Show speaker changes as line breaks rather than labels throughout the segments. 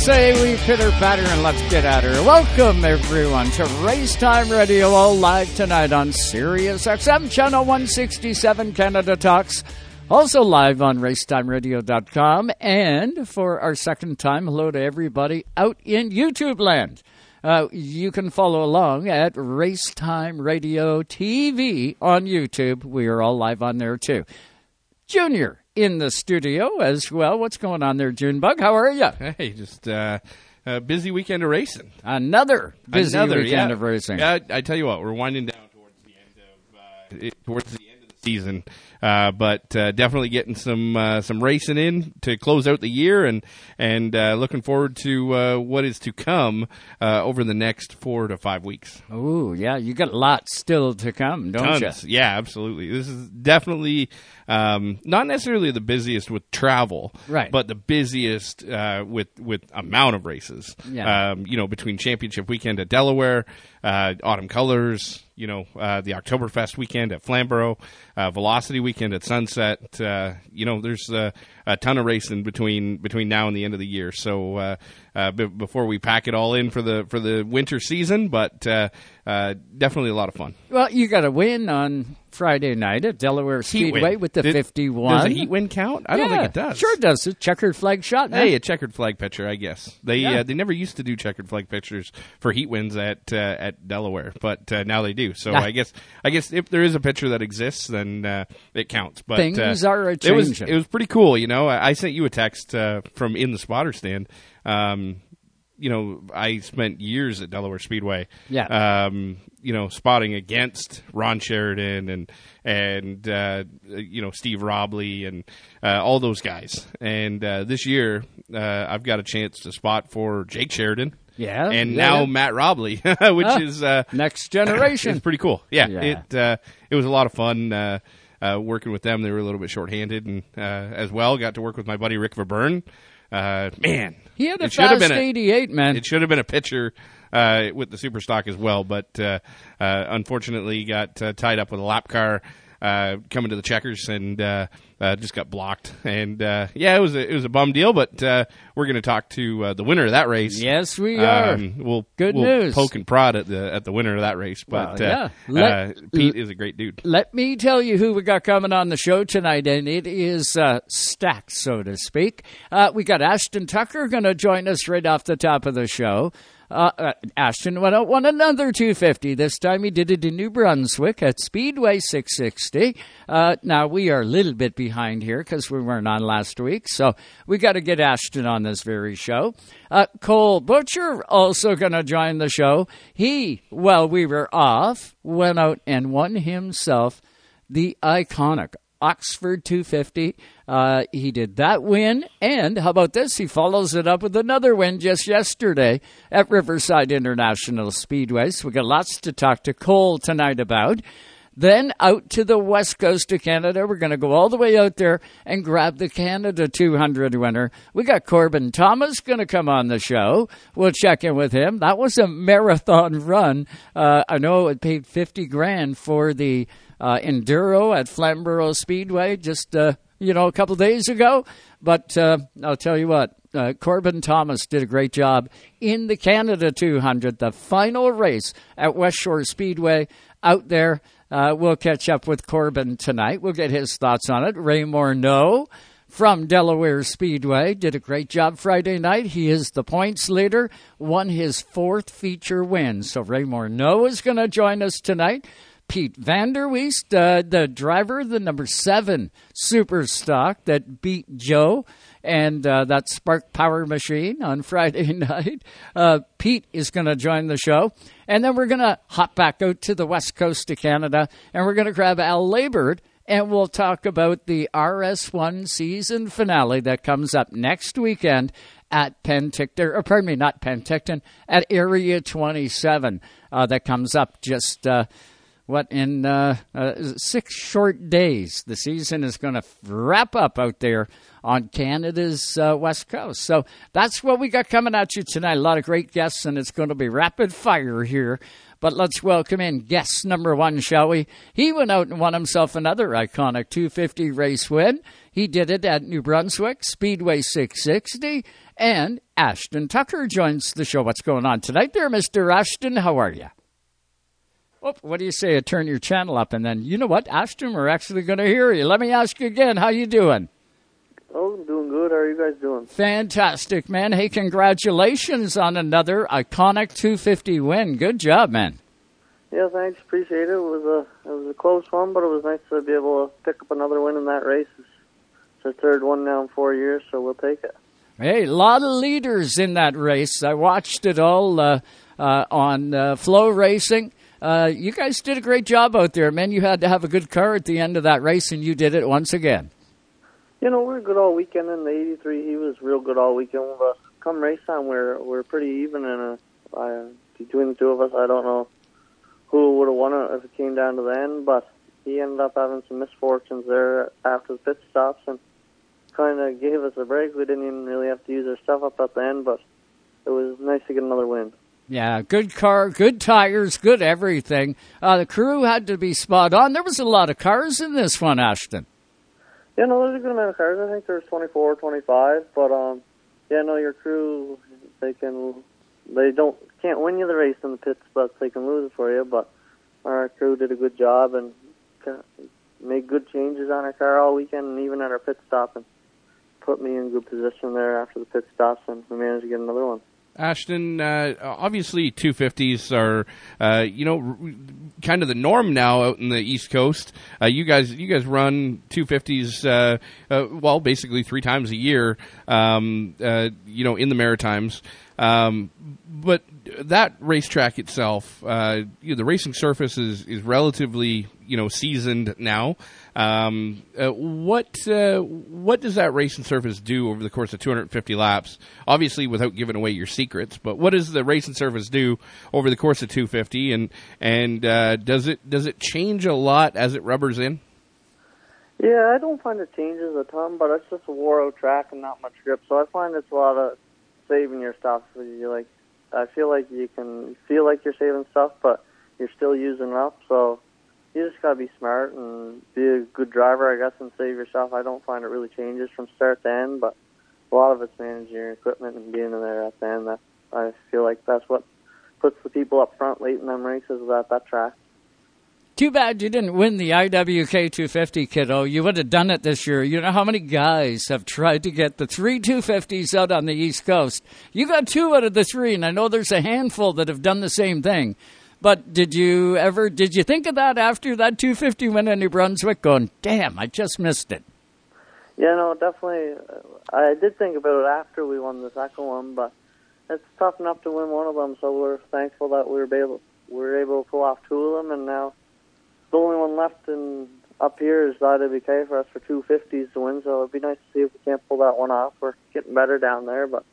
say we pitter patter and let's get at her? Welcome everyone to Race Time Radio, all live tonight on Sirius XM channel 167 Canada Talks. Also live on racetimeradio.com. And for our second time, hello to everybody out in YouTube land. Uh, you can follow along at Racetime Radio TV on YouTube. We are all live on there too. Junior in the studio as well. What's going on there, Junebug? How are you?
Hey, just uh, a busy weekend of racing.
Another busy
Another,
weekend
yeah.
of racing.
Yeah, I, I tell you what, we're winding down towards the end of uh, towards the end of the season, uh, but uh, definitely getting some uh, some racing in to close out the year, and and uh, looking forward to uh, what is to come uh, over the next four to five weeks.
Ooh, yeah, you got lots still to come, don't
Tons.
you?
Yeah, absolutely. This is definitely um, not necessarily the busiest with travel,
Right.
But the busiest uh, with with amount of races.
Yeah.
Um, you know, between Championship Weekend at Delaware, uh, Autumn Colors, you know, uh, the Oktoberfest weekend at Flamborough, uh, Velocity weekend at Sunset. Uh, you know, there's uh, a ton of racing between between now and the end of the year. So uh, uh, b- before we pack it all in for the for the winter season, but uh, uh, definitely a lot of fun.
Well, you got a win on Friday night at Delaware Speedway with the
Did-
51.
Does a heat win count? I don't think it does.
Sure does. A checkered flag shot. man.
Hey, a checkered flag picture, I guess. They
Yeah.
uh, they never used to do checkered flag pictures for heat wins at uh, at Delaware, but uh, now they do. So. I guess I guess if there is a picture that exists, then uh, it counts. But
Things are
It was it was pretty cool. You know, I, I sent you a text uh, from in the spotter stand. Um, you know, I spent years at Delaware Speedway.
Yeah.
Um, you know, spotting against Ron Sheridan and and uh, you know Steve Robley and uh, all those guys. And uh, this year, uh, I've got a chance to spot for Jake Sheridan.
Yeah,
and
yeah,
now. Matt Robley, which
Ah,
is uh,
Next generation.
it's pretty cool. Yeah,
Yeah.
it uh, it was a lot of fun uh, working with them. They were a little bit shorthanded, and uh, as well got to work with my buddy Rick Verburn. Uh, man,
he had a
it should have
fast
been a,
88, man.
it should have been a pitcher uh, with the super stock as well, but uh, uh, unfortunately got uh, tied up with a lap car uh, coming to the checkers and uh, uh, just got blocked. And uh, yeah, it was a, it was a bum deal, but uh, we're going to talk to uh, the winner of that race.
yes, we are.
Um, we'll
Good
we'll
news.
poke and prod at the at the winner of that race, but
Well, yeah.
uh,
Let-
uh, Pete is a great dude.
Let me tell you who we got coming on the show tonight, and it is uh, stacked, so to speak. Uh, we got Ashton Tucker going to join us right off the top of the show. Uh, uh, Ashton went out, won another 250. This time he did it in New Brunswick at Speedway 660. Uh, now we are a little bit behind here because we weren't on last week, so we got to get Ashton on this very show. Uh, Cole Butcher also going to join the show. He, while we were off, went out and won himself the iconic Oxford 250. Uh, he did that win, and how about this? He follows it up with another win just yesterday at Riverside International Speedway. So we got lots to talk to Cole tonight about. Then out to the west coast of Canada. We're going to go all the way out there and grab the Canada 200 winner. We got Corbin Thomas going to come on the show. We'll check in with him. That was a marathon run. Uh, I know it paid 50 grand for the uh, enduro at Flamborough Speedway just uh, you know a couple days ago. But uh, I'll tell you what, uh, Corbin Thomas did a great job in the Canada 200, the final race at West Shore Speedway out there. Uh, we'll catch up with Corbin tonight. We'll get his thoughts on it. Ray Morneau from Delaware Speedway did a great job Friday night. He is the points leader, won his fourth feature win. So Ray Morneau is going to join us tonight. Pete Vanderweest, uh, the driver, the number seven super stock that beat Joe and uh, that Spark Power Machine on Friday night. Uh, Pete is going to join the show. And then we're going to hop back out to the west coast of Canada and we're going to grab Al Labert and we'll talk about the RS1 season finale that comes up next weekend at Penticton, or pardon me, not Penticton, at Area 27. Uh, that comes up just, uh, what, in uh, uh, six short days. The season is going to wrap up out there on Canada's uh, west coast. So that's what we got coming at you tonight. A lot of great guests, and it's going to be rapid fire here. But let's welcome in guest number one, shall we? He went out and won himself another iconic 250 race win. He did it at New Brunswick, Speedway 660, And Ashton Tucker joins the show. What's going on tonight there, Mr. Ashton? How are you? Oh, what do you say? I turn your channel up, and then you know what, Ashton, we're actually going to hear you. Let me ask you again. How you doing?
Oh, I'm doing good. How are you guys doing?
Fantastic, man. Hey, congratulations on another iconic 250 win. Good job, man.
Yeah, thanks. Appreciate it. It was a it was a close one, but it was nice to be able to pick up another win in that race. It's our third one now in four years, so we'll take it.
Hey, a lot of leaders in that race. I watched it all uh, uh, on uh, FloRacing. Uh, you guys did a great job out there, man. You had to have a good car at the end of that race, and you did it once again.
You know, we are good all weekend in the 83. He was real good all weekend. But come race time, we're we're pretty even, and uh, between the two of us, I don't know who would have won it if it came down to the end. But he ended up having some misfortunes there after the pit stops, and kind of gave us a break. We didn't even really have to use our stuff up at the end, but it was nice to get another win.
Yeah, good car, good tires, good everything. Uh, the crew had to be spot on. There was a lot of cars in this one, Ashton.
Yeah, no, there's a good amount of cars. I think there's 24, 25, but um, yeah, no, your crew they can they don't can't win you the race in the pits, but they can lose it for you. But our crew did a good job and made good changes on our car all weekend, and even at our pit stop, and put me in good position there after the pit stops, and we managed to get another one.
Ashton, uh, obviously 250s are, uh, you know, kind of the norm now out in the East Coast. Uh, you guys, you guys run 250s, uh, uh, well, basically three times a year, um, uh, you know, in the Maritimes. Um, but that racetrack itself, uh, you know, the racing surface is, is relatively you know seasoned now. Um, uh, what uh, what does that racing surface do over the course of 250 laps? Obviously, without giving away your secrets, but what does the racing surface do over the course of 250? And and uh, does it does it change a lot as it rubbers in?
Yeah, I don't find it changes a ton, but it's just a out track and not much grip. So I find it's a lot of saving your stuff. You like, I feel like you can feel like you're saving stuff, but you're still using up. So you just gotta be smart and be a good driver, I guess, and save yourself. I don't find it really changes from start to end, but a lot of it's managing your equipment and being in there at the end. That I feel like that's what puts the people up front late in them races at that track.
Too bad you didn't win the IWK 250, kiddo. You would have done it this year. You know how many guys have tried to get the three 250s out on the East Coast? You got two out of the three, and I know there's a handful that have done the same thing. But did you ever, did you think of that after that 250 win in New Brunswick going, damn, I just missed it?
Yeah, no, definitely. Uh, I did think about it after we won the second one, but it's tough enough to win one of them, so we're thankful that we were able, we were able to pull off two of them, and now the only one left in up here is the IWK for us for 250s to win, so it'd be nice to see if we can't pull that one off. We're getting better down there, but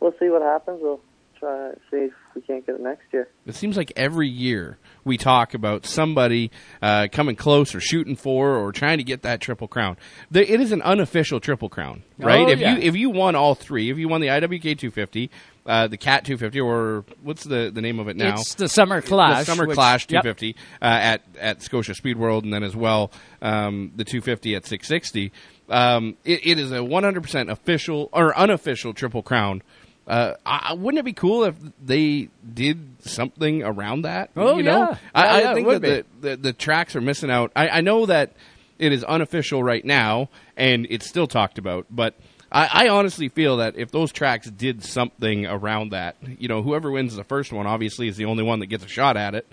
we'll see what happens. We'll try to see if we can't get it next year.
It seems like every year we talk about somebody uh, coming close or shooting for or trying to get that triple crown. The, it is an unofficial triple crown, right?
Oh,
if
yeah.
you if you won all three, if you won the IWK 250, uh, the Cat 250, or what's the, the name of it now?
It's the Summer Clash.
The Summer
which-
Clash
yep.
250 uh, at at Scotia Speed World, and then as well um, the 250 at 660. Um, it, it is a 100% official or unofficial Triple Crown. Uh, I, wouldn't it be cool if they did something around that?
Oh,
you know?
yeah.
I,
Yeah,
I think that the, the the tracks are missing out. I, I know that it is unofficial right now, and it's still talked about, but. I, I honestly feel that if those tracks did something around that, you know, whoever wins the first one obviously is the only one that gets a shot at it.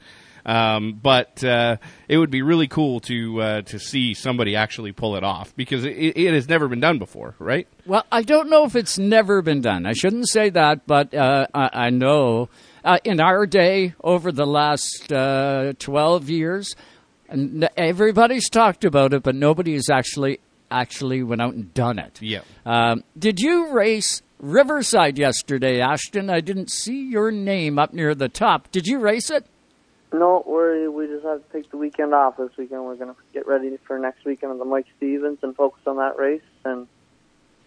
Um, but uh, it would be really cool to uh, to see somebody actually pull it off because it, it has never been done before, right?
Well, I don't know if it's never been done. I shouldn't say that, but uh, I, I know uh, in our day, over the last uh, 12 years, and everybody's talked about it, but nobody has actually actually went out and done it.
Yeah.
Um, did you race Riverside yesterday, Ashton? I didn't see your name up near the top. Did you race it?
No, we we just have to take the weekend off this weekend. We're going to get ready for next weekend of the Mike Stevens and focus on that race and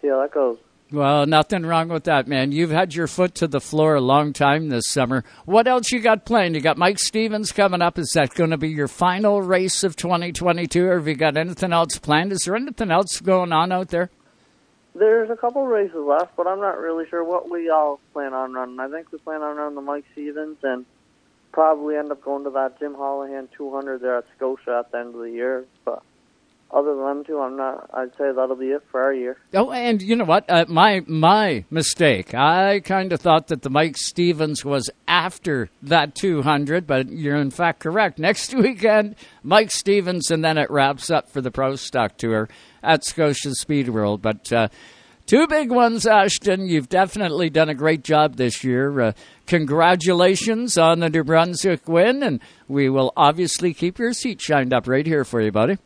see how that goes.
Well, nothing wrong with that, man. You've had your foot to the floor a long time this summer. What else you got planned? You got Mike Stevens coming up. Is that going to be your final race of 2022, or have you got anything else planned? Is there anything else going on out there?
There's a couple races left, but I'm not really sure what we all plan on running. I think we plan on running the Mike Stevens and probably end up going to that Jim Hollihan 200 there at Scotia at the end of the year. But other than them two, I'm not. I'd say that'll be it for our year.
Oh, and you know what? Uh, my my mistake. I kind of thought that the Mike Stevens was after that 200, but you're in fact correct. Next weekend, Mike Stevens, and then it wraps up for the Pro Stock Tour at Scotia Speed World. But uh, two big ones, Ashton. You've definitely done a great job this year. Uh, congratulations on the New Brunswick win, and we will obviously keep your seat shined up right here for you, buddy.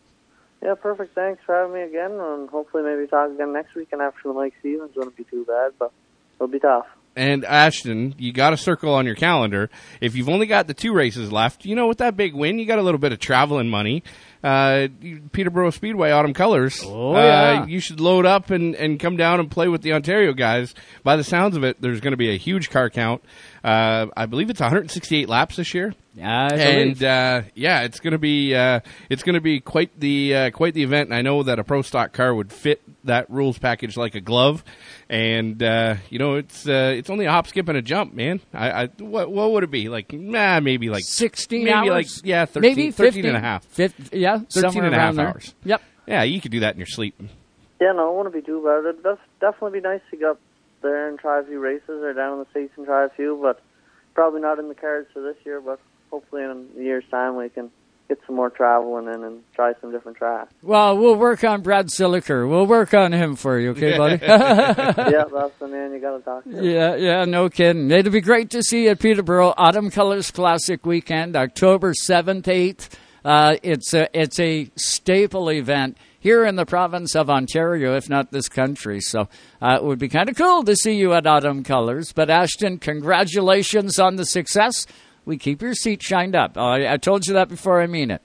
Yeah, perfect. Thanks for having me again, and hopefully maybe talk again next week. And after the Mike Stevens wouldn't be too bad, but it'll be tough.
And Ashton, you got a circle on your calendar. If you've only got the two races left, you know, with that big win, you got a little bit of traveling money. Uh, Peterborough Speedway Autumn Colors.
Oh, yeah.
Uh, you should load up and, and come down and play with the Ontario guys. By the sounds of it, there's going to be a huge car count. Uh, I believe it's 168 laps this year.
Yeah,
and uh, yeah, it's gonna be uh, it's gonna be quite the uh, quite the event. And I know that a pro stock car would fit that rules package like a glove. And uh, you know, it's uh, it's only a hop, skip, and a jump, man. I, I what what would it be like? Nah, maybe like
16
maybe
hours?
like yeah, 13,
Maybe
13
15,
and a half.
fif- yeah,
13 and a half
there.
hours.
Yep.
Yeah, you could do that in your sleep.
Yeah, no, it wouldn't be too bad. It'd definitely be nice to get up there and try a few races, or down in the states and try a few. But probably not in the cards for this year. But hopefully in a year's time we can get some more traveling in and try some different tracks.
Well, we'll work on Brad Siliker. We'll work on him for you, okay, buddy?
yeah, that's the man you got to talk to.
yeah, yeah, no kidding. It'll be great to see you at Peterborough Autumn Colors Classic Weekend, October seventh, eighth. Uh, it's a it's a staple event here in the province of Ontario, if not this country. So uh, it would be kind of cool to see you at Autumn Colors. But Ashton, congratulations on the success. We keep your seat shined up. I, I told you that before. I mean it.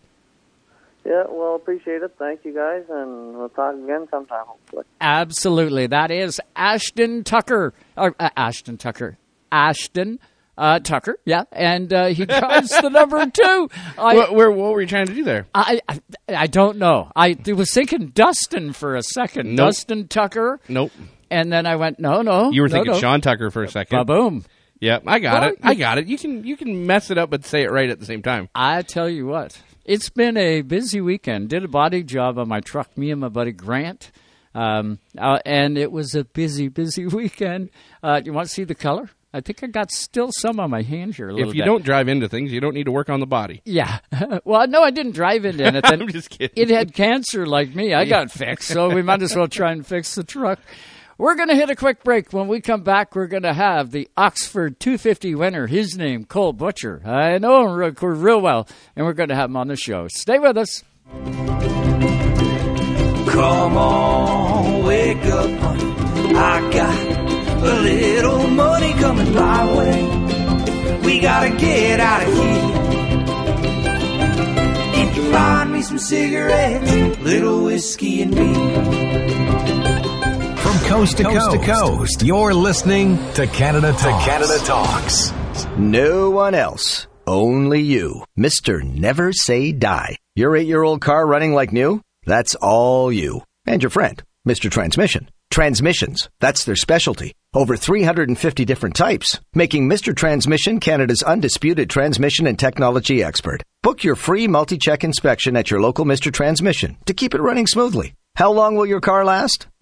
Yeah, well, appreciate it. Thank you guys, and we'll talk again sometime, hopefully.
Absolutely. That is Ashton Tucker. Or, uh, Ashton Tucker. Ashton uh, Tucker, yeah. And uh, he drives the number two. I,
what, where, what were you trying to do there?
I, I, I don't know. I was thinking Dustin for a second.
Nope.
Dustin Tucker.
Nope.
And then I went, no, no.
You were
no,
thinking
no.
Sean Tucker for a second.
Ba-boom.
Yeah, I got
Well,
it. I got it. You can you can mess it up but say it right at the same time.
I tell you what, it's been a busy weekend. Did a body job on my truck, me and my buddy Grant. Um, uh, and it was a busy, busy weekend. Uh, you want to see the color? I think I got still some on my hand here. A little
If you
bit.
don't drive into things, you don't need to work on the body.
yeah. well, no, I didn't drive into anything.
I'm just kidding.
It had cancer like me. I got fixed, so we might as well try and fix the truck. We're going to hit a quick break. When we come back, we're going to have the Oxford 250 winner. His name, Cole Butcher. I know him real, real well, and we're going to have him on the show. Stay with us.
Come on, wake up. I got a little money coming my way. We gotta get out of here. If you find me some cigarettes, little whiskey and me.
From coast to coast, to coast, you're listening to Canada Talks. To Canada Talks.
No one else. Only you. Mr. Never Say Die. Your eight year old car running like new? That's all you. And your friend, Mr. Transmission. Transmissions. That's their specialty. Over 350 different types, making Mr. Transmission Canada's undisputed transmission and technology expert. Book your free multi check inspection at your local Mr. Transmission to keep it running smoothly. How long will your car last?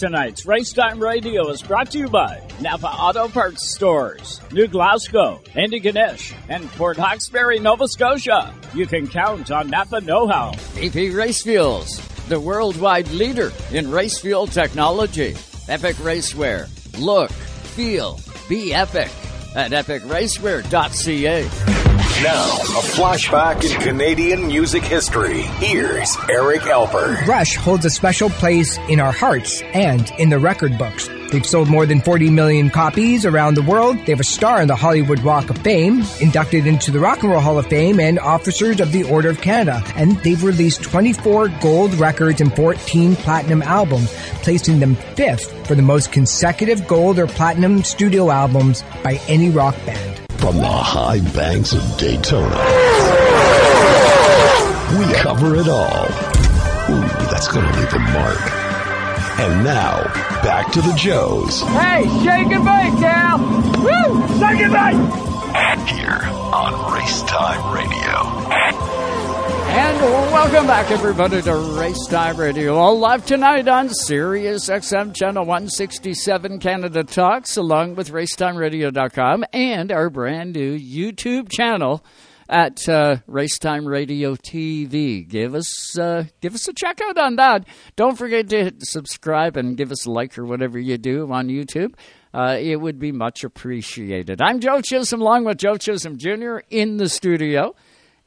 Tonight's Race Time Radio is brought to you by Napa Auto Parts Stores, New Glasgow, Antigonish, and Port Hawkesbury, Nova Scotia. You can count on Napa Know How.
AP Race Fuels, the worldwide leader in race fuel technology. Epic Racewear. Look, feel, be epic at epicracewear.ca.
Now, a flashback in Canadian music history. Here's Eric Alper.
Rush holds a special place in our hearts and in the record books. They've sold more than 40 million copies around the world. They have a star in the Hollywood Walk of Fame, inducted into the Rock and Roll Hall of Fame, and officers of the Order of Canada. And they've released 24 gold records and 14 platinum albums, placing them fifth for the most consecutive gold or platinum studio albums by any rock band.
From the high banks of Daytona, we cover it all. Ooh, that's going to leave a mark. And now, back to the Joes.
Hey, shake and bake, Cal! Woo! Shake and bake!
Here on Race Time Radio.
And welcome back, everybody, to Race Time Radio. All live tonight on Sirius XM Channel 167 Canada Talks, along with RaceTimeRadio.com and our brand new YouTube channel at uh, Racetime Radio TV. Give us uh, give us a check out on that. Don't forget to subscribe and give us a like or whatever you do on YouTube. Uh, it would be much appreciated. I'm Joe Chisholm, along with Joe Chisholm Jr. in the studio.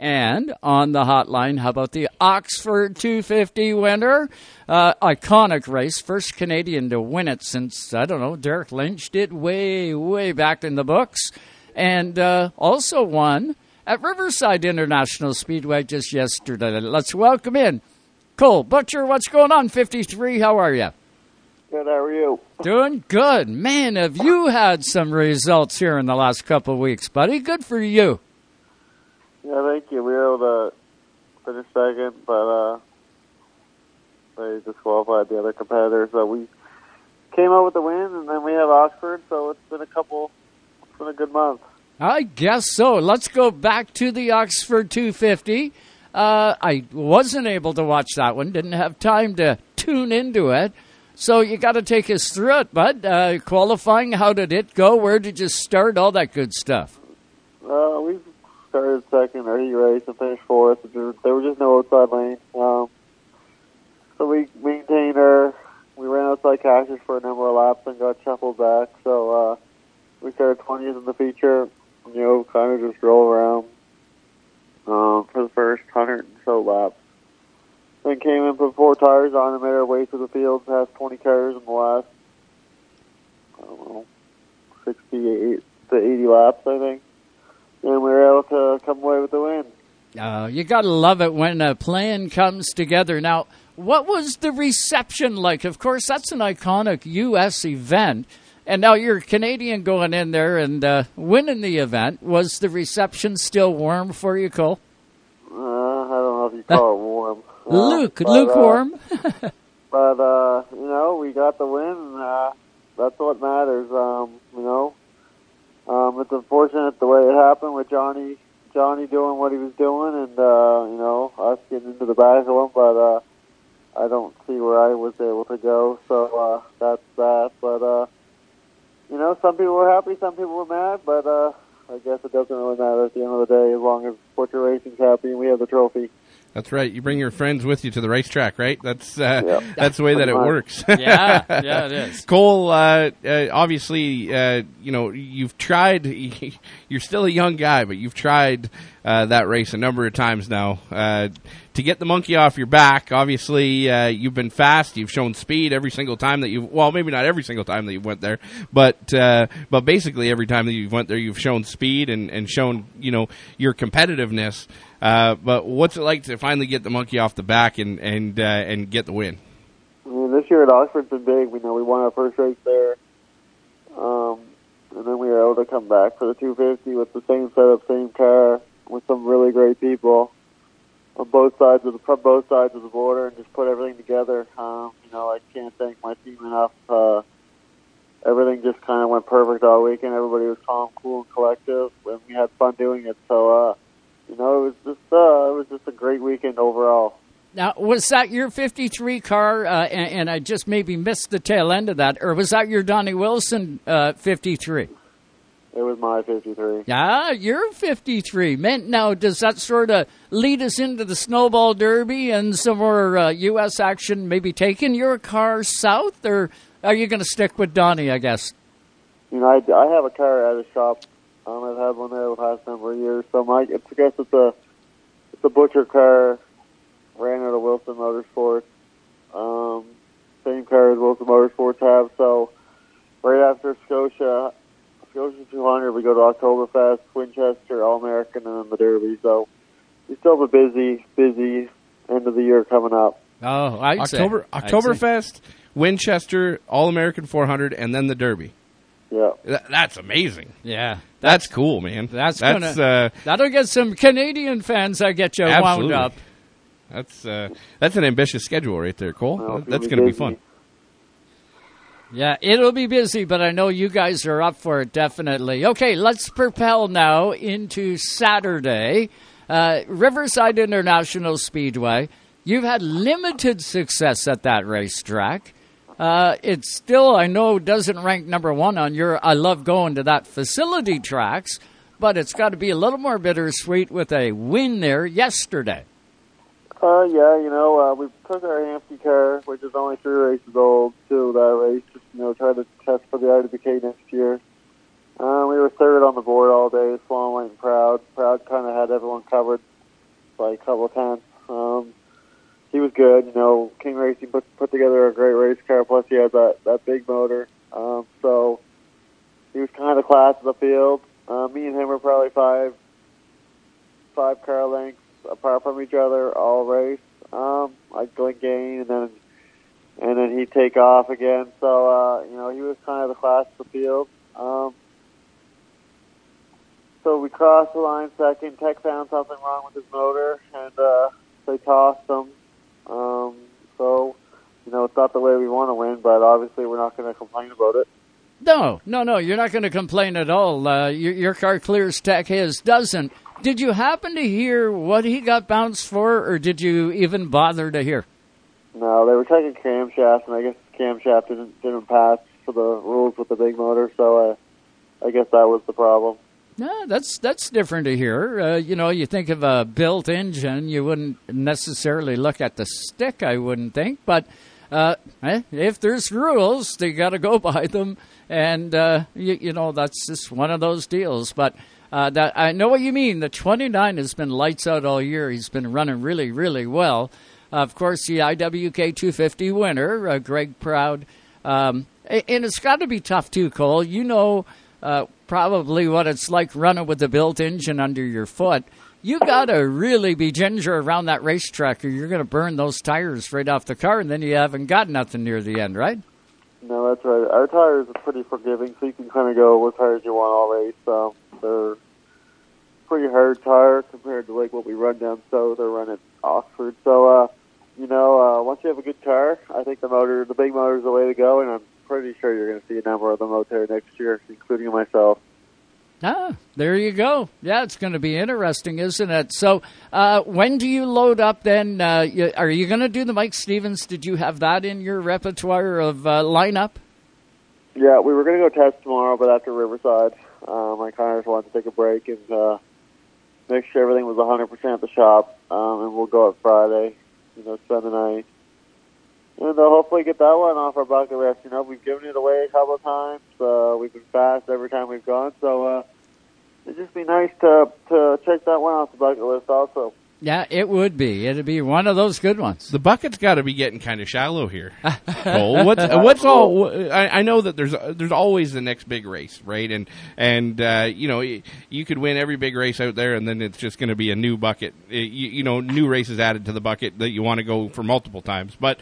And on the hotline, how about the Oxford 250 winner? Uh, iconic race, first Canadian to win it since, I don't know, Derek Lynch did way, way back in the books. And uh, also won at Riverside International Speedway just yesterday. Let's welcome in Cole Butcher. What's going on, 53? How are you?
Good, how are you?
Doing good. Man, have you had some results here in the last couple of weeks, buddy? Good for you.
Yeah, thank you. We were able to finish second, but uh, they disqualified the other competitor. So we came out with the win, and then we have Oxford. So it's been a couple. It's been a good month.
I guess so. Let's go back to the Oxford 250. Uh, I wasn't able to watch that one. Didn't have time to tune into it. So you got to take us through it, bud. Uh, qualifying, how did it go? Where did you start? All that good stuff.
Uh, we started second or heat race and finished fourth. There, were just no outside lanes. Um, so we maintained our. We ran outside cashes for a number of laps and got shuffled back. So uh, we started 20th in the feature. You know, kind of just drove around uh, for the first hundred and so laps. Then came in, put four tires on, and made our way through the field past 20 cars in the last, I don't know, 68 to 80 laps, I think. And we were able to come away with the win.
Uh, you got to love it when a plan comes together. Now, what was the reception like? Of course, that's an iconic U.S. event. And now you're a Canadian going in there and uh, winning the event. Was the reception still warm for you, Cole?
Uh, I don't know if you call it warm.
Luke,
but,
lukewarm.
Uh, but, uh, you know, we got the win. And, uh, that's what matters. Um, you know, um, it's unfortunate the way it happened with Johnny Johnny doing what he was doing and, uh, you know, us getting into the back. But, uh, I don't see where I was able to go. So, uh, that's that. But, uh, you know, some people were happy, some people were mad, but uh, I guess it doesn't really matter at the end of the day as long as Butcher Racing's happy and we have the trophy.
That's right. You bring your friends with you to the racetrack, right? That's uh,
Yep.
that's the way that it
Pretty
works.
Yeah, yeah, it is.
Cole, uh, uh, obviously, uh, you know you've tried. You're still a young guy, but you've tried uh, that race a number of times now uh, to get the monkey off your back. Obviously, uh, you've been fast. You've shown speed every single time that you've. Well, maybe not every single time that you went there, but uh, but basically every time that you've went there, you've shown speed and, and shown you know your competitiveness. Uh, but what's it like to finally get the monkey off the back and and uh, and get the win?
I mean, this year at Oxford's been big. We know we won our first race there. Um, and then we were able to come back for the 250 with the same setup, same car, with some really great people on both sides of the from both sides of the border, and just put everything together. Um, you know, I can't thank my team enough. Uh, everything just kind of went perfect all weekend. Everybody was calm, cool, and collective, and we had fun doing it. So, uh, you know, it was just uh, it was just a great weekend overall.
Now, was that your 53 car, uh, and, and I just maybe missed the tail end of that, or was that your Donnie Wilson uh, 53?
It was my 53.
Ah, you're 53. Man, now, does that sort of lead us into the Snowball Derby and some more uh, U.S. action, maybe taking your car south, or are you going to stick with Donnie, I guess?
You know, I, I have a car at a shop. Um, I've had one there the past number of years. So my, it's, I guess it's a, it's a butcher car. Ran out of Wilson Motorsports. Um, same car as Wilson Motorsports have. So, right after Scotia, Scotia 200, we go to Oktoberfest, Winchester, All American, and then the Derby. So we still have a busy, busy end of the year coming up.
Oh, I'd
October
say. I'd say.
Oktoberfest, Winchester, All American 400, and then the Derby.
Yeah.
Th- that's amazing.
Yeah,
That's, cool, man.
That's,
that's
gonna
uh,
that'll get some Canadian fans that get you wound
Absolutely.
up.
that's uh, that's an ambitious schedule right there, Cole.
Well,
that's
gonna be
fun.
Yeah, it'll be busy, but I know you guys are up for it definitely. Okay, let's propel now into Saturday. Uh, Riverside International Speedway. You've had limited success at that racetrack. Uh, it still, I know, doesn't rank number one on your I love going to that facility tracks, but it's got to be a little more bittersweet with a win there yesterday.
Uh, yeah, you know, uh, we took our Hampton car, which is only three races old, to that race, just, you know, try to test for the IWK next year. Uh, we were third on the board all day, Swan and Proud. Proud kind of had everyone covered by a couple of tenths. Um, he was good, you know, King Racing put, put together a great race car, plus he had that, that big motor. Um, so he was kind of class of the field. Uh, me and him were probably five, five car lengths apart from each other all race. Um, I'd gain, and then and then he'd take off again. So uh, you know he was kind of the class of the field. Um, so we crossed the line second. Tech found something wrong with his motor, and uh, they tossed him. Um, so you know it's not the way we want to win, but obviously we're not going to complain about it.
No, no, no. You're not going to complain at all. Uh, your, your car clears tech, his doesn't. Did you happen to hear what he got bounced for, or did you even bother to hear?
No, they were checking camshaft, and I guess camshaft didn't didn't pass for the rules with the big motor. So uh, I guess that was the problem.
No, that's that's different to hear. Uh, you know, you think of a built engine, you wouldn't necessarily look at the stick. I wouldn't think, but uh, eh, if there's rules, they got to go by them, and uh, you, you know that's just one of those deals. But uh, that I know what you mean. The 29 has been lights out all year. He's been running really, really well. Of course, the IWK 250 winner, uh, Greg Proud, um, and it's got to be tough too, Cole. You know uh, probably what it's like running with the built engine under your foot. You got to really be ginger around that racetrack, or you're going to burn those tires right off the car, and then you haven't got nothing near the end, right?
No, that's right. Our tires are pretty forgiving, so you can kind of go what tires you want all race. So they're pretty hard tire compared to like what we run down south or run at Oxford. So uh, you know, uh, once you have a good car, I think the motor, the big motor, is the way to go, and I'm pretty sure you're going to see a number of them out there next year, including myself.
Ah, there you go. Yeah, it's going to be interesting, isn't it? So, uh, when do you load up then? Uh, you, are you going to do the Mike Stevens? Did you have that in your repertoire of uh, lineup?
Yeah, we were going to go test tomorrow, but after Riverside, um, I kind of just wanted to take a break and uh, make sure everything was 100% at the shop, um, and we'll go out Friday, you know, spend the night. And uh, hopefully get that one off our bucket list. You know, we've given it away a couple of times. Uh, we've been fast every time we've gone, so uh, it'd just be nice to to check that one off the bucket list also.
Yeah, it would be. It'd be one of those good ones.
The bucket's got to be getting kind of shallow here. Cole, what's, what's all? I, I know that there's there's always the next big race, right? And and uh, you know you could win every big race out there, and then it's just going to be a new bucket. Uh, You, you know, new races added to the bucket that you want to go for multiple times. But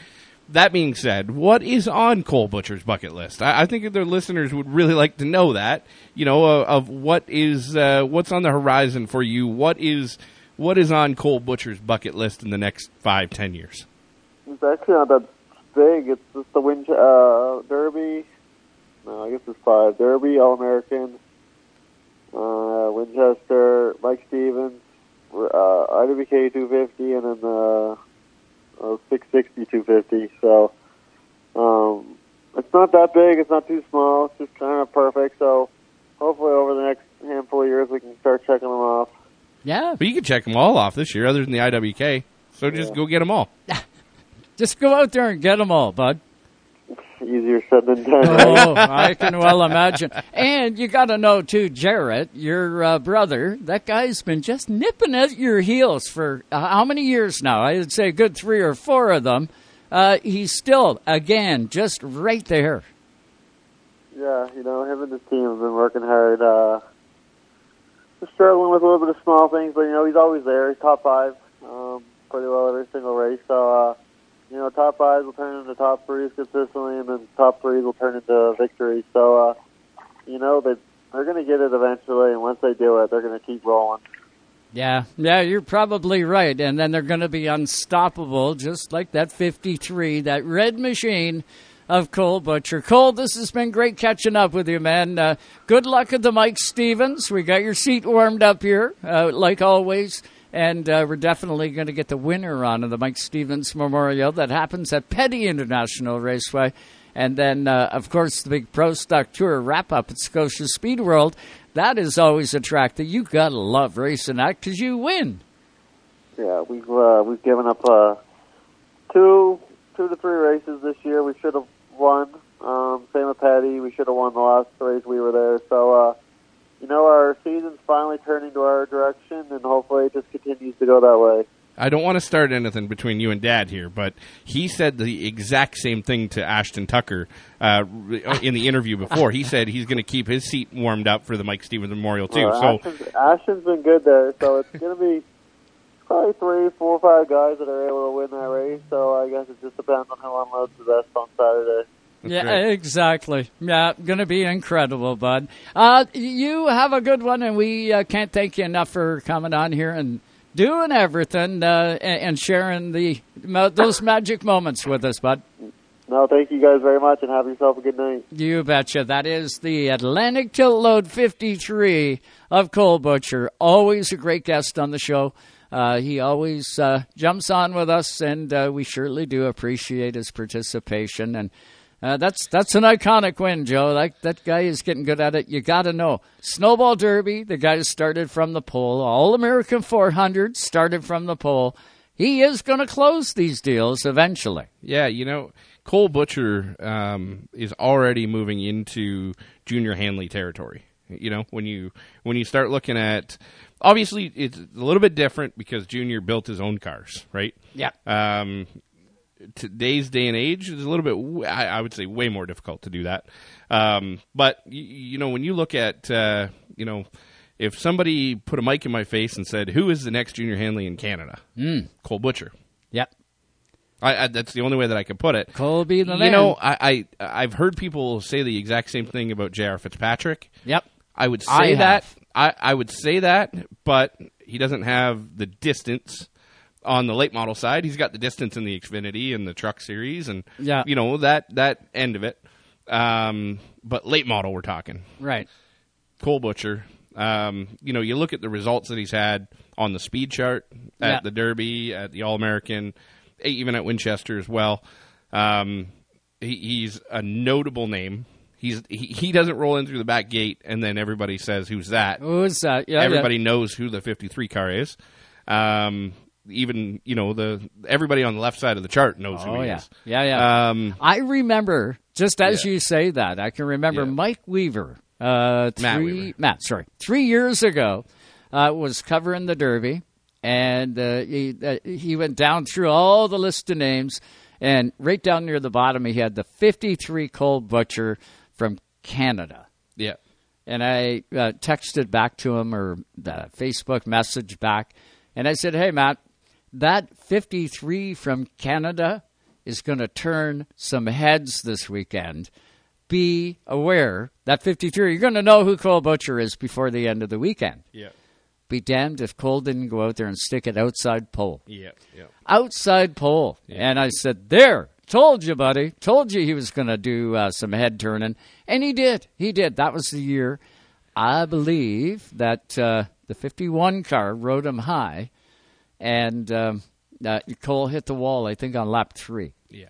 that being said, what is on Cole Butcher's bucket list? I, I think their listeners would really like to know that. You know, uh, of what is uh, what's on the horizon for you. What is what is on Cole Butcher's bucket list in the next five, ten years?
It's actually not that big. It's just the Win- uh, Derby. No, I guess it's five. Derby, All American, uh, Winchester, Mike Stevens, uh, IWK 250, and then the uh, 660 250. So um, it's not that big. It's not too small. It's just kind of perfect. So hopefully over the next handful of years we can start checking them off.
Yeah.
But you can check them all off this year, other than the IWK. So just go get them all.
Just go out there and get them all, bud.
Easier said than done.
oh, I can well imagine. And you got to know too, Jarrett, your uh, brother. That guy's been just nipping at your heels for uh, how many years now? I'd say a good three or four of them. Uh, he's still, again, just right there.
Yeah, you know, him and his team have been working hard. Uh, just struggling with a little bit of small things, but you know, he's always there. He's top five, um, pretty well every single race. So, uh, you know, top fives will turn into top threes consistently, and then top threes will turn into victories. So, uh, you know, they they're going to get it eventually, and once they do it, they're going to keep rolling.
Yeah, yeah, you're probably right. And then they're going to be unstoppable, just like that 53, that red machine of Cole Butcher. Cole, this has been great catching up with you, man. Uh, good luck at the Mike Stevens. We got your seat warmed up here, uh, like always. And uh, we're definitely going to get the winner on of the Mike Stevens Memorial that happens at Petty International Raceway. And then, uh, of course, the big Pro Stock Tour wrap up at Scotia Speed World. That is always a track that you gotta love racing at because you win.
Yeah, we've uh, we've given up uh, two two to three races this year. We should have won. Um, same with Petty. We should have won the last race we were there. So, uh, you know, our season's finally turning to our direction, and hopefully it just continues to go that way.
I don't want to start anything between you and Dad here, but he said the exact same thing to Ashton Tucker uh, in the interview before. He said he's going to keep his seat warmed up for the Mike Stevens Memorial too. So
Ashton's, Ashton's been good there, so it's going to be probably three, four, five guys that are able to win that race. So I guess it just depends on who unloads the best on Saturday.
Yeah, exactly. Yeah, going to be incredible, bud. Uh, you have a good one, and we uh, can't thank you enough for coming on here and doing everything uh, and, and sharing the those magic moments with us, bud.
No, thank you guys very much, and have yourself a good night.
You betcha. That is the Atlantic Tilt Load 53 of Cole Butcher. Always a great guest on the show. Uh, he always uh, jumps on with us, and uh, we surely do appreciate his participation. And uh, that's that's an iconic win, Joe. Like that guy is getting good at it. You got to know Snowball Derby. The guy started from the pole. All American 400 started from the pole. He is going to close these deals eventually.
Yeah, you know, Cole Butcher um, is already moving into junior Hanley territory. You know, when you when you start looking at obviously it's a little bit different because Junior built his own cars, right?
Yeah.
Um, today's day and age is a little bit, I, I would say, way more difficult to do that. Um, but you, you know, when you look at, uh, you know, if somebody put a mic in my face and said, "Who is the next Junior Hanley in Canada?"
Mm.
Cole Butcher.
Yep.
I, I, that's the only way that I can put it.
Cole be the
you
man.
know, I, I I've heard people say the exact same thing about J.R. Fitzpatrick.
Yep.
I would say that. I, I would say that, but he doesn't have the distance on the late model side. He's got the distance in the Xfinity and the Truck Series, and
Yeah.
you know that that end of it. Um, but late model, we're talking
Right.
Cole Butcher. Um, you know, you look at the results that he's had on the speed chart at
Yeah.
the Derby, at the All American, even at Winchester as well. Um, he, he's a notable name. He's he, he doesn't roll in through the back gate and then everybody says who's that.
Who's that? Yeah,
everybody knows who the 53 car is. Um, even you know the everybody on the left side of the chart knows who
Oh
he
yeah,
is.
yeah, yeah.
Um,
I remember just as
Yeah.
you say that. I can remember
Yeah.
Mike Weaver. Uh, three,
Matt Weaver.
Matt, sorry, three years ago, uh, was covering the Derby, and uh, he uh, he went down through all the list of names, and right down near the bottom, he had the fifty-three Cole Butcher from Canada.
yeah.
And I uh, texted back to him or the Facebook message back, and I said, "Hey, Matt, that 53 from Canada is going to turn some heads this weekend. Be aware that 53. You're going to know who Cole Butcher is before the end of the weekend.
Yeah.
Be damned if Cole didn't go out there and stick it outside pole,
Yeah. Yeah.
outside pole. And I said, "There." Told you, buddy. Told you he was going to do uh, some head turning, and he did. He did. That was the year, I believe, that uh, the 51 car rode him high, and um, uh, Cole hit the wall. I think on lap three.
Yeah.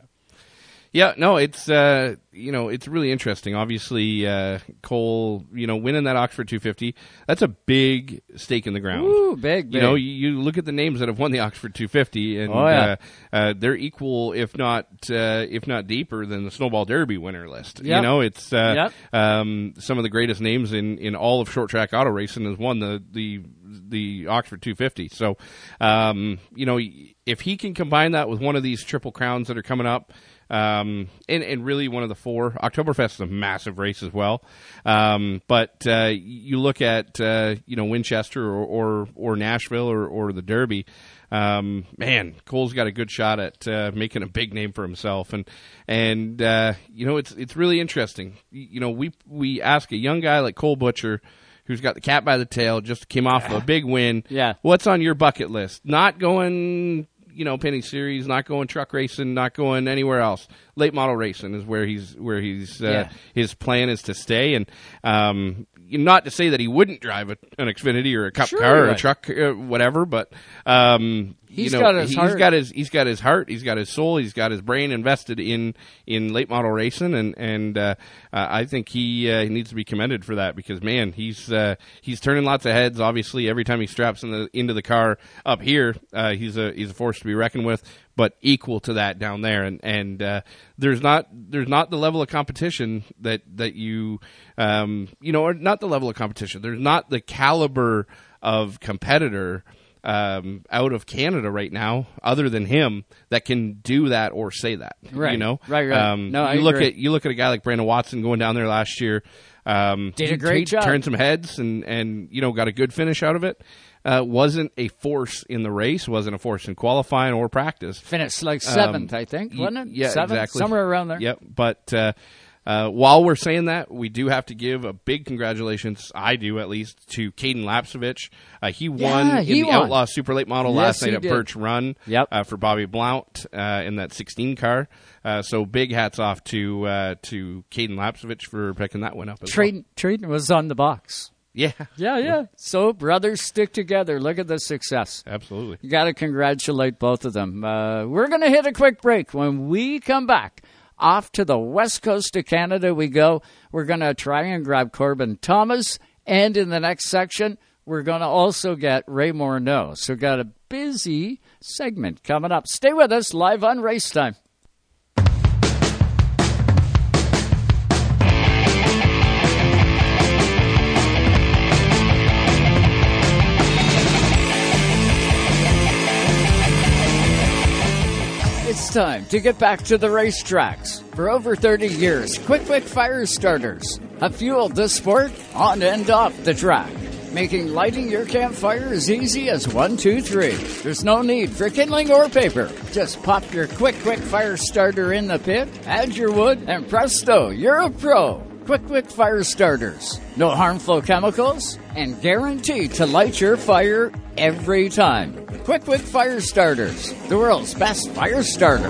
Yeah, no, it's uh, you know it's really interesting. Obviously, uh, Cole, you know, winning that Oxford 250, that's a big stake in the ground.
Ooh, big, big.
You know, you, you look at the names that have won the Oxford 250, and
Oh, yeah.
uh, uh, they're equal, if not uh, if not deeper, than the Snowball Derby winner list. You know, it's uh,
Yep.
um, some of the greatest names in, in all of short track auto racing has won the the the Oxford 250. So, um, you know, if he can combine that with one of these triple crowns that are coming up. um, and, and really one of the four. Oktoberfest is a massive race as well. Um, but uh, you look at uh, you know Winchester or or, or Nashville or, or the Derby. Um, man, Cole's got a good shot at uh, making a big name for himself, and and uh, you know it's it's really interesting. You know, we we ask a young guy like Cole Butcher, who's got the cat by the tail, just came off of a big win.
Yeah,
what's on your bucket list? Not going you know Pinty's series, not going truck racing, not going anywhere else. Late model racing is where he's where he's uh,
Yeah.
his plan is to stay. And um, not to say that he wouldn't drive a, an Xfinity or a Cup
Sure
car or a truck, uh, whatever. But um,
He's
you know,
got his
he's
heart.
got his he's got his heart, he's got his soul, he's got his brain invested in in late model racing, and and uh, uh, I think he uh, he needs to be commended for that because man, he's uh, he's turning lots of heads. Obviously, every time he straps in the, into the car up here, uh, he's a he's a force to be reckoned with. But equal to that down there, and and uh, there's not there's not the level of competition that that you um, you know, or not the level of competition. There's not the caliber of competitor um, out of Canada right now, other than him, that can do that or say that.
Right.
You know,
Right, right.
Um,
No, I
you look
agree.
at you look at a guy like Brandon Watson going down there last year. Um,
Did a great
he
job.
Turned some heads and and you know got a good finish out of it. Uh, wasn't a force in the race. Wasn't a force in qualifying or practice.
Finished like
Um,
seventh, I think, wasn't it?
Yeah,
Seventh?
exactly.
Somewhere around there.
Yep. But uh, uh, while we're saying that, we do have to give a big congratulations. I do at least to Kaden Lapcevich. Uh, he won
Yeah,
in the
won.
Outlaw Super Late Model
Yes,
last night at
did.
Birch Run.
Yep.
Uh, for Bobby Blount uh, in that 16 car. Uh, so big hats off to uh, to Kaden Lapcevich for picking that one up. Well.
Treyten was on the box.
Yeah.
Yeah, yeah. So brothers stick together. Look at the success.
Absolutely.
You got to congratulate both of them. Uh, we're going to hit a quick break. When we come back, off to the west coast of Canada we go. We're going to try and grab Corbin Thomas. And in the next section, we're going to also get Ray Morneau. So, got a busy segment coming up. Stay with us live on Race Time. Time to get back to the racetracks. For over 30 years, Quick Quick Fire Starters have fueled the sport on and off the track, making lighting your campfire as easy as one, two, three. There's no need for kindling or paper. Just pop your Quick Quick Fire Starter in the pit, add your wood, and presto, you're a pro. Quick Quick Fire Starters. No harmful chemicals and guaranteed to light your fire every time. Quick Quick Fire Starters, the world's best fire starter.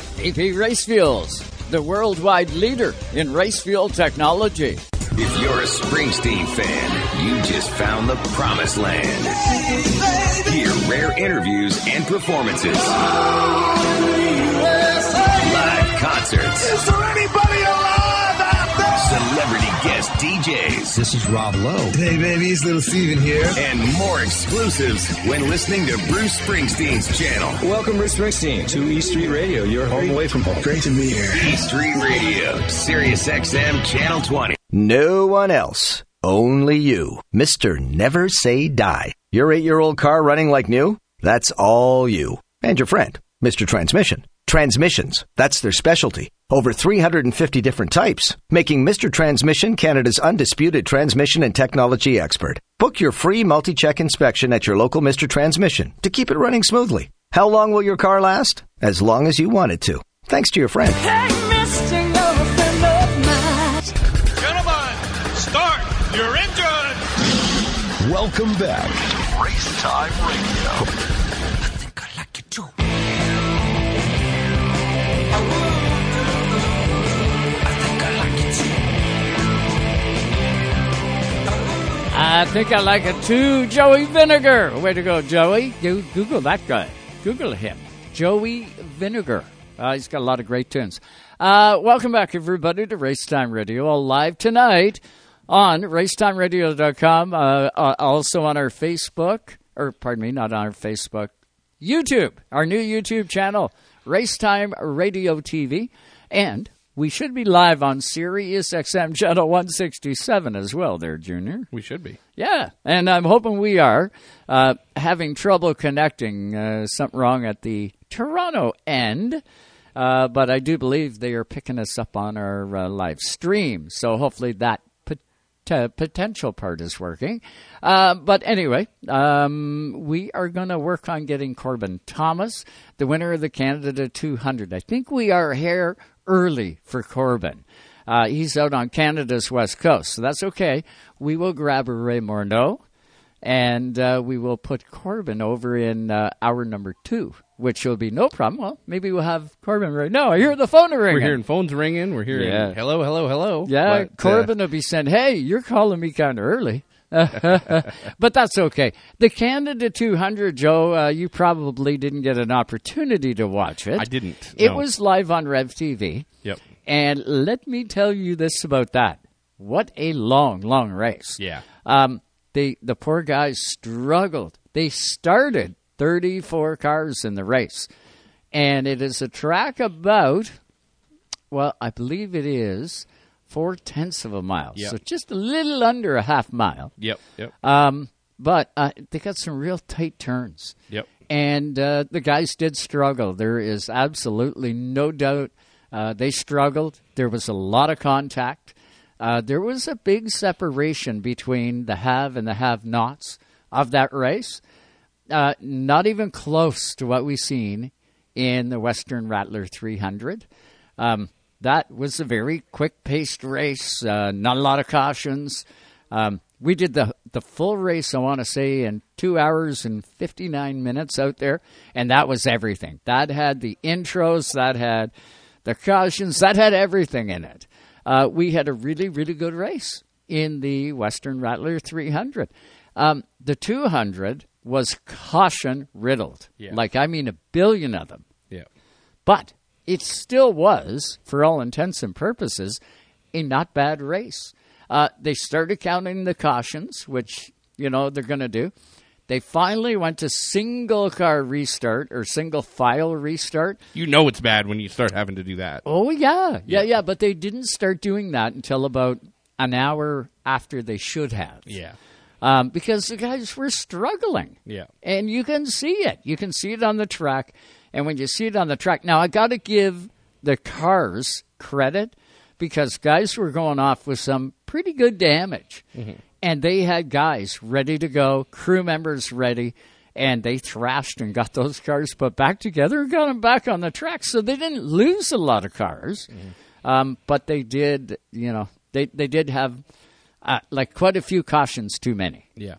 AP Race Fuels, the worldwide leader in race fuel technology.
If you're a Springsteen fan, you just found the promised land. Hear rare interviews and performances. Live concerts. Celebrity guest DJs.
This is Rob Lowe. Hey, baby, it's Little Steven here.
And more exclusives when listening to Bruce Springsteen's channel.
Welcome, Bruce Springsteen, to E Street Radio, your home away from home. Great to be here.
E Street Radio, Sirius XM Channel 20.
No one else. Only you. Mr. Never Say Die. Your eight year old car running like new? That's all you. And your friend, Mr. Transmission. Transmissions. That's their specialty. Over 350 different types, making Mr. Transmission Canada's undisputed transmission and technology expert. Book your free multi check inspection at your local Mr. Transmission to keep it running smoothly. How long will your car last? As long as you want it to. Thanks to your friend.
Hey, Mister, Gentlemen, start your engine.
Welcome back.
Race Time Radio.
I think I like it too. Joey Vinegar. Way to go, Joey. Go- Google that guy. Google him. Joey Vinegar. Uh, he's got a lot of great tunes. Uh, welcome back, everybody, to Racetime Radio, all live tonight on racetimeradio.com. Uh, uh, also on our Facebook, or pardon me, not on our Facebook, YouTube, our new YouTube channel, Racetime Radio TV. And we should be live on Sirius XM channel 167 as well, there, Junior.
We should be.
Yeah, and I'm hoping we are. Uh, having trouble connecting, uh, something wrong at the Toronto end. Uh, but I do believe they are picking us up on our uh, live stream. So hopefully that pot- uh, potential part is working. Uh, but anyway, um, we are going to work on getting Corbin Thomas, the winner of the Canada 200. I think we are here early for Corbin. Uh, he's out on Canada's west coast, so that's okay. We will grab Ray Morneau, and uh, we will put Corbin over in uh, hour number two, which will be no problem. Well, maybe we'll have Corbin right now. I hear the phone ringing.
We're hearing phones ringing. We're hearing
Yeah.
hello, hello, hello.
Yeah,
But, uh,
Corbin will be saying, "Hey, you're calling me kind of early." but that's okay. The Canada 200, Joe, uh, you probably didn't get an opportunity to watch it.
I didn't,
It
no.
was live on Rev TV.
Yep.
And let me tell you this about that. What a long, long race.
Yeah.
Um, they, the poor guys struggled. They started 34 cars in the race. And it is a track about, well, I believe it is four tenths of a mile.
Yep.
So just a little under a half mile.
Yep. Yep.
Um, but uh, they got some real tight turns.
Yep.
And uh, the guys did struggle. There is absolutely no doubt uh, they struggled. There was a lot of contact. Uh, there was a big separation between the have and the have nots of that race. Uh, not even close to what we've seen in the Western Rattler 300. Um, that was a very quick paced race, uh, not a lot of cautions. Um, we did the the full race, I want to say, in two hours and 59 minutes out there, and that was everything. That had the intros, that had the cautions, that had everything in it. Uh, we had a really, really good race in the Western Rattler 300. Um, the 200 was caution riddled.
Yeah.
Like, I mean, a billion of them.
Yeah.
But it still was, for all intents and purposes, a not bad race. Uh, they started counting the cautions, which, you know, they're going to do. They finally went to single car restart or single file restart.
You know it's bad when you start having to do that.
Oh, yeah. Yeah, yeah. But they didn't start doing that until about an hour after they should have.
Yeah.
Um, because the guys were struggling.
Yeah.
And you can see it. You can see it on the track. And when you see it on the track, now I got to give the cars credit because guys were going off with some pretty good damage. And they had guys ready to go, crew members ready, and they thrashed and got those cars put back together and got them back on the track. So they didn't lose a lot of cars, um, but they did, you know, they, they did have uh, like quite a few cautions too many.
Yeah.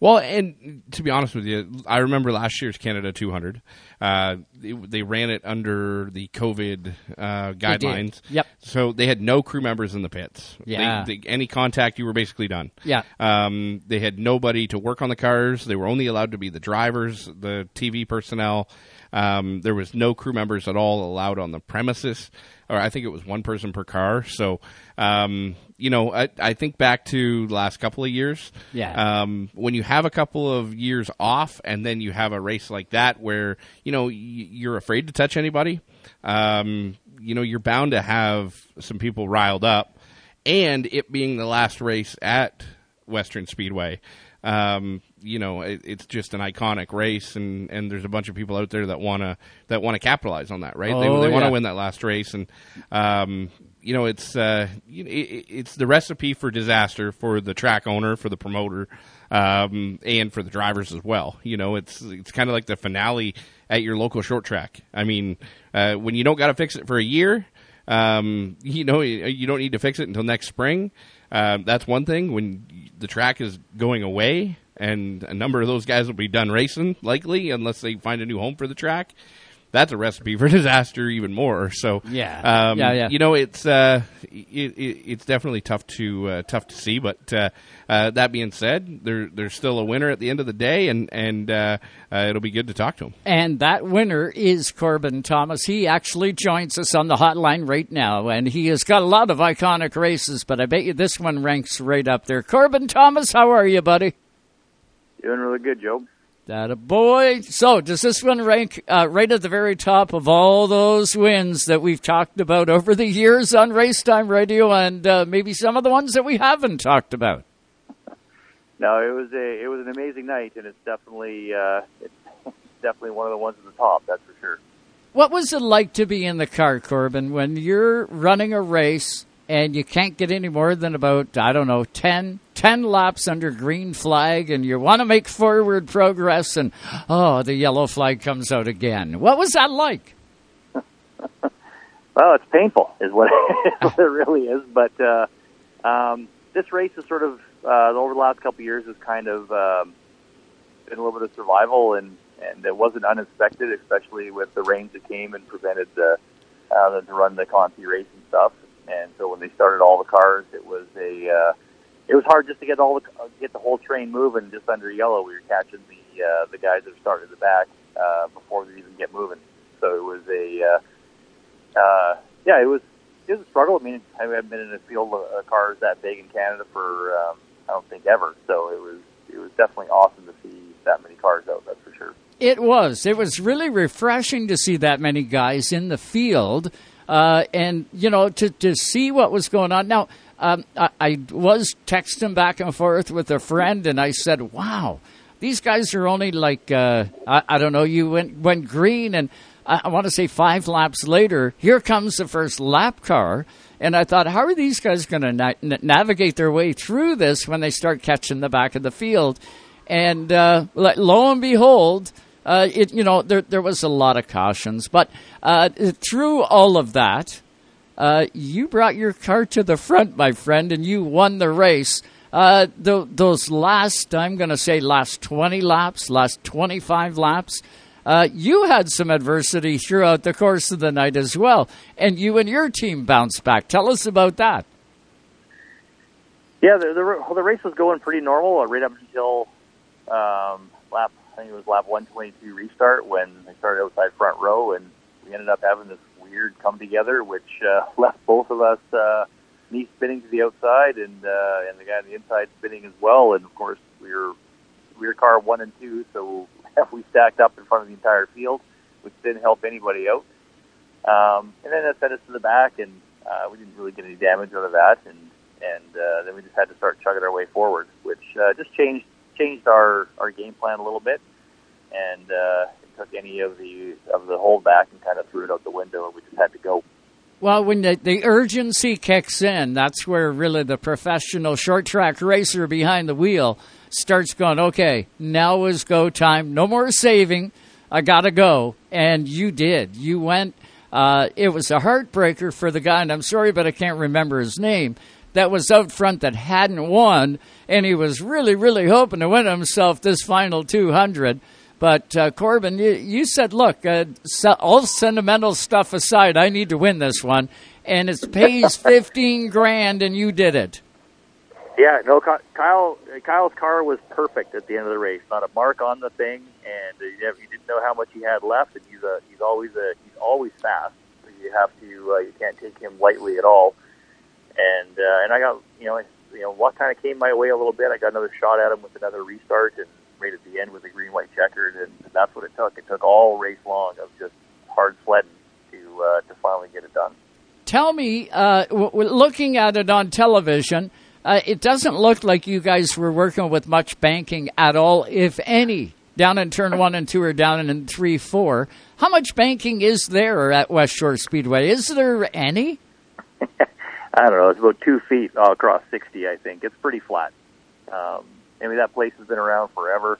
Well, and to be honest with you, I remember last year's Canada 200. Uh, they, they ran it under the COVID uh, guidelines.
Yep.
So they had no crew members in the pits. They-
Yeah.
they- any contact, you were basically done.
Yeah.
Um, they had nobody to work on the cars. They were only allowed to be the drivers, the TV personnel. Um, there was no crew members at all allowed on the premises, or I think it was one person per car. So, um, you know, I, I think back to the last couple of years.
Yeah.
Um, when you have a couple of years off, and then you have a race like that where you know you're afraid to touch anybody, um, you know, you're bound to have some people riled up, and it being the last race at Western Speedway. Um, you know, it, it's just an iconic race, and, and there's a bunch of people out there that wanna that wanna capitalize on that, right?
Oh,
they they want to
yeah.
win that last race, and um, you know, it's uh, it, it's the recipe for disaster for the track owner, for the promoter, um, and for the drivers as well. You know, it's it's kind of like the finale at your local short track. I mean, uh, when you don't got to fix it for a year, um, you know, you you don't need to fix it until next spring. Um, that's one thing. When the track is going away, and a number of those guys will be done racing, likely, unless they find a new home for the track. That's a recipe for disaster even more. So
Yeah.
um,
Yeah, yeah.
you know it's uh, it, it, it's definitely tough to uh, tough to see. But uh, uh, that being said, there there's still a winner at the end of the day, and and uh, uh, it'll be good to talk to him.
And that winner is Corbin Thomas. He actually joins us on the hotline right now, and he has got a lot of iconic races, but I bet you this one ranks right up there. Corbin Thomas, how are you, buddy?
Doing really good, Joe.
That a boy. So, does this one rank uh, right at the very top of all those wins that we've talked about over the years on Racetime Radio, and uh, maybe some of the ones that we haven't talked about?
No, it was a it was an amazing night, and it's definitely uh, it's definitely one of the ones at the top. That's for sure.
What was it like to be in the car, Corbin, when you're running a race and you can't get any more than about, I don't know, 10, 10 laps under green flag and you want to make forward progress and, oh, the yellow flag comes out again? What was that like?
Well, it's painful, is what it, really is. But uh, um, this race is sort of uh, over the last couple of years has kind of um, been a little bit of survival, and and it wasn't unexpected, especially with the rains that came and prevented the uh, to run the Conti race and stuff. And so when they started all the cars, it was a uh, it was hard just to get all the get the whole train moving. Just under yellow, we were catching the uh, the guys that started the back uh, before they even get moving. So it was a uh, uh, yeah, it was it was a struggle. I mean, I haven't been in a field of cars that big in Canada for um, I don't think ever. So it was it was definitely awesome to see that many cars out. That's for sure.
It was. It was really refreshing to see that many guys in the field, uh, and you know to to see what was going on. Now, um, I, I was texting back and forth with a friend, and I said, "Wow, these guys are only like uh, I, I don't know." You went went green, and I, I want to say five laps later, here comes the first lap car. And I thought, how are these guys going to na- na- navigate their way through this when they start catching the back of the field? And uh, lo and behold, uh, it you know there there was a lot of cautions, but uh, through all of that, uh, you brought your car to the front, my friend, and you won the race. Uh, th- those last, I'm going to say, last 20 laps, last 25 laps, uh, you had some adversity throughout the course of the night as well, and you and your team bounced back. Tell us about that.
Yeah, the the, the race was going pretty normal uh, right up until um, lap. I think it was lap 122 restart when they started outside front row, and we ended up having this weird come together, which uh, left both of us uh, me spinning to the outside and uh, and the guy on the inside spinning as well. And of course, we were we were car one and two, so we stacked up in front of the entire field, which didn't help anybody out. Um, and then that sent us to the back, and uh, we didn't really get any damage out of that. And and uh, then we just had to start chugging our way forward, which uh, just changed changed our our game plan a little bit, and uh, took any of the of the holdback and kind of threw it out the window, and we just had to go.
Well, when the, the urgency kicks in, that's where really the professional short track racer behind the wheel starts going, okay, now is go time. No more saving. I got to go. And you did. You went. Uh, it was a heartbreaker for the guy, and I'm sorry, but I can't remember his name, that was out front that hadn't won, and he was really, really hoping to win himself this final 200. But uh, Corbin, you, you said, look, uh, so, all sentimental stuff aside, I need to win this one, and it pays 15 grand, and you did it.
Yeah, no, Kyle. Kyle's car was perfect at the end of the race. Not a mark on the thing, and you, you didn't know how much he had left. And he's a, he's always a, he's always fast. So you have to, uh, you can't take him lightly at all. And uh, and I got, you know, you know, what kind of came my way a little bit. I got another shot at him with another restart, and right at the end with the green white checkered, and that's what it took. It took all race long of just hard sledding to uh, to finally get it done.
Tell me, uh, w- looking at it on television, uh, it doesn't look like you guys were working with much banking at all, if any, down in turn one and two or down in three, four. How much banking is there at West Shore Speedway? Is there any?
I don't know. It's about two feet across 60, I think. It's pretty flat. Um, I mean, that place has been around forever,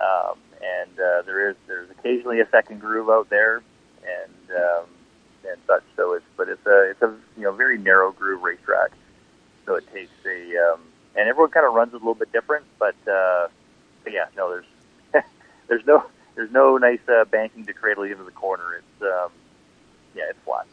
um, and uh, there is there's occasionally a second groove out there, and um, and such. So it's but it's a it's a you know very narrow groove racetrack. So it takes a um, and everyone kind of runs a little bit different, but uh, but yeah, no, there's there's no there's no nice uh, banking to cradle into the corner. It's um, yeah, it's flat.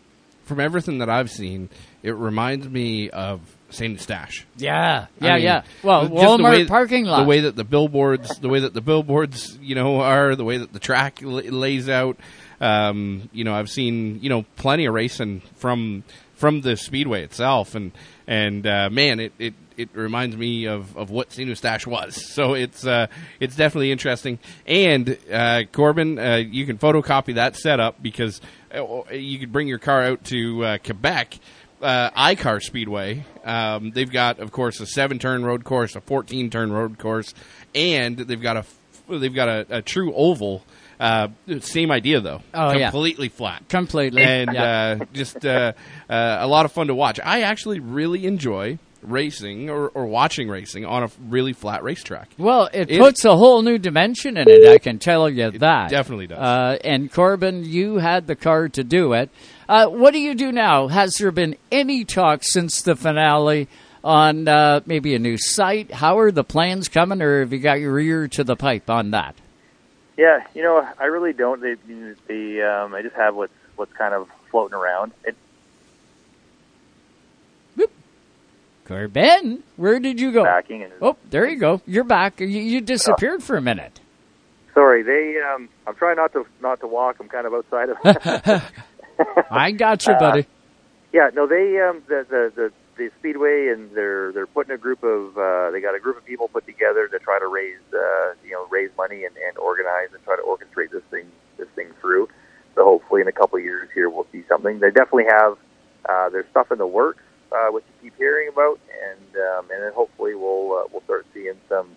From everything that I've seen, it reminds me of Saint Eustache.
Yeah,
I
yeah,
mean,
yeah. Well, Walmart
way-
parking lot.
The way that the billboards, the way that the billboards, you know, are the way that the track la- lays out. Um, you know, I've seen you know plenty of racing from from the speedway itself, and and uh, man, it, it it reminds me of, of what Saint Eustache was. So it's uh, it's definitely interesting. And uh, Corbin, uh, you can photocopy that setup because uh, you could bring your car out to uh, Quebec uh, iCar Speedway. Um, they've got, of course, a seven-turn road course, a fourteen-turn road course, and they've got a they've got a, a true oval. Uh, same idea though,
Oh, yeah.
completely flat,
Completely.
and
Yeah.
uh, just uh, uh, a lot of fun to watch. I actually really enjoy racing or, or watching racing on a really flat racetrack.
Well, it,
It-
puts a whole new dimension in it. I can tell you that.
definitely does.
Uh, and Corbin, you had the car to do it. Uh, what do you do now? Has there been any talk since the finale on uh, maybe a new site? How are the plans coming, or have you got your ear to the pipe on that?
Yeah, you know, I really don't. They, the um, I just have what's what's kind of floating around. It,
Corbin, where did you go? Oh, there you go. You're back. You, you disappeared for a minute.
sorry, they. Um, I'm trying not to not to walk. I'm kind of outside of.
I got you,
Uh,
buddy.
Yeah, no, they um, the, the the the speedway and they're they're putting a group of uh, they got a group of people put together to try to raise uh, you know raise money and, and organize and try to orchestrate this thing this thing through. So hopefully in a couple of years here we'll see something. They definitely have uh, there's stuff in the works uh, which you keep hearing about, and um, and then hopefully we'll uh, we'll start seeing some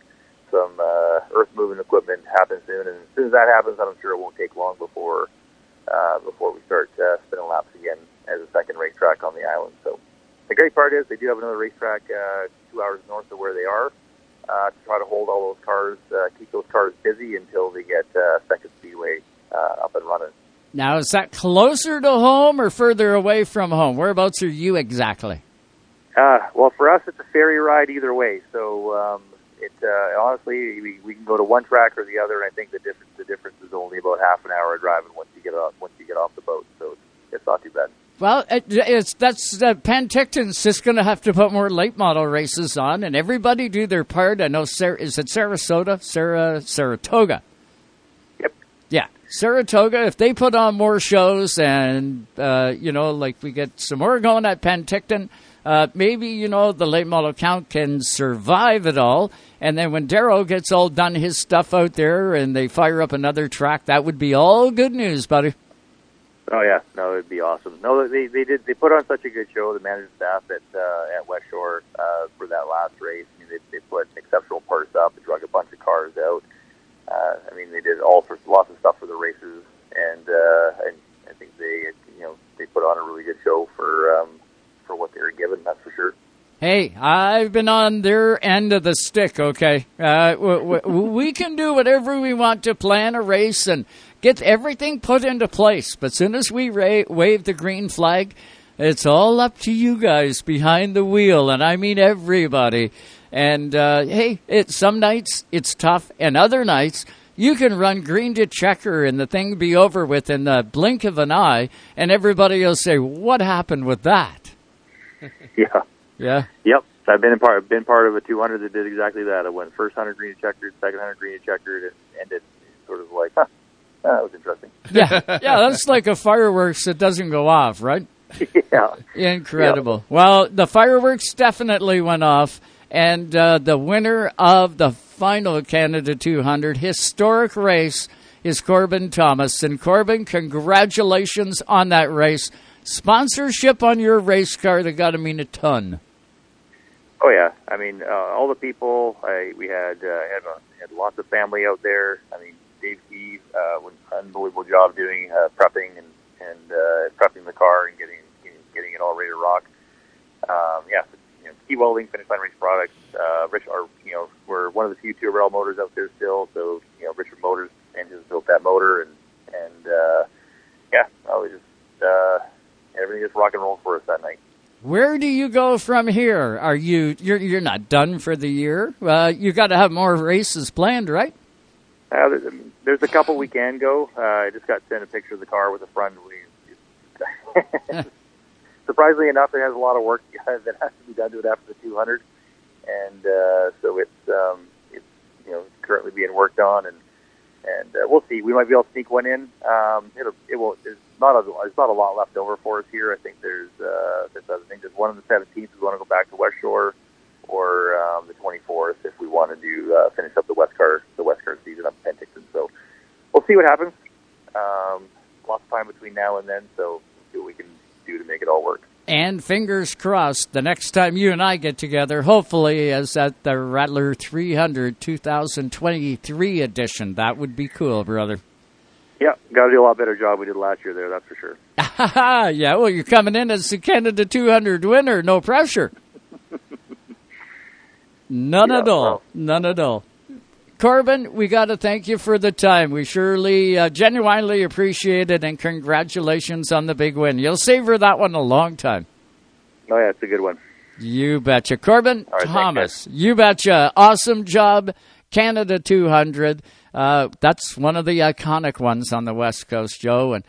some uh, earth moving equipment happen soon. And as soon as that happens, I'm sure it won't take long before uh, before we start uh, spinning laps again as a second racetrack on the island. So the great part is they do have another racetrack uh, two hours north of where they are uh, to try to hold all those cars, uh, keep those cars busy until they get uh, second speedway uh, up and running.
Now, is that closer to home or further away from home? Whereabouts are you exactly?
Uh, well, for us, it's a ferry ride either way. So um, it uh, honestly, we, we can go to one track or the other, and I think the difference the difference is only about half an hour of driving once you get off once you get off the boat. So it's, it's not too bad.
Well, it, it's that's uh, Penticton's just going to have to put more late model races on, and everybody do their part. I know, Sar- is it Sarasota, Sarah, Saratoga?
Yep.
Yeah, Saratoga. If they put on more shows, and uh, you know, like we get some more going at Penticton, uh, maybe you know the late model count can survive it all. And then when Darrow gets all done his stuff out there, and they fire up another track, that would be all good news, buddy.
Oh yeah, no, it'd be awesome. No, they they did they put on such a good show. The management staff at uh, at West Shore uh, for that last race. I mean, they they put exceptional parts up. They drug a bunch of cars out. Uh, I mean, they did all sorts, lots of stuff for the races, and uh, and I think they you know they put on a really good show for um, for what they were given. That's for sure.
Hey, I've been on their end of the stick, okay? Uh, w- w- we can do whatever we want to plan a race and get everything put into place. But as soon as we ra- wave the green flag, it's all up to you guys behind the wheel, and I mean everybody. And uh, hey, it, some nights it's tough, and other nights you can run green to checker and the thing be over with in the blink of an eye, and everybody will say, "What happened with that?"
Yeah.
Yeah.
Yep. I've been in part been part of a 200 that did exactly that. I went first 100 green checkered, second 100 green checkered, and ended sort of like, huh, that was interesting.
yeah, yeah, that's like a fireworks that doesn't go off, right?
yeah.
Incredible. Well, the fireworks definitely went off, and uh, the winner of the final Canada 200 historic race is Corbin Thomas. And Corbin, congratulations on that race. Sponsorship on your race car that got to mean a ton.
Oh yeah, I mean uh, all the people. I, we had uh, had, uh, had lots of family out there. I mean Dave Key, uh, an unbelievable job doing uh, prepping and and uh, prepping the car and getting getting, getting it all ready to rock. Um, yeah, you know, Key Welding, Finish Line Race Products. Uh, Rich, are you know, we're one of the few two rail motors out there still. So you know, Richard Motors engines built that motor, and and uh, yeah, I was just uh, everything just rock and roll for us that night.
Where do you go from here? Are you you're you're not done for the year? Uh, you got to have more races planned, right?
Uh, there's, there's a couple we can go. Uh, I just got sent a picture of the car with a friend. We surprisingly enough, it has a lot of work that has to be done to it after the 200, and uh, so it's um, it's you know currently being worked on, and and uh, we'll see. We might be able to sneak one in. Um, it'll it will. There's not a there's not a lot left over for us here. I think there's uh, other things. There's one on the 17th. We want to go back to West Shore, or um, the 24th if we want to do uh, finish up the WESCAR the WESCAR season up in Penticton. So we'll see what happens. Um, lots of time between now and then, so we'll see what we can do to make it all work.
And fingers crossed, the next time you and I get together, hopefully, is at the Rattler 300 2023 edition. That would be cool, brother.
Yeah, got to do a lot better job we did last year there, that's for sure.
yeah, well, you're coming in as the Canada 200 winner. No pressure. None
Yeah,
at all.
well.
None at all. Corbin, we got to thank you for the time. We surely, uh, genuinely appreciate it, and congratulations on the big win. You'll savor that one a long time.
Oh yeah, it's a good one.
You betcha. Corbin
right,
Thomas, you betcha. Awesome job. Canada 200. Uh, that's one of the iconic ones on the West Coast, Joe. And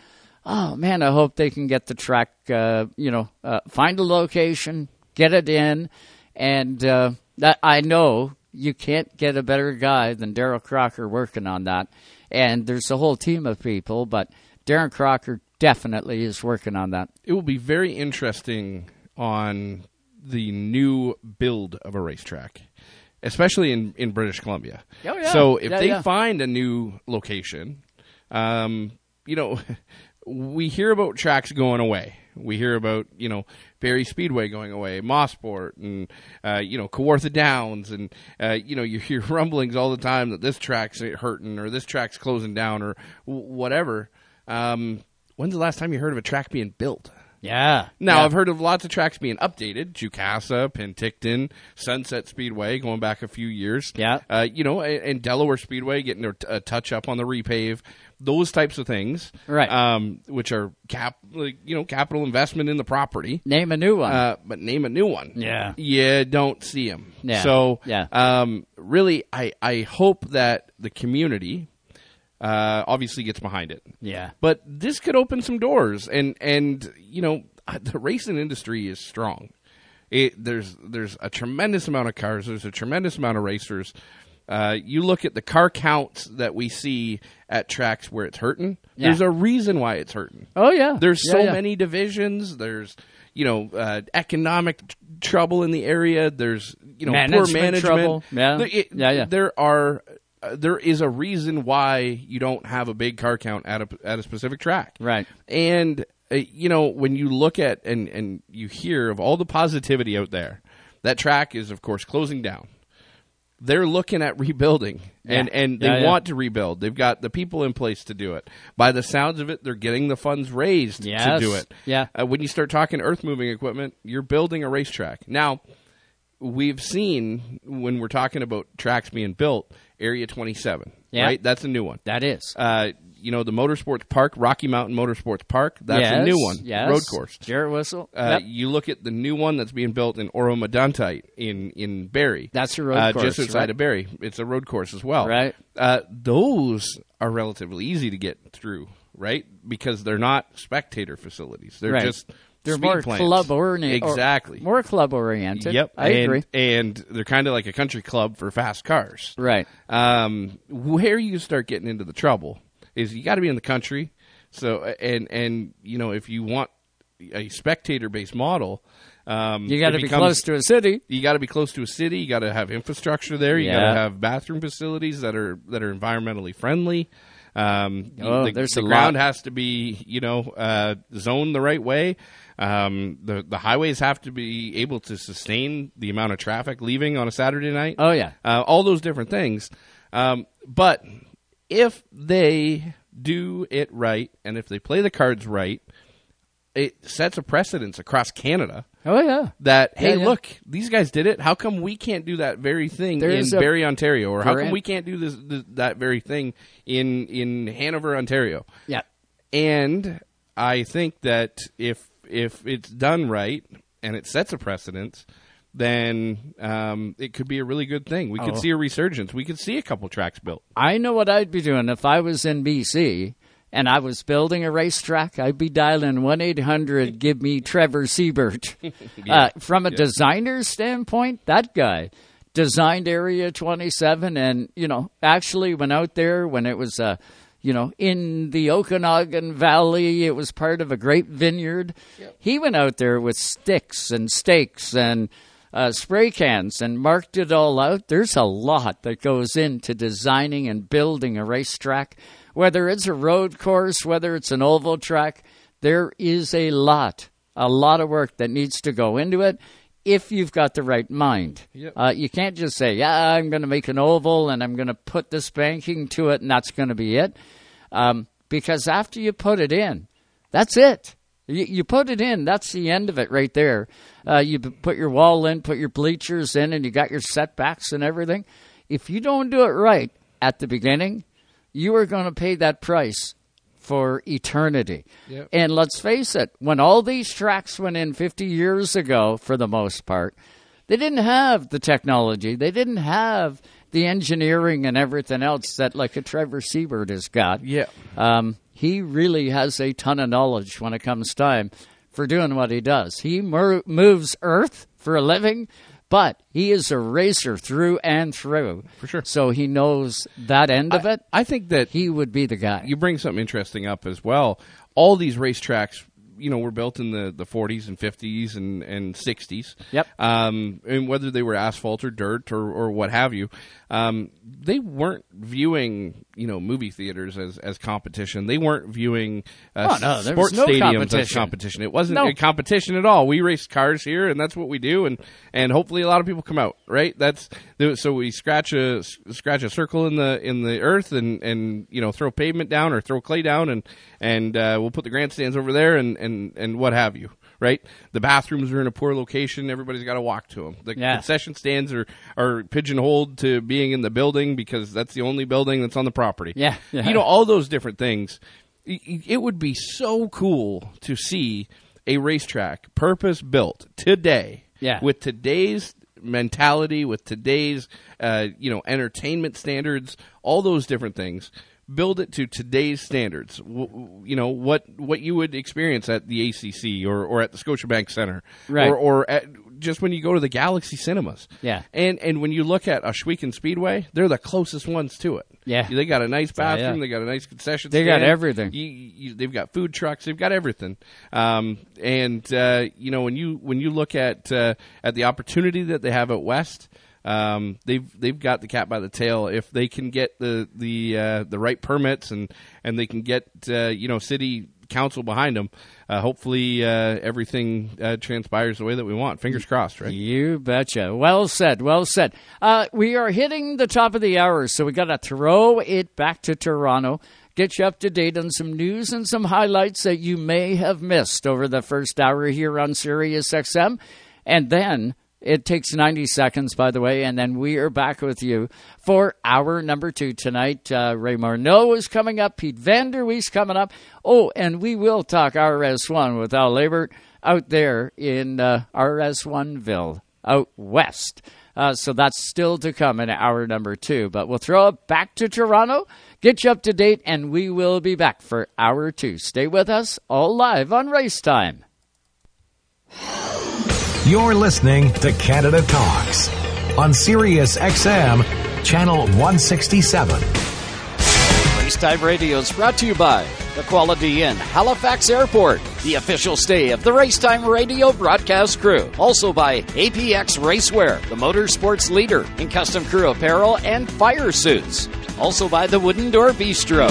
oh, man, I hope they can get the track, uh, you know, uh, find a location, get it in. And uh, that, I know you can't get a better guy than Daryl Crocker working on that. And there's a whole team of people, but Darren Crocker definitely is working on that.
It will be very interesting on the new build of a racetrack, especially in, in British Columbia.
Oh, yeah.
So if
Yeah,
they
yeah.
find a new location, um, you know, we hear about tracks going away. We hear about you know Barrie Speedway going away, Mosport, and uh, you know Kawartha Downs, and uh, you know you hear rumblings all the time that this track's hurting or this track's closing down or w- whatever. Um, when's the last time you heard of a track being built?
Yeah.
Now
Yeah.
I've heard of lots of tracks being updated: Jukasa, Penticton, Sunset Speedway, going back a few years.
Yeah,
uh, you know, and, and Delaware Speedway getting a, a touch up on the repave. Those types of things,
Right.
Um, which are cap, like, you know, capital investment in the property.
Name a new one.
Uh, but name a new one.
Yeah.
Yeah. don't see them.
Yeah.
So
Yeah.
um, really, I I hope that the community. Uh, obviously gets behind it.
Yeah.
But this could open some doors, and and you know the racing industry is strong. It, there's there's a tremendous amount of cars. There's a tremendous amount of racers. Uh, you look at the car counts that we see at tracks where it's hurting.
Yeah.
There's a reason why it's hurting.
Oh yeah,
There's
Yeah,
so
yeah.
many divisions. There's you know uh, economic t- trouble in the area. There's you know
Management
poor management.
trouble. Yeah.
There- it-
Yeah, yeah.
There are. Uh, there is a reason why you don't have a big car count at a at a specific track,
right?
And uh, you know when you look at and and you hear of all the positivity out there, that track is of course closing down. They're looking at rebuilding, and
Yeah.
and they
Yeah, yeah.
want to rebuild. They've got the people in place to do it. By the sounds of it, they're getting the funds raised to do it.
Yeah.
Uh, when you start talking earth moving equipment, you're building a racetrack. Now, we've seen when we're talking about tracks being built, Area 27,
Yeah.
right? That's a new one.
That is.
Uh, you know, the Motorsports Park, Rocky Mountain Motorsports Park, that's a new one.
yes.
Road course.
Jarrett Whistle.
Uh,
Yep.
You look at the new one that's being built in Oro-Medonte in in Barrie.
That's a road
uh,
course,
just outside
right.
of Barrie. It's a road course as well.
Right.
Uh, those are relatively easy to get through, right? Because they're not spectator facilities. They're
Right.
just
They're more
plants.
club oriented.
Exactly.
more club oriented.
Yep,
I
and,
agree.
And they're kind of like a country club for fast cars.
Right.
Um, where you start getting into the trouble is you got to be in the country. So and and you know if you want a spectator based model, um,
You gotta be
becomes-
close to a city.
You got to be close to a city. You got to have infrastructure there. You got to have bathroom facilities that are that are environmentally friendly. Um,
Oh,
the,
there's
the
a
ground
lot.
has to be you know uh, zoned the right way. Um, the the highways have to be able to sustain the amount of traffic leaving on a Saturday night.
Oh, yeah.
uh, all those different things. Um, but if they do it right and if they play the cards right, it sets a precedence across Canada.
Oh yeah.
That hey,
Yeah, yeah.
look, these guys did it. How come we can't do that very thing
There's
in
a
Barrie, Ontario, or how come we can't do this, this that very thing in in Hanover, Ontario?
Yeah.
And I think that if if it's done right and it sets a precedence, then um, it could be a really good thing. We could
Oh.
see a resurgence. We could see a couple tracks built.
I know what I'd be doing if I was in BC and I was building a racetrack. I'd be dialing one eight hundred. Give me Trevor Siebert.
Yeah.
uh, from a
Yeah.
designer's standpoint, that guy designed Area Twenty Seven, and you know actually went out there when it was uh, you know in the Okanagan Valley. It was part of a great vineyard. He went out there with sticks and stakes and uh, spray cans and marked it all out. There's a lot that goes into designing and building a racetrack, whether it's a road course, whether it's an oval track. There is a lot, a lot of work that needs to go into it if you've got the right mind.
Yep.
Uh, you can't just say, yeah, I'm going to make an oval and I'm going to put this banking to it and that's going to be it. Um, because after you put it in, that's it. You, you put it in, that's the end of it right there. Uh, you put your wall in, put your bleachers in, and you got your setbacks and everything. If you don't do it right at the beginning, you are going to pay that price for eternity.
Yep.
And let's face it, when all these tracks went in 50 years ago, for the most part, they didn't have the technology. They didn't have the engineering and everything else that, like a Trevor Siebert has got.
Yeah.
Um, he really has a ton of knowledge when it comes time for doing what he does. He mer- moves Earth for a living, but he is a racer through and through.
For sure.
So he knows that end of it.
I think that
he would be the guy.
You bring something interesting up as well. All these racetracks, you know, we were built in the, the 40s and 50s and, and 60s.
Yep.
Um, and whether they were asphalt or dirt or, or what have you, um, they weren't viewing, you know, movie theaters as, as competition. They weren't viewing uh,
Oh, no,
sports
no
stadiums as
competition.
competition. It wasn't
No.
a competition at all. We race cars here, and that's what we do. And, and hopefully, a lot of people come out. Right? That's so we scratch a scratch a circle in the in the earth, and, and you know throw pavement down or throw clay down, and and uh, we'll put the grandstands over there, and, and, and what have you. Right? The bathrooms are in a poor location. Everybody's got to walk to them. The
Yeah.
concession stands are are pigeonholed to being in the building because that's the only building that's on the property.
Yeah, yeah.
You know all those different things. It would be so cool to see a racetrack purpose built today.
Yeah.
With today's mentality, with today's uh, you know entertainment standards, all those different things. Build it to today's standards. W- you know what what you would experience at the ACC or, or at the Scotiabank Center,
Right.
Or, or at, just when you go to the Galaxy Cinemas.
Yeah.
And and when you look at Ohsweken Speedway, they're the closest ones to it.
Yeah.
They got a nice
Oh, yeah.
bathroom. They got a nice concession.
They got everything.
You, you, they've got food trucks. They've got everything. Um, and uh, you know when you when you look at uh, at the opportunity that they have at West. Um, they've they've got the cat by the tail if they can get the the uh, the right permits and and they can get uh, you know city council behind them. Uh, hopefully uh, everything uh, transpires the way that we want. Fingers crossed, right?
You betcha. Well said. Well said. Uh, we are hitting the top of the hour, so we got to throw it back to Toronto. Get you up to date on some news and some highlights that you may have missed over the first hour here on Sirius XM, and then. It takes 90 seconds, by the way, and then we are back with you for hour number two tonight. Uh, Ray Morneau is coming up. Pete Vanderwees coming up. Oh, and we will talk RS1 with Al Labert out there in uh, RS1ville out west. Uh, so that's still to come in hour number two. But we'll throw it back to Toronto, get you up to date, and we will be back for hour two. Stay with us, all live on Race Time.
You're listening to Canada Talks on Sirius XM, channel 167.
Racetime Radio is brought to you by the Quality Inn, Halifax Airport, the official stay of the Racetime Radio broadcast crew. Also by APX Racewear, the motorsports leader in custom crew apparel and fire suits. Also by the Wooden Door Bistro.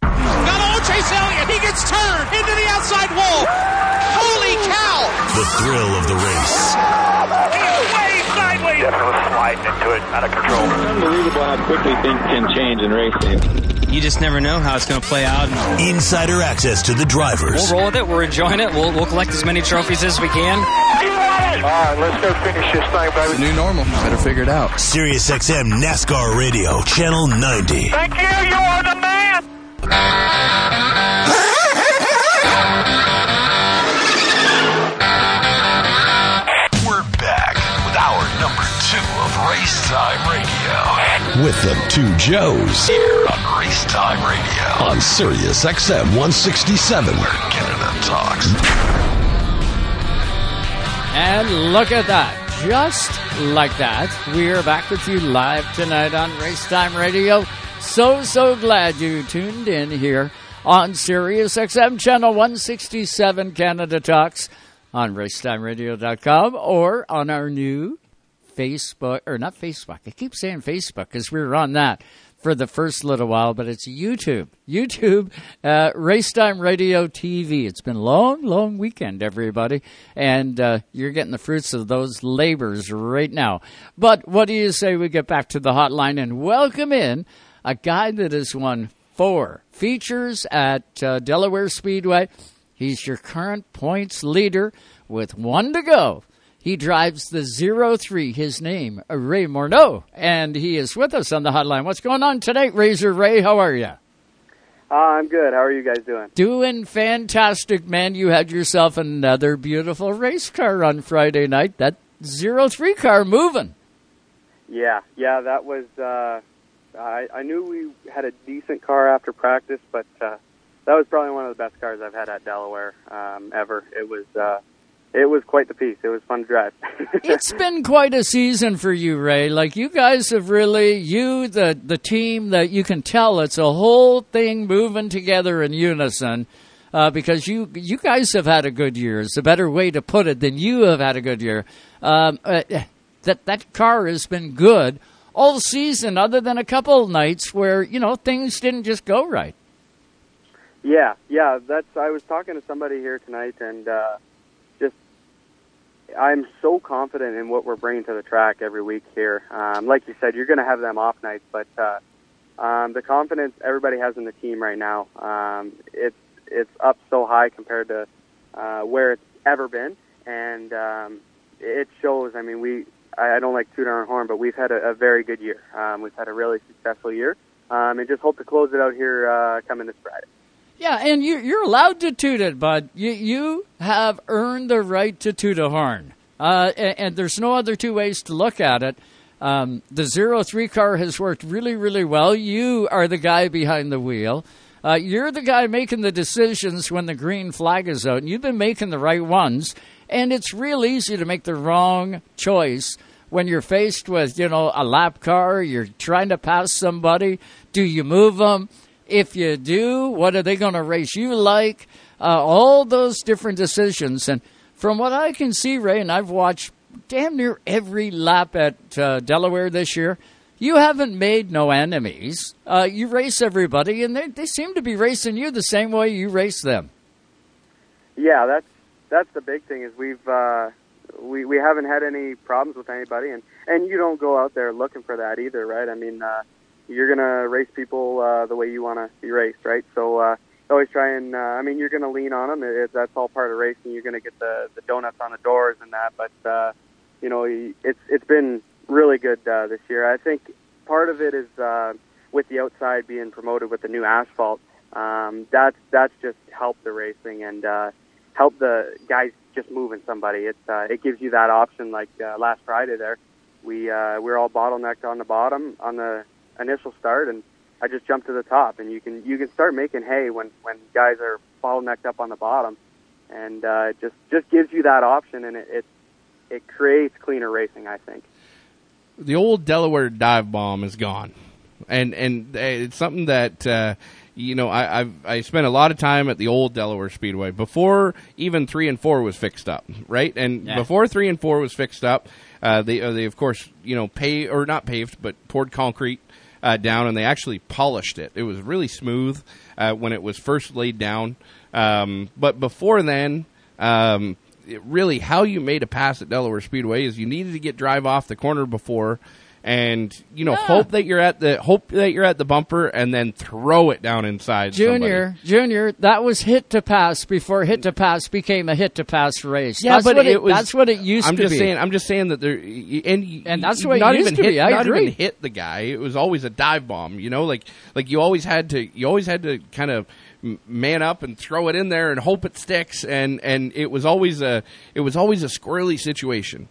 Got old Chase Elliott. He gets turned into the outside wall. Holy!
The thrill of the race.
Way sideways.
Definitely sliding into it, out of control.
Unbelievable how quickly things can change in racing.
You just never know how it's going to play out.
Insider access to the drivers.
We'll roll with it. We're enjoying it. We'll, we'll collect as many trophies as we can.
All right, let's go finish this thing, baby.
New normal. Better figure it out.
Sirius XM NASCAR Radio, channel 90.
Thank you. You are the man.
With the two Joes here on Race Time Radio on Sirius XM 167, where Canada talks.
And look at that. Just like that, we are back with you live tonight on Racetime Radio. So, so glad you tuned in here on Sirius XM Channel 167 Canada Talks on racetimeradio.com or on our new Facebook, or not Facebook, I keep saying Facebook because we were on that for the first little while, but it's YouTube. YouTube, uh, Racetime Radio TV. It's been a long, long weekend, everybody, and uh, you're getting the fruits of those labors right now. But what do you say we get back to the hotline and welcome in a guy that has won four features at uh, Delaware Speedway? He's your current points leader with one to go. He drives the zero three. His name, Ray Morneau, and he is with us on the hotline. What's going on tonight, Razor Ray? How are you?
Uh, I'm good. How are you guys doing?
Doing fantastic, man. You had yourself another beautiful race car on Friday night. That zero three car moving.
Yeah, yeah. That was. Uh, I I knew we had a decent car after practice, but uh, that was probably one of the best cars I've had at Delaware um, ever. It was. Uh, it was quite the piece. It was fun to drive.
it's been quite a season for you, Ray. Like you guys have really, you the the team that you can tell it's a whole thing moving together in unison. Uh, because you you guys have had a good year. It's a better way to put it than you have had a good year. Um, uh, that that car has been good all season, other than a couple of nights where you know things didn't just go right.
Yeah, yeah. That's. I was talking to somebody here tonight, and uh, I'm so confident in what we're bringing to the track every week here. Um, like you said, you're going to have them off nights, but uh, um, the confidence everybody has in the team right now, um, it's it's up so high compared to uh, where it's ever been, and um, it shows. I mean, we I, I don't like tooting our horn, but we've had a, a very good year. Um, we've had a really successful year, um, and just hope to close it out here uh, coming this Friday.
Yeah, and you, you're allowed to toot it, bud. You, you have earned the right to toot a horn. Uh, and, and, there's no other two ways to look at it. Um, the zero three car has worked really, really well. You are the guy behind the wheel. Uh, you're the guy making the decisions when the green flag is out, and you've been making the right ones. And it's real easy to make the wrong choice when you're faced with, you know, a lap car. You're trying to pass somebody. Do you move them? If you do, what are they going to race you like? Uh, all those different decisions. And from what I can see, Ray, and I've watched damn near every lap at uh, Delaware this year, you haven't made no enemies. Uh, you race everybody, and they, they seem to be racing you the same way you race them.
Yeah, that's that's the big thing is we've uh, we we haven't had any problems with anybody, and and you don't go out there looking for that either, right? I mean, uh, you're gonna race people uh, the way you want to be raced, right? So uh, always try and uh, I mean you're gonna lean on them. It, it, that's all part of racing. You're gonna get the the donuts on the doors and that, but uh, you know it's it's been really good uh, this year. I think part of it is uh, with the outside being promoted with the new asphalt. Um, that's that's just helped the racing and uh, helped the guys just moving somebody. It uh, it gives you that option. Like uh, last Friday there, we uh, we we're all bottlenecked on the bottom on the initial start, and I just jumped to the top. And you can you can start making hay when when guys are bottlenecked up on the bottom, and uh, it just just gives you that option, and it, it it creates cleaner racing. I think.
The old Delaware dive bomb is gone, and and it's something that. Uh, you know, I I've, I spent a lot of time at the old Delaware Speedway before even three and four was fixed up, right? And
Yeah.
before three and four was fixed up, uh, they uh, they of course you know pay or not paved, but poured concrete uh, down, and they actually polished it. It was really smooth uh, when it was first laid down, um, but before then. Um, really, how you made a pass at Delaware Speedway is you needed to get drive off the corner before, and you know ah. hope that you're at the hope that you're at the bumper, and then throw it down inside.
Junior, Junior, that was hit to pass before hit to pass became a hit to pass race.
Yeah,
that's
but
what
it was.
That's what it used
I'm
to
just
be.
saying. I'm just saying that there, and
And that's what it
not
used
even
to
hit,
be. I
not
agree.
even hit the guy. It was always a dive bomb. You know, like like you always had to. You always had to kind of man up and throw it in there and hope it sticks. And and it was always a it was always a squirrely situation.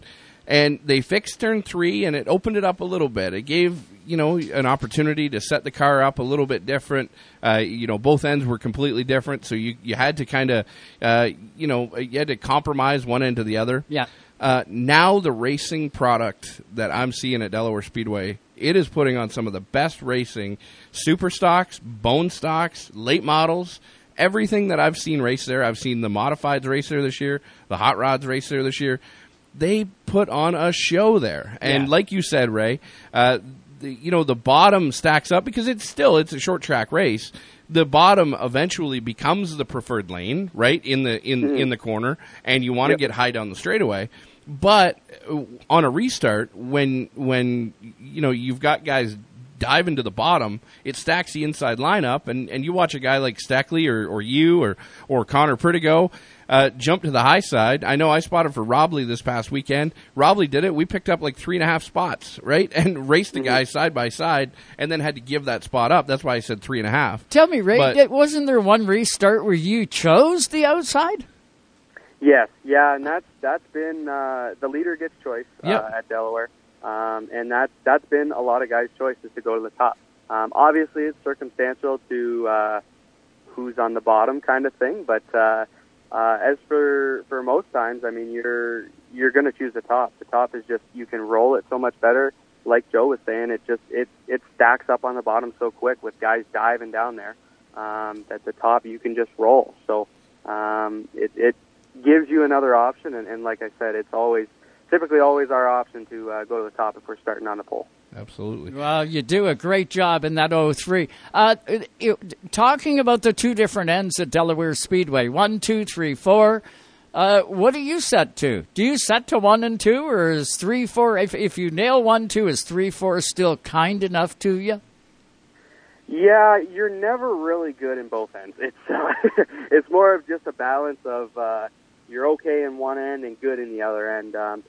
And they fixed turn three, and it opened it up a little bit. It gave you know an opportunity to set the car up a little bit different. Uh, you know, both ends were completely different, so you you had to kind of uh, you know you had to compromise one end to the other.
Yeah.
Uh, now the racing product that I'm seeing at Delaware Speedway, it is putting on some of the best racing, super stocks, bone stocks, late models, everything that I've seen race there. I've seen the modifieds race there this year, the hot rods race there this year. They put on a show there, and
Yeah.
like you said, Ray, uh, the, you know the bottom stacks up because it's still it's a short track race. The bottom eventually becomes the preferred lane, right in the in in the corner, and you want to
Yep.
get high down the straightaway. But uh, on a restart, when when you know you've got guys dive into the bottom, it stacks the inside lineup, and, and you watch a guy like Stackley or, or you or or Connor Pritigo uh, jump to the high side. I know I spotted for Robley this past weekend. Robley did it. We picked up like three and a half spots, right, and raced the guys side by side, and then had to give that spot up. That's why I said three and a half.
Tell me, Ray,
But-
wasn't there one restart where you chose the outside?
Yes, yeah, and that's that's been uh, the leader gets choice uh,
Yep.
at Delaware, um, and that that's been a lot of guys' choices to go to the top. Um, obviously, it's circumstantial to uh, who's on the bottom, kind of thing. But uh, uh, as for for most times, I mean, you're you're going to choose the top. The top is just you can roll it so much better. Like Joe was saying, it just it it stacks up on the bottom so quick with guys diving down there um, that the top you can just roll. So um, it it gives you another option, and, and like I said, it's always typically always our option to uh, go to the top if we're starting on the pole.
Absolutely.
Well, you do a great job in that 03. Uh, you- talking about the two different ends at Delaware Speedway, one, two, three, four. Uh, what do you set to? Do you set to one and two, or is three, four? If if you nail one, two, is three, four still kind enough to you?
Yeah, you're never really good in both ends. It's uh, it's more of just a balance of uh, you're okay in one end and good in the other end. Um,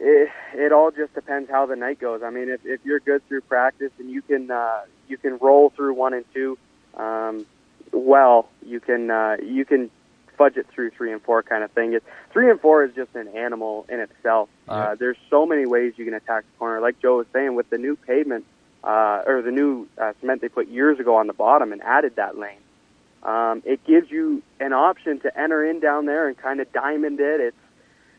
it it all just depends how the night goes. I mean, if if you're good through practice and you can uh, you can roll through one and two, um, well, you can uh, you can fudge it through three and four kind of thing. It, three and four is just an animal in itself. Uh, there's so many ways you can attack the corner. Like Joe was saying, with the new pavement uh, or the new uh, cement they put years ago on the bottom and added that lane, um, it gives you an option to enter in down there and kind of diamond it. It's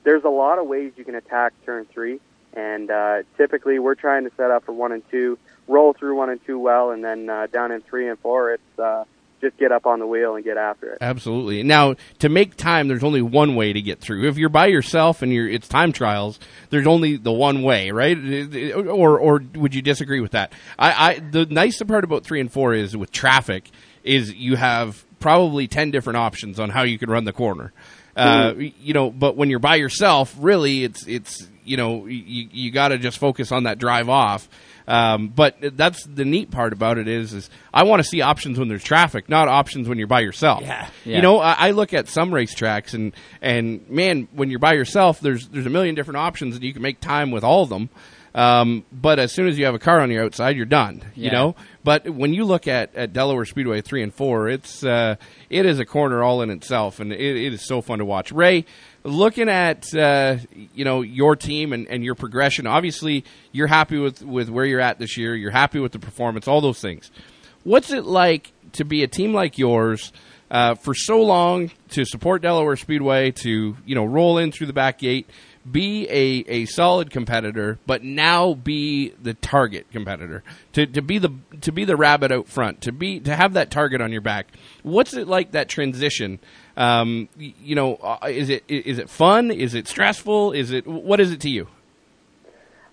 there's a lot of ways you can attack turn three, and uh, typically we're trying to set up for one and two, roll through one and two well, and then uh, down in three and four, it's uh, just get up on the wheel and get after it.
Absolutely. Now, to make time, there's only one way to get through. If you're by yourself and you're it's time trials, there's only the one way, right? Or or would you disagree with that? I, I the nice part about three and four is with traffic is you have probably ten different options on how you can run the corner. Uh, you know, but when you're by yourself, really, it's it's you know you you got to just focus on that drive off. Um, but that's the neat part about it is is I want to see options when there's traffic, not options when you're by yourself.
Yeah.
You know, I, I look at some racetracks and and man, when you're by yourself, there's there's a million different options and you can make time with all of them. Um, but as soon as you have a car on your outside, you're done. You know. But when you look at, at Delaware Speedway three and four, it's uh, it is a corner all in itself, and it, it is so fun to watch. Ray, looking at uh, you know your team and, and your progression, obviously you're happy with with where you're at this year. You're happy with the performance, all those things. What's it like to be a team like yours uh, for so long to support Delaware Speedway to you know roll in through the back gate, be a, a solid competitor, but now be the target competitor to, to be the to be the rabbit out front to be to have that target on your back. What's it like that transition? Um, you know, uh, is it is it fun? Is it stressful? Is it what is it to you?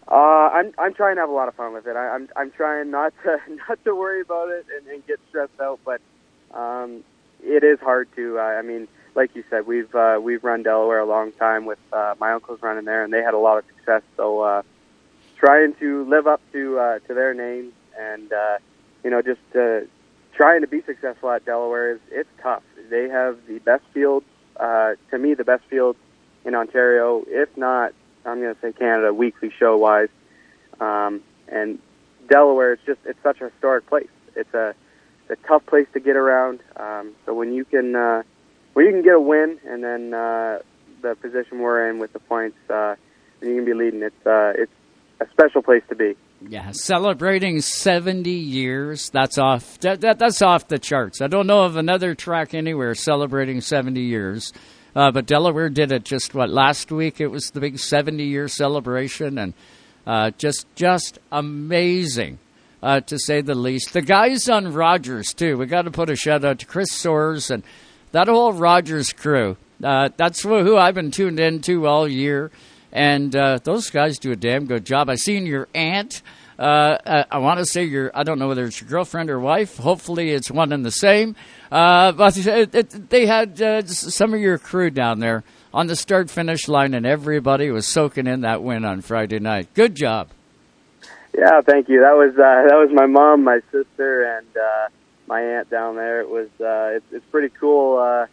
Uh, I'm I'm trying to have a lot of fun with it. I, I'm I'm trying not to not to worry about it and, and get stressed out, but um, it is hard to. Uh, I mean, like you said, we've uh, we've run Delaware a long time with uh, my uncles running there, and they had a lot of success. So uh, trying to live up to uh, to their names and uh, you know just uh, trying to be successful at Delaware is it's tough. They have the best fields. Uh, to me, the best fields in Ontario, if not, I'm going to say Canada, weekly show wise. Um, and Delaware is just it's such a historic place. It's a a tough place to get around. Um, so when you can when you can get a win and then uh, the position we're in with the points, uh, and you can be leading. It's uh, it's a special place to be.
Yeah, celebrating 70 years. That's off. That, that, that's off the charts. I don't know of another track anywhere celebrating 70 years. Uh, but Delaware did it just what last week. It was the big 70 year celebration, and uh, just just amazing uh, to say the least. The guys on Rogers too. We got to put a shout out to Chris Soares and that whole Rogers crew. Uh, that's who, I've been tuned into all year, and uh, those guys do a damn good job. I seen your aunt. Uh, I, I want to say your, I don't know whether it's your girlfriend or wife. Hopefully, it's one and the same. Uh, but it, it, they had uh, some of your crew down there on the start finish line, and everybody was soaking in that win on Friday night. Good job.
Yeah, thank you. That was uh, that was my mom, my sister, and uh, my aunt down there. It was uh, it's, it's pretty cool uh,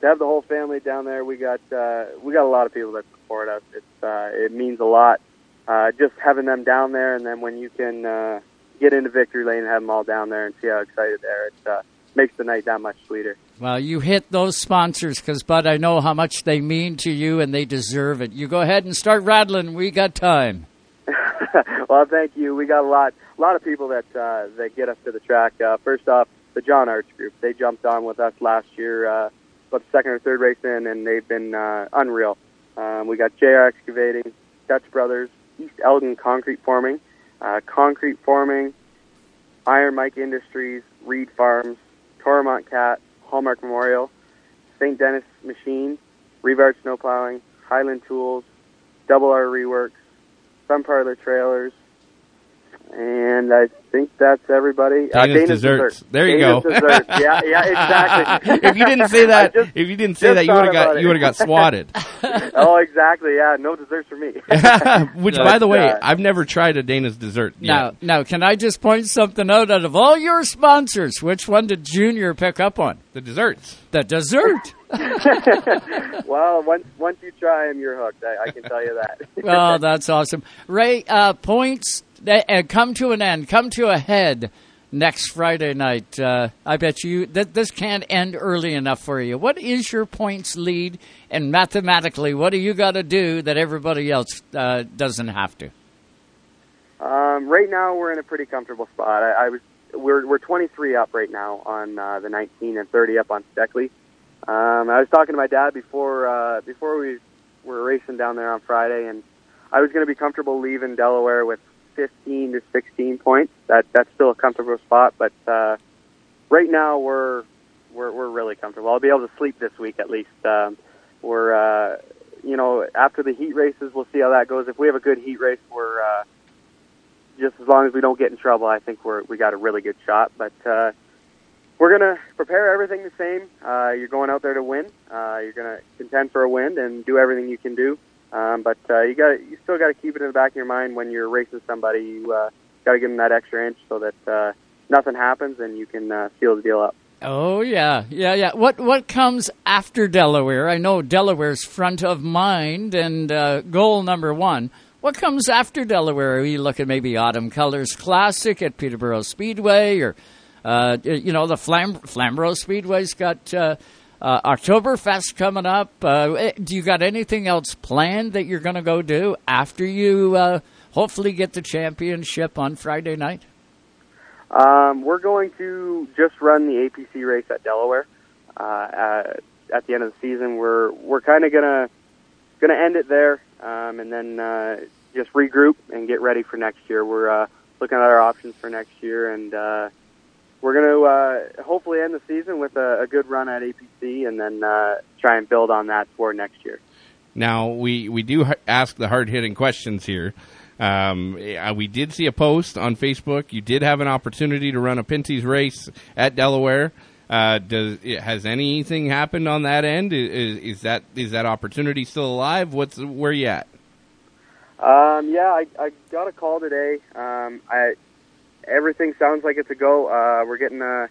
to have the whole family down there. We got uh, we got a lot of people that support us. It's uh, it means a lot uh, just having them down there, and then when you can uh, get into victory lane and have them all down there and see how excited they are, it uh, makes the night that much sweeter.
Well, you hit those sponsors because, Bud, I know how much they mean to you and they deserve it. You go ahead and start rattling. We got time.
well, thank you. We got a lot, lot of people that uh, that get us to the track. Uh, first off, the John Arch Group. They jumped on with us last year, uh, about the second or third race in, and they've been uh, unreal. Um, we got JR Excavating, Dutch Brothers, East Elgin Concrete Forming, uh, Concrete Forming, Iron Mike Industries, Reed Farms, Toromont Cat, Hallmark Memorial, St. Dennis Machine, Revard Snowplowing, Highland Tools, Double R Reworks, Sun Parlor Trailers, and I think that's everybody.
Dana's, uh, Dana's desserts.
Dessert.
There you
Dana's
go.
Desserts. Yeah, yeah, exactly.
if you didn't say that,
just-
if you didn't say that, you would have got
about
you would have got swatted.
oh, exactly. Yeah, no desserts for me.
Which,
But,
by the way,
uh,
I've never tried a Dana's dessert. Yet.
Now, now, can I just point something out? Out of all your sponsors, which one did Junior pick up on?
The desserts.
The dessert.
well, once once you try them, you're hooked. I, I can tell you that.
oh, that's awesome. Ray, uh, points that uh, come to an end, come to a head next Friday night. Uh, I bet you that this can't end early enough for you. What is your points lead? And mathematically, what do you got to do that everybody else uh, doesn't have to?
Um, right now, we're in a pretty comfortable spot. I, I was we're we're 23 up right now on uh, the 19 and 30 up on Steckley. Um, I was talking to my dad before uh, before we were racing down there on Friday, and I was going to be comfortable leaving Delaware with 15 to 16 points. That that's still a comfortable spot, but uh, right now we're we're we're really comfortable. I'll be able to sleep this week at least. Um, we're uh, you know after the heat races, we'll see how that goes. If we have a good heat race, we're uh, just as long as we don't get in trouble, I think we're we got a really good shot. But uh, we're gonna prepare everything the same. Uh, you're going out there to win. Uh, you're gonna contend for a win and do everything you can do. Um, but uh, you got you still got to keep it in the back of your mind when you're racing somebody. You uh, got to give them that extra inch so that uh, nothing happens and you can uh, seal the deal up.
Oh yeah, yeah, yeah. What what comes after Delaware? I know Delaware's front of mind and uh, goal number one. What comes after Delaware? Are we looking maybe Autumn Colors Classic at Peterborough Speedway, or uh, you know the Flam- Flamborough Speedway's got uh, uh, Oktoberfest coming up. Uh, eh, do you got anything else planned that you're going to go do after you uh, hopefully get the championship on Friday night?
Um, we're going to just run the APC race at Delaware. Uh, at, at the end of the season, we're we're kind of gonna gonna end it there, um, and then uh, just regroup and get ready for next year. We're uh, looking at our options for next year, and uh, we're going to uh, hopefully end the season with a, a good run at APC, and then uh, try and build on that for next year.
Now we we do ask the hard hitting questions here. Um, we did see a post on Facebook. You did have an opportunity to run a Pinty's race at Delaware. Uh, does has anything happened on that end? Is, is that is that opportunity still alive? What's where you at?
Um, yeah, I, I got a call today. Um, I everything sounds like it's a go. Uh, we're getting uh,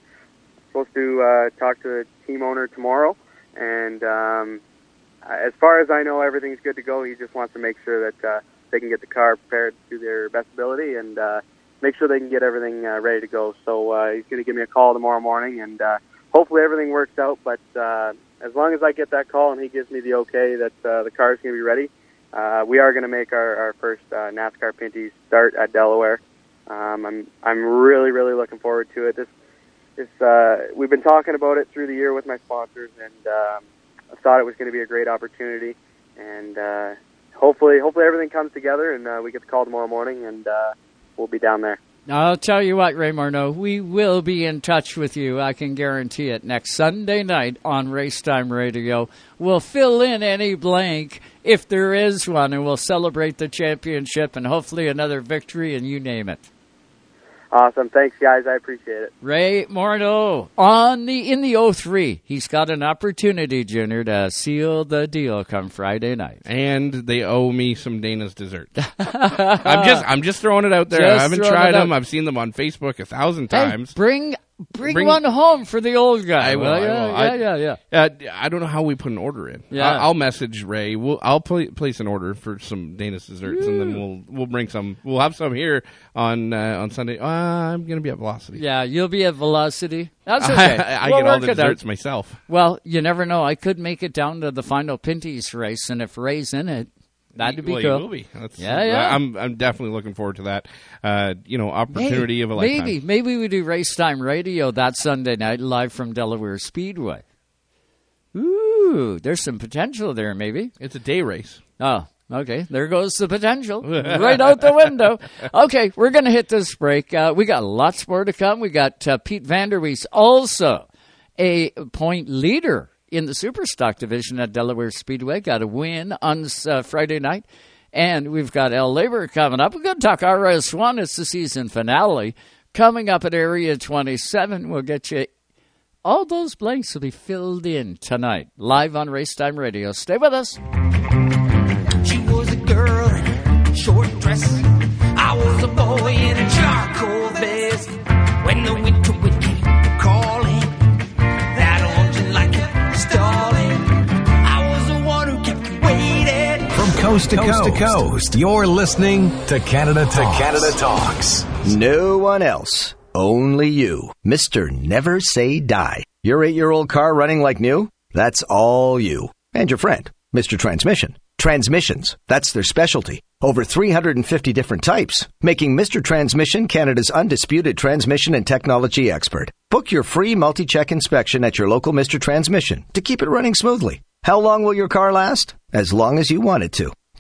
supposed to uh, talk to the team owner tomorrow, and um, as far as I know, everything's good to go. He just wants to make sure that uh, they can get the car prepared to their best ability and uh, make sure they can get everything uh, ready to go. So uh, he's going to give me a call tomorrow morning, and uh, hopefully everything works out. But uh, as long as I get that call and he gives me the okay that uh, the car is going to be ready, uh, we are going to make our, our first uh, NASCAR Pinty's start at Delaware. Um, I'm I'm really really looking forward to it. This this uh, we've been talking about it through the year with my sponsors, and um, I thought it was going to be a great opportunity. And uh, hopefully hopefully everything comes together, and uh, we get the call tomorrow morning, and uh, we'll be down there.
I'll tell you what, Ray Morneau, we will be in touch with you. I can guarantee it. Next Sunday night on Racetime Radio, we'll fill in any blank if there is one, and we'll celebrate the championship and hopefully another victory, and you name it.
Awesome. Thanks, guys. I appreciate it.
Ray Morneau on the in the 03. He's got an opportunity, Junior, to seal the deal come Friday night.
And they owe me some Dana's dessert. I'm just I'm just throwing it out there.
Just
I haven't tried
it out.
them. I've seen them on Facebook a thousand
Hey,
times.
bring, bring
Bring-
one home for the old guy.
I will.
will
I will.
Yeah,
I-
yeah, yeah.
Uh, I don't know how we put an order in.
Yeah.
I- I'll message Ray. We'll, I'll pla place an order for some Dana's desserts, and then we'll we'll bring some. We'll have some here on uh, on Sunday. Uh, I'm gonna be at Velocity.
Yeah, you'll be at Velocity. That's okay.
I, I
We'll
get all the desserts myself.
Well, you never know. I could make it down to the final Pinty's race, and if Ray's in it, that'd be
well,
cool.
Be.
Yeah, yeah.
I'm I'm definitely looking forward to that. Uh, you know, opportunity
Hey,
of a lifetime.
Maybe, maybe we do race time radio that Sunday night live from Delaware Speedway. Ooh, there's some potential there. Maybe
it's a day race.
Oh, okay. There goes the potential right out the window. Okay, we're gonna hit this break. Uh, we got lots more to come. We got uh, Pete Vanderwees, also a point leader in the Superstock division at Delaware Speedway. Got a win on uh, Friday night. And we've got El Labor coming up. We're going to talk RS1. It's the season finale. Coming up at Area 27, we'll get you. All those blanks will be filled in tonight, live on Racetime Radio. Stay with us.
She was a girl short dress. I was a boy in a
coast to coast, to coast, you're listening to Canada Talks. To Canada Talks.
No one else. Only you. Mr. Never Say Die. Your eight year old car running like new? That's all you. And your friend, Mr. Transmission. Transmissions. That's their specialty. Over 350 different types, making Mr. Transmission Canada's undisputed transmission and technology expert. Book your free multi check inspection at your local Mr. Transmission to keep it running smoothly. How long will your car last? As long as you want it to.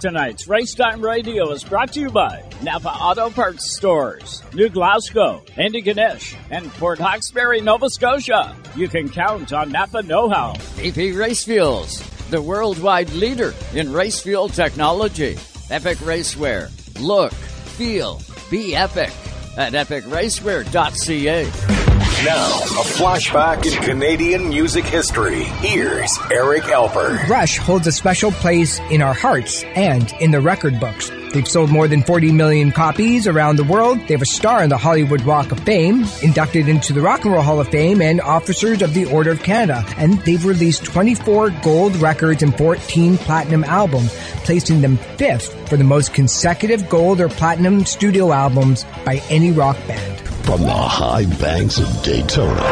Tonight's Racetime Radio is brought to you by Napa Auto Parts Stores, New Glasgow, Antigonish, and Port Hawkesbury, Nova Scotia. You can count on Napa Know How.
VP Race Fuels, the worldwide leader in race fuel technology. Epic Racewear. Look, feel, be epic at epicracewear.ca.
Now, a flashback in Canadian music history. Here's Eric Alper.
Rush holds a special place in our hearts and in the record books. They've sold more than 40 million copies around the world. They have a star in the Hollywood Walk of Fame, inducted into the Rock and Roll Hall of Fame, and officers of the Order of Canada. And they've released 24 gold records and 14 platinum albums, placing them fifth for the most consecutive gold or platinum studio albums by any rock band.
From the high banks of Daytona,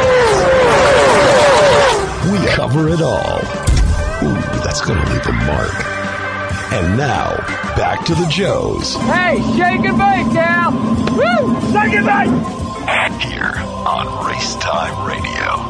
we cover it all. Ooh, that's going to leave a mark. And now, back to the Joes.
Hey, shake and bake, Cal! Woo! Shake and bake!
Here on Racetime Radio.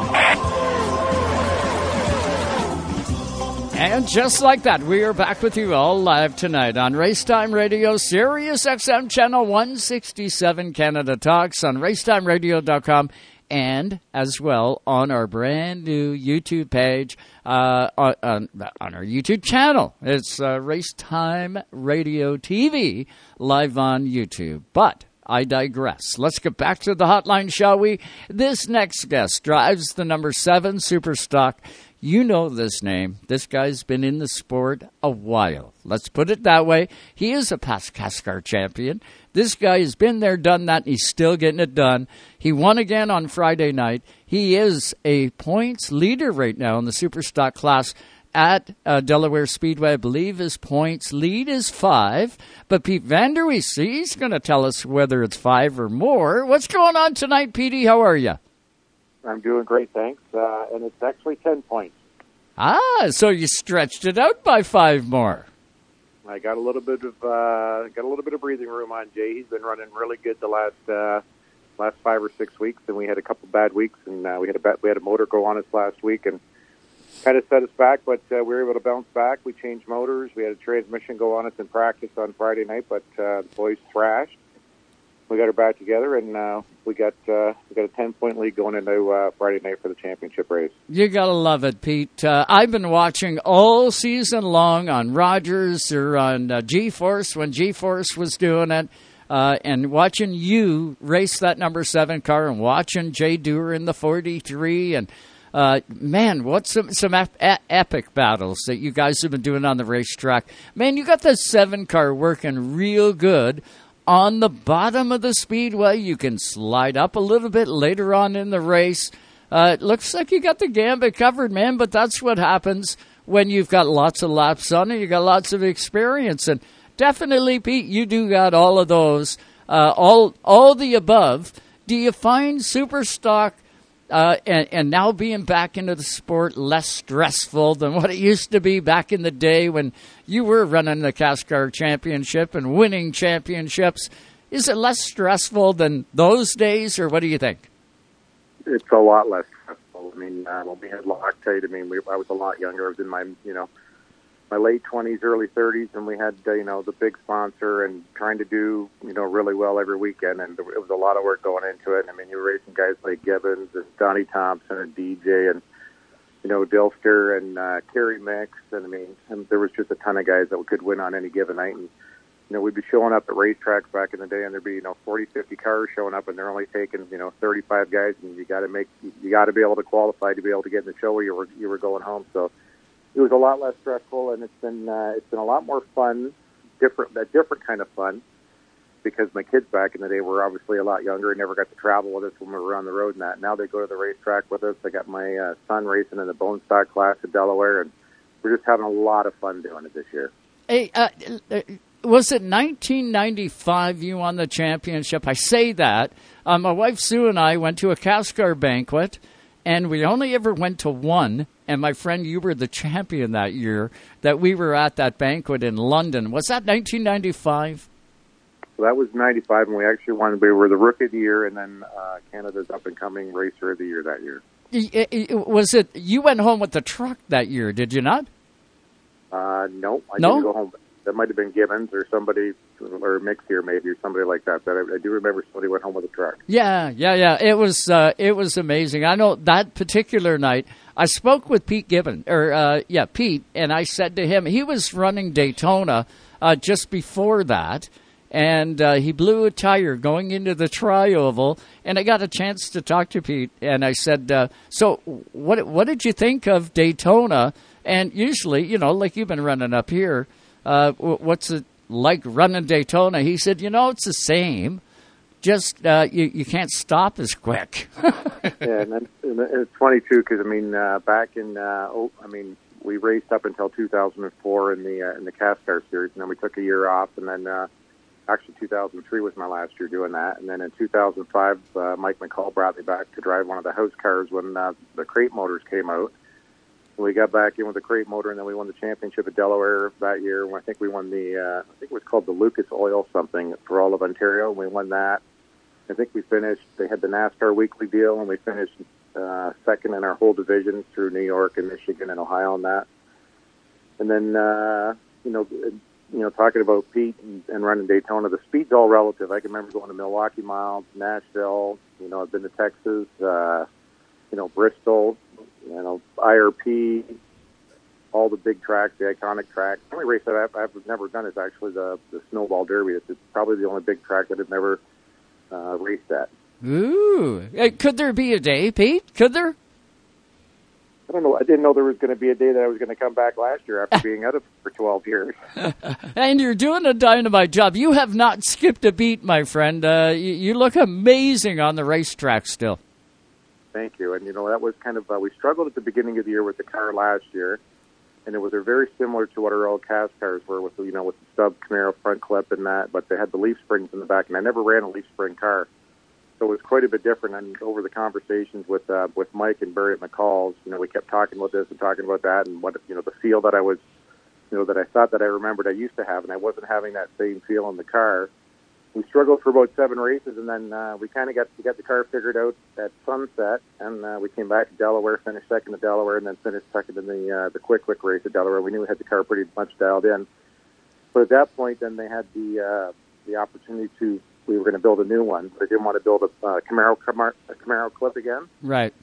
And just like that, we are back with you all live tonight on Racetime Radio, Sirius XM Channel 167, Canada Talks, on racetimeradio.com, and as well on our brand new YouTube page, uh, on, on, our YouTube channel. It's uh, Racetime Radio TV, live on YouTube. But I digress. Let's get back to the hotline, shall we? This next guest drives the number seven Superstock You know this name. This guy's been in the sport a while. Let's put it that way. He is a past Cascar champion. This guy has been there, done that, and he's still getting it done. He won again on Friday night. He is a points leader right now in the super stock class at uh, Delaware Speedway. I believe his points lead is five. But Pete Vanderwees, he's going to tell us whether it's five or more. What's going on tonight, Petey? How are you?
I'm doing great, thanks. Uh, and it's actually 10 points.
Ah, so you stretched it out by five more.
I got a little bit of uh, got a little bit of breathing room on Jay. He's been running really good the last uh, last five or six weeks, and we had a couple bad weeks, and uh, we had a bad, we had a motor go on us last week, and kind of set us back. But uh, we were able to bounce back. We changed motors. We had a transmission go on us in practice on Friday night, but uh, the boys thrashed. We got her back together, and uh, we got uh, we got a ten point lead going into uh, Friday night for the championship race.
You gotta love it, Pete. Uh, I've been watching all season long on Rogers or on uh, G-Force when G-Force was doing it, uh, and watching you race that number seven car, and watching Jay Dewar in the forty-three, and uh, man, what's some some ep- epic battles that you guys have been doing on the racetrack? Man, you got the seven car working real good on the bottom of the speedway. You can slide up a little bit later on in the race. Uh, it looks like you got the gambit covered, man, but that's what happens when you've got lots of laps on and you got lots of experience. And definitely, Pete, you do got all of those, uh, all all the above. Do you find super stock uh, and, and now being back into the sport less stressful than what it used to be back in the day when you were running the Cascar Championship and winning championships? Is it less stressful than those days, or what do you think?
It's a lot less stressful. I mean, uh, when we had Loctite, I mean, we, I was a lot younger. I was in my, you know, my late twenties, early thirties, and we had, uh, you know, the big sponsor and trying to do, you know, really well every weekend. And it was a lot of work going into it. I mean, you were racing guys like Gibbons and Donnie Thompson and DJ and, you know, Dilster and uh, Kerry Micks. And I mean, and there was just a ton of guys that could win on any given night. And, you know, we'd be showing up at racetracks back in the day, and there'd be you know 40, 50 cars showing up, and they're only taking you know 35 guys, and you got to make you got to be able to qualify to be able to get in the show where you were you were going home. So it was a lot less stressful, and it's been uh, it's been a lot more fun, different a different kind of fun, because my kids back in the day were obviously a lot younger and never got to travel with us when we were on the road and that. Now they go to the racetrack with us. I got my uh, son racing in the bone stock class at Delaware, and we're just having a lot of fun doing it this year.
Hey, uh, uh, was it 1995 you won the championship? I say that. Uh, my wife Sue and I went to a Cascar banquet, and we only ever went to one. And my friend, you were the champion that year that we were at that banquet in London. Was that 1995?
So that was '95, and we actually won. We were the rookie of the year, and then uh, Canada's up and coming racer of the year that year.
Y- y- Was it you went home with the truck that year? Did you not?
Uh, no, I
No?
didn't go home. That might have been Gibbons or somebody, or Micks here maybe, or somebody like that. But I, I do remember somebody went home with a truck.
Yeah, yeah, yeah. It was uh, it was amazing. I know that particular night. I spoke with Pete Gibbon, or uh, yeah, Pete, and I said to him he was running Daytona uh, just before that, and uh, he blew a tire going into the tri-oval, and I got a chance to talk to Pete, and I said, uh, "So, what what did you think of Daytona?" And usually, you know, like you've been running up here, uh, what's it like running Daytona? He said, "You know, it's the same." Just uh, you, you can't stop as quick.
yeah, and, then, it's funny too because I mean, uh, back in uh, oh, I mean, we raced up until 2004 in the uh, in the Cascar series, and then we took a year off, and then uh, actually 2003 was my last year doing that, and then in 2005, uh, Mike McCall brought me back to drive one of the house cars when uh, the crate motors came out. We got back in with the crate motor, and then we won the championship at Delaware that year. I think we won the, uh, I think it was called the Lucas Oil something for all of Ontario. We won that. I think we finished. They had the NASCAR weekly deal, and we finished uh, second in our whole division through New York and Michigan and Ohio on that. And then, uh, you know, you know, talking about Pete and, and running Daytona, the speed's all relative. I can remember going to Milwaukee Mile, Nashville. You know, I've been to Texas. Uh, you know, Bristol. You know, IRP. All the big tracks, the iconic tracks. The only race that I've, I've never done is actually the the Snowball Derby. It's, it's probably the only big track that I've never uh, raced at.
Ooh, could there be a day, Pete? Could there?
I don't know. I didn't know there was going to be a day that I was going to come back last year after being out of for 12 years.
and you're doing a dynamite job. You have not skipped a beat, my friend. Uh, you, you look amazing on the racetrack still.
Thank you. And you know that was kind of uh, we struggled at the beginning of the year with the car last year, and it was very similar to what our old cast cars were with you know with the stub Camaro front clip and that, but they had the leaf springs in the back, and I never ran a leaf spring car. So it was quite a bit different. And over the conversations with uh, with Mike and Barry at McCall's, you know, we kept talking about this and talking about that, and what you know, the feel that I was, you know, that I thought that I remembered I used to have, and I wasn't having that same feel in the car. We struggled for about seven races, and then uh, we kind of got got the car figured out at sunset, and uh, we came back to Delaware, finished second at Delaware, and then finished second in the uh, the quick quick race at Delaware. We knew we had the car pretty much dialed in, but at that point, then they had the uh, the opportunity to we were going to build a new one. But they didn't want to build a uh, Camaro, Camaro a Camaro Clip again.
Right.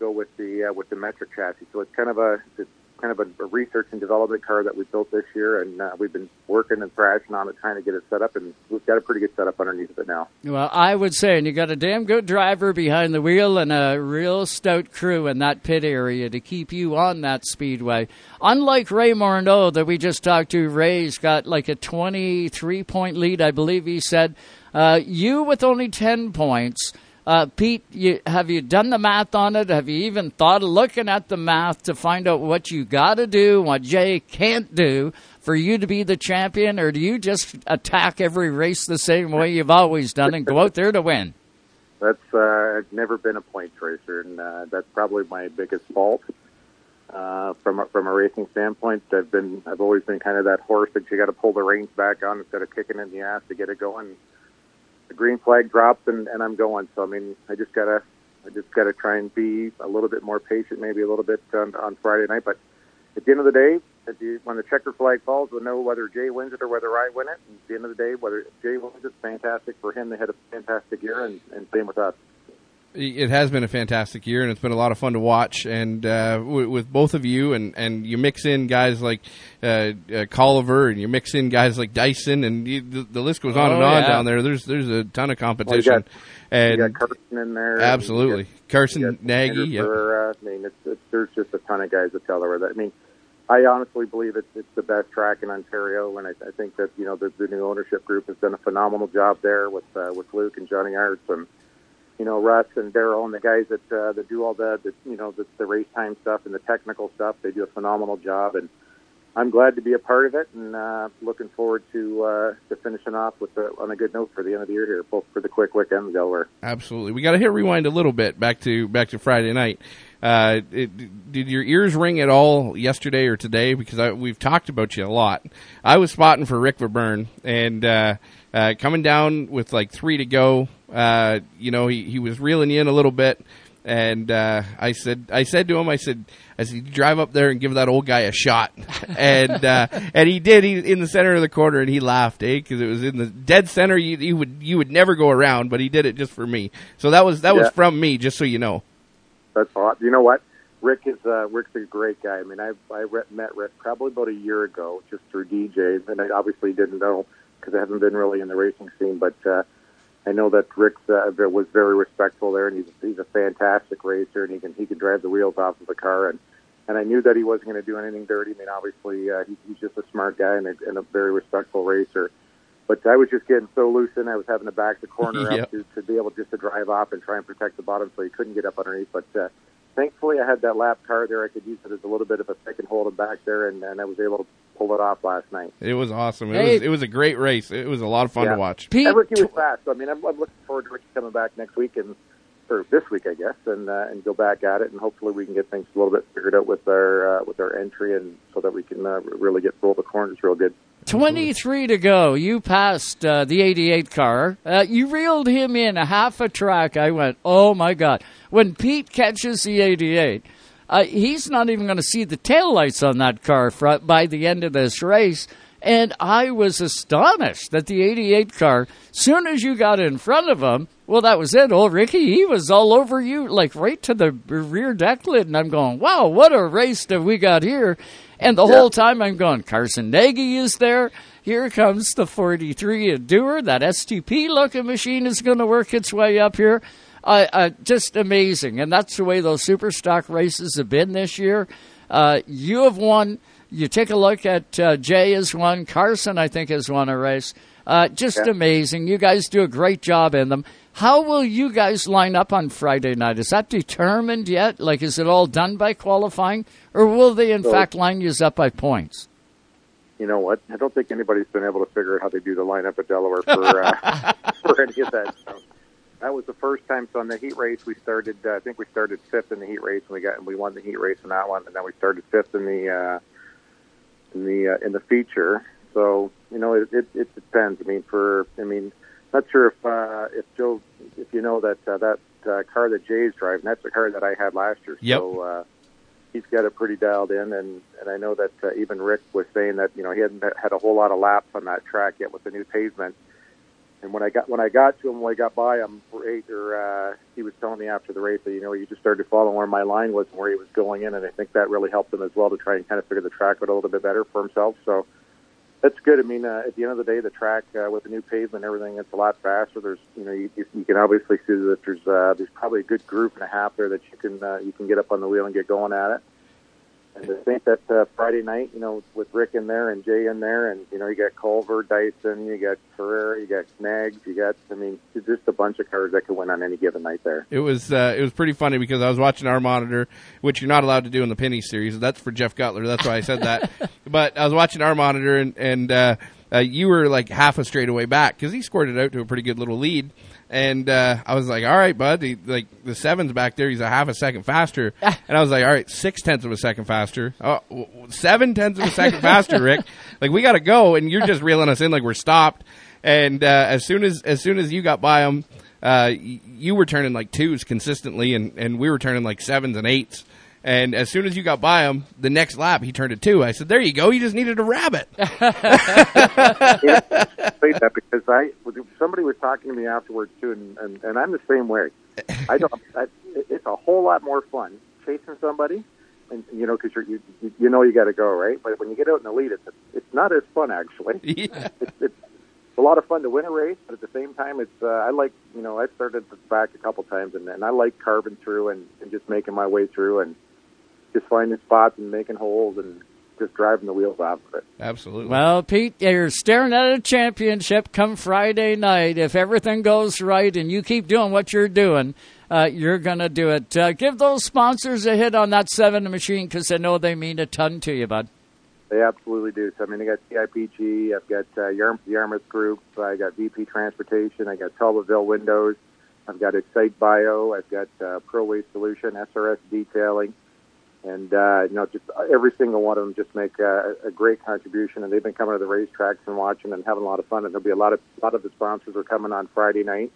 Go with the uh, with the metric chassis. So it's kind of a it's kind of a, a research and development car that we built this year, and uh, we've been working and thrashing on it, trying to get it set up, and we've got a pretty good setup underneath of it now.
Well, I would say, and you got a damn good driver behind the wheel and a real stout crew in that pit area to keep you on that speedway. Unlike Ray Morneau that we just talked to, Ray's got like a 23 point lead, I believe he said. Uh, you with only 10 points. Uh, Pete, you, have you done the math on it? Have you even thought of looking at the math to find out what you got to do, what Jay can't do for you to be the champion, or do you just attack every race the same way you've always done and go out there to win?
That's uh, I've never been a points racer, and uh, that's probably my biggest fault. Uh, from a, from a racing standpoint, I've been I've always been kind of that horse that you got to pull the reins back on instead of kicking in the ass to get it going the green flag drops and, and I'm going. So I mean, I just gotta I just gotta try and be a little bit more patient, maybe a little bit on, on Friday night. But at the end of the day, at the, when the checker flag falls, we'll know whether Jay wins it or whether I win it. And at the end of the day, whether Jay wins it, fantastic for him. They had a fantastic year, and, and same with us.
It has been a fantastic year, and it's been a lot of fun to watch. And uh, w- with both of you, and, and you mix in guys like uh, uh, Colliver, and you mix in guys like Dyson, and you, the, the, list goes on
oh,
and on
yeah.
down there. There's there's a ton of competition.
Well, you got,
and
you got Carson in there.
Absolutely,
got,
Carson Nagy.
Yeah. I mean, it's, it's, there's just a ton of guys at Delaware. That I mean, I honestly believe it's it's the best track in Ontario, and I, I think that you know the, the new ownership group has done a phenomenal job there with uh, with Luke and Johnny Arts and you know Russ and Daryl and the guys that uh, that do all the, the you know the, the race time stuff and the technical stuff. They do a phenomenal job, and I'm glad to be a part of it, and uh, looking forward to uh, to finishing off with the, on a good note for the end of the year here, both for the quick week and the Delaware.
Absolutely, we got to hit rewind a little bit back to back to Friday night. Uh, it, did your ears ring at all yesterday or today? Because I, we've talked about you a lot. I was spotting for Rick Verburn and uh, uh, coming down with like three to go. Uh, you know, he, he was reeling you in a little bit. And uh, I said, I said to him, I said, I said, drive up there and give that old guy a shot, and uh, and he did. He in the center of the corner, and he laughed, eh? Because it was in the dead center. You, you would you would never go around, but he did it just for me. So that was that was from me, just so you know.
That's hot. You know what? Rick is uh, Rick's a great guy. I mean, I I met Rick probably about a year ago, just through DJ, and I obviously didn't know because I haven't been really in the racing scene. But uh, I know that Rick uh, was very respectful there, and he's he's a fantastic racer, and he can he can drive the wheels off of the car, and and I knew that he wasn't going to do anything dirty. I mean, obviously uh, he, he's just a smart guy and a, and a very respectful racer. But I was just getting so loose in, I was having to back the corner
Yep.
up to, to be able just to drive off and try and protect the bottom, so he couldn't get up underneath. But uh, thankfully, I had that lap car there. I could use it as a little bit of a second hold him back there, and, and I was able to pull it off last night.
It was awesome. It
Hey.
was it was a great race. It was a lot of fun
Yeah.
to watch.
Pete,
And Ricky was fast. So, I mean, I'm, I'm looking forward to Ricky coming back next week and or this week, I guess, and uh, and go back at it, and hopefully we can get things a little bit figured out with our uh, with our entry, and so that we can uh, really get roll the corners real good.
23 to go. You passed uh, the 88 car. Uh, you reeled him in a half a track. I went, oh my God. When Pete catches the 88, uh, he's not even going to see the taillights on that car fr- by the end of this race. And I was astonished that the 88 car, soon as you got in front of him, well, that was it. Old Ricky, he was all over you, like right to the rear deck lid. And I'm going, wow, what a race that we got here. And the whole time I'm going, Carson Nagy is there. Here comes the 43 at Dewar. That STP looking machine is going to work its way up here. Uh, uh, just amazing, and that's the way those super stock races have been this year. Uh, you have won. You take a look at uh, Jay has won. Carson, I think, has won a race. Uh, just
Yeah.
amazing. You guys do a great job in them. How will you guys line up on Friday night? Is that determined yet? Like, is it all done by qualifying, or will they in
So-
fact line you up by points?
You know what? I don't think anybody's been able to figure out how they do the lineup at Delaware for uh, for any of that. So that was the first time. So on the heat race, we started. Uh, I think we started fifth in the heat race, and we got and we won the heat race in that one, and then we started fifth in the uh, in the uh, in the feature. So you know, it, it, it depends. I mean, for I mean, not sure if uh, if Joe, if you know that uh, that uh, car that Jay's driving, that's the car that I had last year.
Yep.
So uh, he's got it pretty dialed in, and and I know that uh, even Rick was saying that you know he hadn't had a whole lot of laps on that track yet with the new pavement. And when I got when I got to him, when I got by him, right, or uh, he was telling me after the race that you know he just started following where my line was and where he was going in, and I think that really helped him as well to try and kind of figure the track out a little bit better for himself. So that's good. I mean, uh, at the end of the day, the track uh, with the new pavement and everything, it's a lot faster. There's, you know, you you can obviously see that there's uh, there's probably a good group and a half there that you can uh, you can get up on the wheel and get going at it. And I think that uh, Friday night, you know, with Rick in there and Jay in there, and you know, you got Culver, Dyson, you got Ferrera, you got Snags, you got, I mean, just a bunch of cars that could win on any given night there.
It was uh, it was pretty funny because I was watching our monitor, which you're not allowed to do in the Pinty's series. That's for Jeff Gutler. That's why I said that. but I was watching our monitor, and and uh, uh, you were like half a straightaway back because he scored it out to a pretty good little lead. And uh, I was like, "All right, bud. He, like the seven's back there. He's a half a second faster." and I was like, "All right, six tenths of a second faster. Oh, seven tenths of a second faster, Rick. Like we got to go." And you're just reeling us in like we're stopped. And uh, as soon as as soon as you got by him, uh, y- you were turning like twos consistently, and, and we were turning like sevens and eights. And as soon as you got by him, the next lap he turned a two. I said, "There you go. You just needed a rabbit."
yeah, say that because I somebody was talking to me afterwards too, and, and, and I'm the same way. I don't. I, it's a whole lot more fun chasing somebody, and you know because you you know you got to go right. But when you get out in the lead, it's it's not as fun actually.
Yeah.
It's, it's a lot of fun to win a race, but at the same time, it's uh, I like you know I started the back a couple times, and, and I like carving through and, and just making my way through and just finding spots and making holes and just driving the wheels off of it.
Absolutely.
Well, Pete, you're staring at a championship come Friday night. If everything goes right and you keep doing what you're doing, uh, you're going to do it. Uh, give those sponsors a hit on that seven machine because I know they mean a ton to you, bud.
They absolutely do. So I mean, I got CIPG, I've got uh, Yarm- Yarmouth Group, I got VP Transportation, I got Tulbaville Windows, I've got Excite Bio, I've got uh, Pro Waste Solution, SRS Detailing, and uh, you know, just every single one of them just make uh, a great contribution. And they've been coming to the racetracks and watching and having a lot of fun. And there'll be a lot of a lot of the sponsors are coming on Friday night.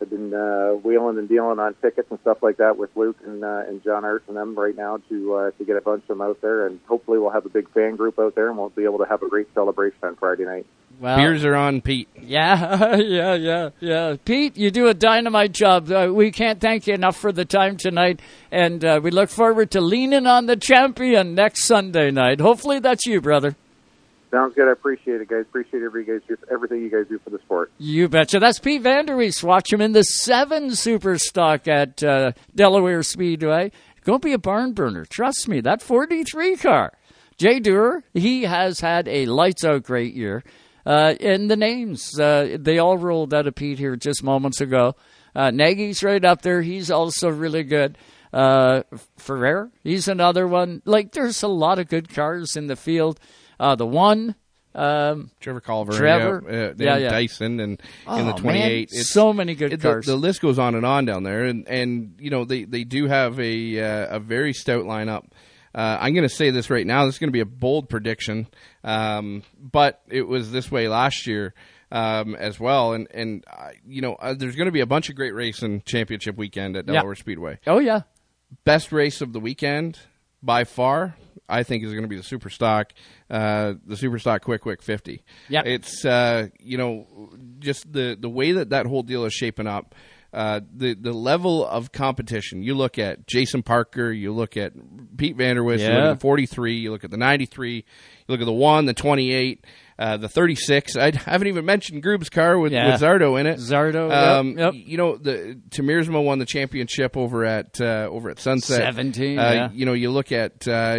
I've been uh, wheeling and dealing on tickets and stuff like that with Luke and uh, and John Art and them right now to uh, to get a bunch of them out there, and hopefully we'll have a big fan group out there, and we'll be able to have a great celebration on Friday night.
Well,
Beers are on Pete.
Yeah, yeah, yeah, yeah. Pete, you do a dynamite job. Uh, we can't thank you enough for the time tonight, and uh, we look forward to leaning on the champion next Sunday night. Hopefully, that's you, brother.
Sounds good. I appreciate it, guys. Appreciate every guys do, everything you guys do for the sport.
You betcha. That's Pete Vanderwees. Watch him in the seven super stock at uh, Delaware Speedway. Going to be a barn burner. Trust me, that 43 car. Jay Dewar, he has had a lights out great year. Uh, and the names, uh, they all rolled out of Pete here just moments ago. Uh, Nagy's right up there. He's also really good. Uh, Ferrer, he's another one. Like, there's a lot of good cars in the field. Uh, the one, um,
Trevor Culver,
Trevor,
yeah, uh,
yeah, yeah.
Dyson, and
Oh,
in the
man,
28.
so many good
it-
cars.
The, the list goes on and on down there, and and you know they they do have a uh, a very stout lineup. Uh, I'm going to say this right now. This is going to be a bold prediction, um, but it was this way last year um, as well. And and uh, you know, uh, there's going to be a bunch of great racing championship weekend at
Yeah.
Delaware Speedway.
Oh yeah,
best race of the weekend by far. I think is going to be the Super Stock, uh, the Super Stock Quick Quick 50.
Yeah,
it's uh, you know just the the way that that whole deal is shaping up. Uh, the the level of competition. You look at Jason Parker, you look at Pete Vanderwist, you look at the 43, you look at the 93, you look at the one, the 28. Uh, the 36. I haven't even mentioned Groob's car with,
Yeah.
with Zardo in it.
Zardo,
Um,
yep,
You know, the Tamirsma won the championship over at uh, over at Sunset.
17,
Uh,
yeah.
You know, you look at uh,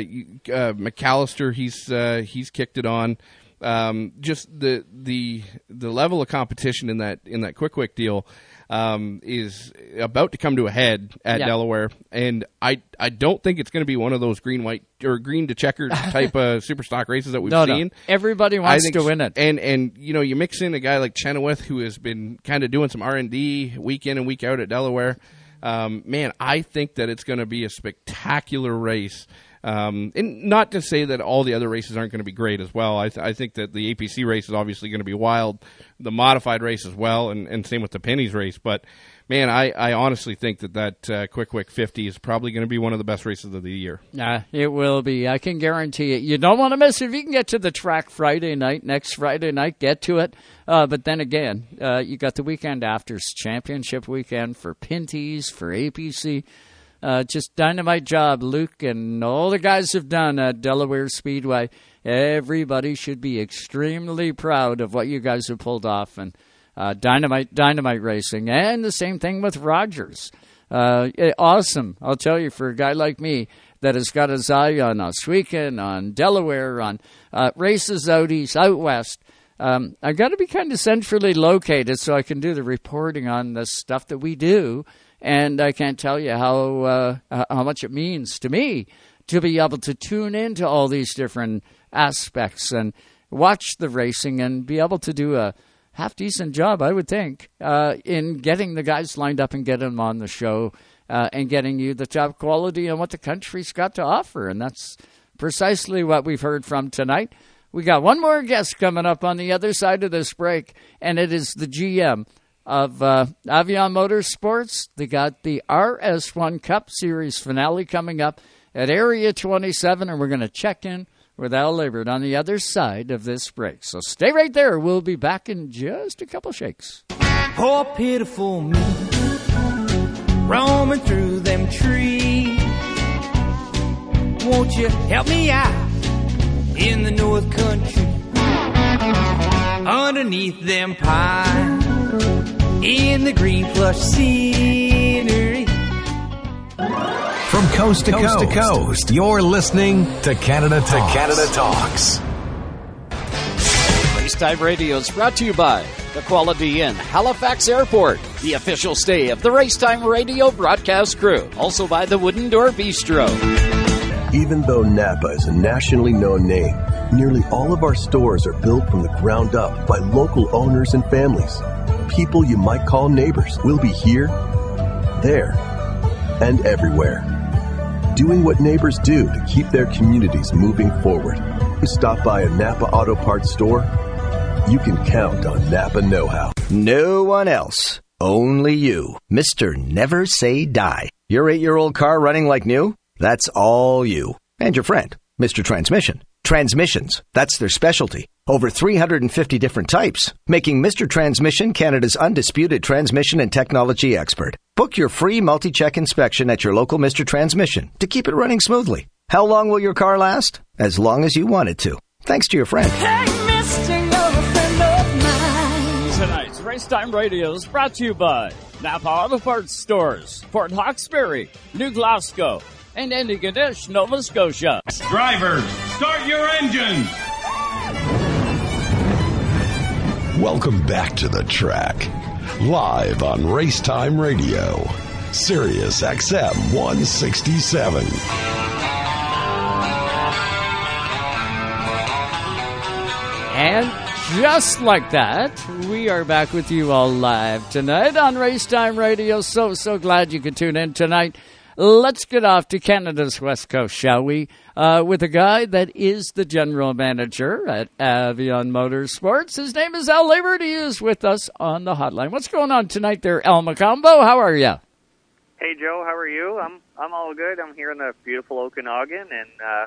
uh, McAllister. He's uh, he's kicked it on. Um, just the the the level of competition in that in that quick quick deal um, is about to come to a head at
Yeah.
Delaware, and I I don't think it's going to be one of those green white or green to checkered type of super stock races that we've
No, no.
seen.
Everybody
I
wants
think
to win it.
and and you know you mix in a guy like Chenoweth who has been kind of doing some R and D week in and week out at Delaware. Um, man, I think that it's going to be a spectacular race. Um, and not to say that all the other races aren't going to be great as well. I, th- I think that the APC race is obviously going to be wild, the modified race as well, and, and same with the Pinty's race. But man, I, I honestly think that that uh, quick quick fifty is probably going to be one of the best races of the year.
Nah, it will be. I can guarantee it. You don't want to miss it. If you can get to the track Friday night, next Friday night, get to it. Uh, but then again, uh, you got the weekend after championship weekend for Pinty's, for APC. Uh, just dynamite job, Luke, and all the guys have done at Delaware Speedway. Everybody should be extremely proud of what you guys have pulled off, and uh, dynamite, dynamite racing, and the same thing with Rogers. Uh, eh, awesome, I'll tell you, for a guy like me that has got his eye on Oswego, on Delaware, on uh, races out east, out west. Um, I got to be kind of centrally located so I can do the reporting on the stuff that we do, and I can't tell you how uh, how much it means to me to be able to tune into all these different aspects and watch the racing and be able to do a half decent job, I would think, uh, in getting the guys lined up and getting them on the show uh, and getting you the top quality and what the country's got to offer. And that's precisely what we've heard from tonight. We got one more guest coming up on the other side of this break, and it is the GM of uh, Avion Motorsports. They got the RS1 Cup Series finale coming up at Area 27, and we're going to check in with Al Labert on the other side of this break. So stay right there. We'll be back in just a couple shakes.
Poor pitiful me, roaming through them trees. Won't you help me out in the North Country? Underneath them pines, in the green plush scenery.
From coast to coast, to coast, you're listening to Canada Talks. To Canada Talks.
Racetime Radio is brought to you by the Quality Inn, Halifax Airport, the official stay of the Racetime Radio broadcast crew. Also by the Wooden Door Bistro.
Even though Napa is a nationally known name, nearly all of our stores are built from the ground up by local owners and families. People you might call neighbors will be here, there, and everywhere. Doing what neighbors do to keep their communities moving forward. You stop by a Napa Auto Parts store, you can count on Napa Know How.
No one else. Only you. Mr. Never Say Die. Your eight year old car running like new? That's all you. And your friend, Mr. Transmission. Transmissions. That's their specialty. Over 350 different types, making Mr. Transmission Canada's undisputed transmission and technology expert. Book your free multi-check inspection at your local Mr. Transmission to keep it running smoothly. How long will your car last? As long as you want it to. Thanks to your friend.
Hey, mister, friend Tonight's Racetime Radio is brought to you by Napa Auto Parts Stores, Port Hawkesbury, New Glasgow, and Antigonish, Nova Scotia.
Drivers, start your engines!
Welcome back to the track. Live on Racetime Radio. Sirius XM 167.
And just like that, we are back with you all live tonight on Racetime Radio. So, so glad you could tune in tonight. Let's get off to Canada's West Coast, shall we? Uh, with a guy that is the general manager at Avion Motorsports. His name is Al Labert. He is with us on the hotline. What's going on tonight there, El Mocambo? How are you?
Hey Joe, how are you? I'm I'm all good. I'm here in the beautiful Okanagan, and uh,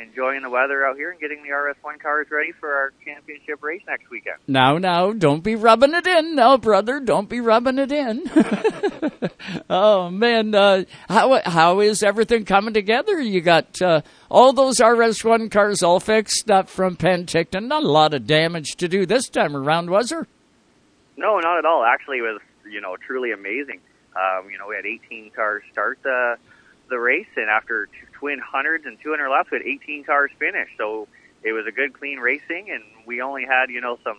enjoying the weather out here and getting the RS1 cars ready for our championship race next weekend.
Now, now, don't be rubbing it in, now, brother. Don't be rubbing it in. oh man, uh, how how is everything coming together? You got uh, all those RS1 cars all fixed up from Penticton. Not a lot of damage to do this time around, was there?
No, not at all. Actually, it was you know truly amazing. Um, you know, we had 18 cars start the the race, and after two twin hundreds and 200 laps, we had 18 cars finish. So it was a good, clean racing, and we only had you know some